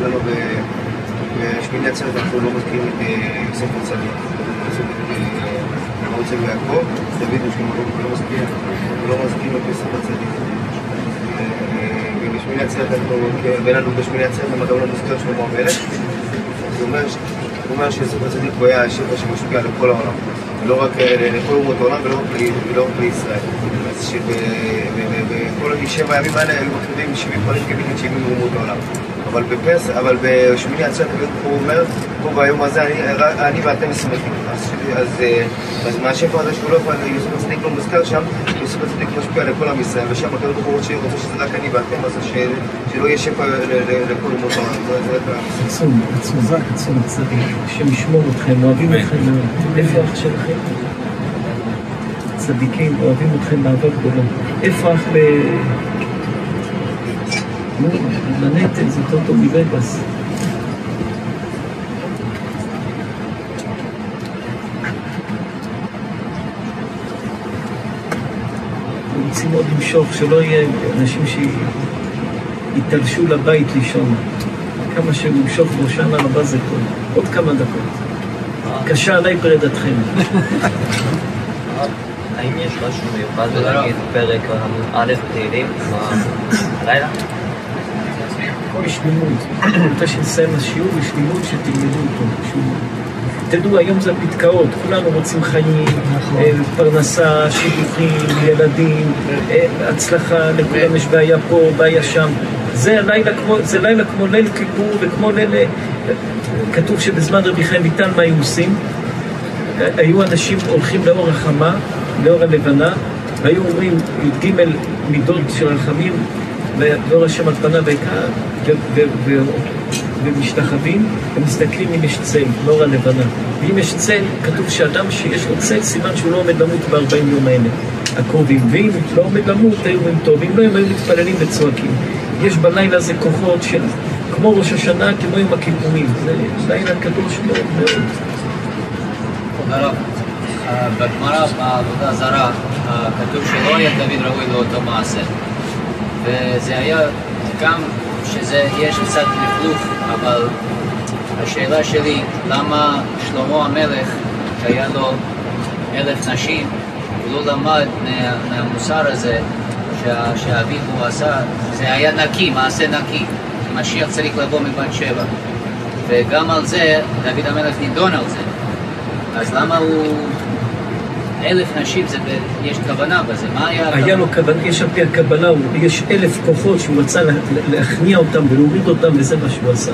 לנו בשמיני עצרת אנחנו לא מזכירים את אה, הצדיק. יוסף, אה, אנחנו רוצים יעקב, דוד ושלמה לא מזכיר, את יוסף הצדיק. אה, ובשמיני עצרת אנחנו, ואין לנו בשמיני עצרת אנחנו גם לא מזכיר את שלמה המלך. הוא אומר שיוסף הצדיק הוא היה השפע שמשפיע על כל העולם. לא רק אה, לכל אומות העולם ולא רק לישראל. אז שבכל שבע הימים האלה היו מקריבים 70 פנים כנגד 70 אומות העולם. אבל בפס, אבל בשמיני עצרת הוא אומר, פה ביום הזה אני, אני ואתם שמחים. אז, אה, מהשפע הזה שהוא לא יכול, יוסף הצדיק לא מוזכר שם, יוסף הצדיק משפיע לכל עם ישראל, ושם הקדוש ברוך הוא רוצה שזה רק אני ואתם, אז שלא יהיה שפע לכל אומות העולם. עצום, עצום, עצום צדיק, השם ישמור אתכם, אוהבים אתכם. איפה אח שלכם? צדיקים, אוהבים אתכם באהבה גדולה. איפה אח ב... נו, מנהטן זה טוב מווגאס. רוצים עוד למשוך, שלא יהיה אנשים שיתלשו לבית לישון. כמה שנמשוך ראשן הרבה זה טוב. עוד כמה דקות. קשה עליי פרידתכם. האם יש משהו מיוחד בלהגיד פרק א' בתהילים הלילה? יש לימוד. אחרי שנסיים השיעור, יש לימוד שתלמדו אותו. תדעו, היום זה הפתקאות, כולנו רוצים חיים, אה, פרנסה, שידוכים, ילדים, אה, הצלחה, לכולם יש בעיה פה, בעיה שם. זה לילה כמו, זה לילה כמו ליל כיפור וכמו ליל... אה, כתוב שבזמן רבי חיים ויטל מה היו עושים? היו אנשים הולכים לאור החמה, לאור הלבנה, והיו אומרים י"ג מידות של רחמים, ואור השם על פניו ו- ומשתחווים, ומסתכלים אם יש צל, לאור הלבנה. ואם יש צל, כתוב שאדם שיש לו צל, סימן שהוא לא עומד למות ב-40 יום האלה, הקרובים. ואם לא עומד למות, היו אומרים טוב. אם לא, הם היו מתפללים וצועקים. יש בלילה הזה כוחות של, כמו ראש השנה, כמו יום הכיפורים. זה לילה קדוש מאוד מאוד. הרב, אה, בגמרא בעבודה זרה אה, כתוב שלא היה דוד ראוי לאותו מעשה. וזה היה גם שזה, יש קצת לכלוך, אבל השאלה שלי, למה שלמה המלך, שהיה לו אלף נשים, הוא לא למד מה, מהמוסר הזה שה, שאביו עשה, זה היה נקי, מעשה נקי. משיח צריך לבוא מבת שבע. וגם על זה דוד המלך נידון על זה. אז למה הוא... אלף נשים, זה, ב- יש כוונה בזה, מה היה... היה לו כוונה, יש על פי הקבלה, יש אלף כוחות שהוא רצה לה- להכניע אותם ולהוריד אותם, וזה מה שהוא עשה.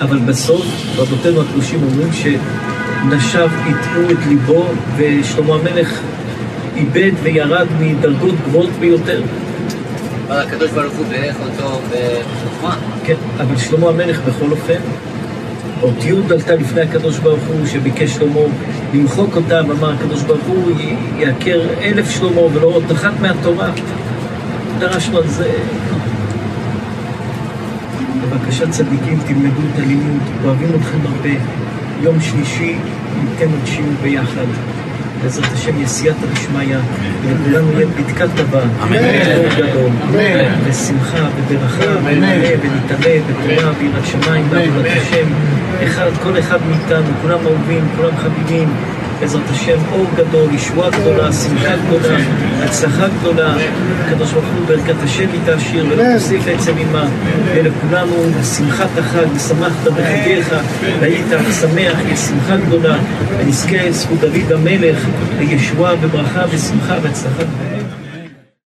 אבל בסוף, רבותינו הקדושים אומרים שנשיו הטעו את ליבו, ושלמה המלך איבד וירד מדרגות גבוהות ביותר. אבל הקדוש ברוך הוא בירך אותו בחוכמה. כן, אבל שלמה המלך בכל אופן, אות י' עלתה לפני הקדוש ברוך הוא, שביקש שלמה למחוק אותה, ואמר הקדוש ברוך הוא, "י- יעקר אלף שלמה ולא אות אחת מהתורה. דרשנו על זה. בבקשה צדיקים, תלמדו את הלימוד, אוהבים אתכם הרבה. יום שלישי ניתן עוד שיעור ביחד. בעזרת השם יסייעתא דשמיא, ולכולנו יהיה בדקת טבע, אמן. גדול, אמן. ושמחה וברכה, אמן. ונעלה ונתעלה בתורה ויראת שמיים ועבודת השם. אחד, כל אחד מאיתנו, כולם אהובים, כולם חביבים. בעזרת השם, אור גדול, ישועה גדולה, שמחה גדולה, הצלחה גדולה. הקדוש ברוך הוא ברכת השם היא תעשיר ולא תוסיף עצם עמה. ולכולנו שמחת החג, ושמחת בחגיך, והיית שמח, יש שמחה גדולה, ונזכה זכות דוד המלך לישועה וברכה ושמחה והצלחה גדולה.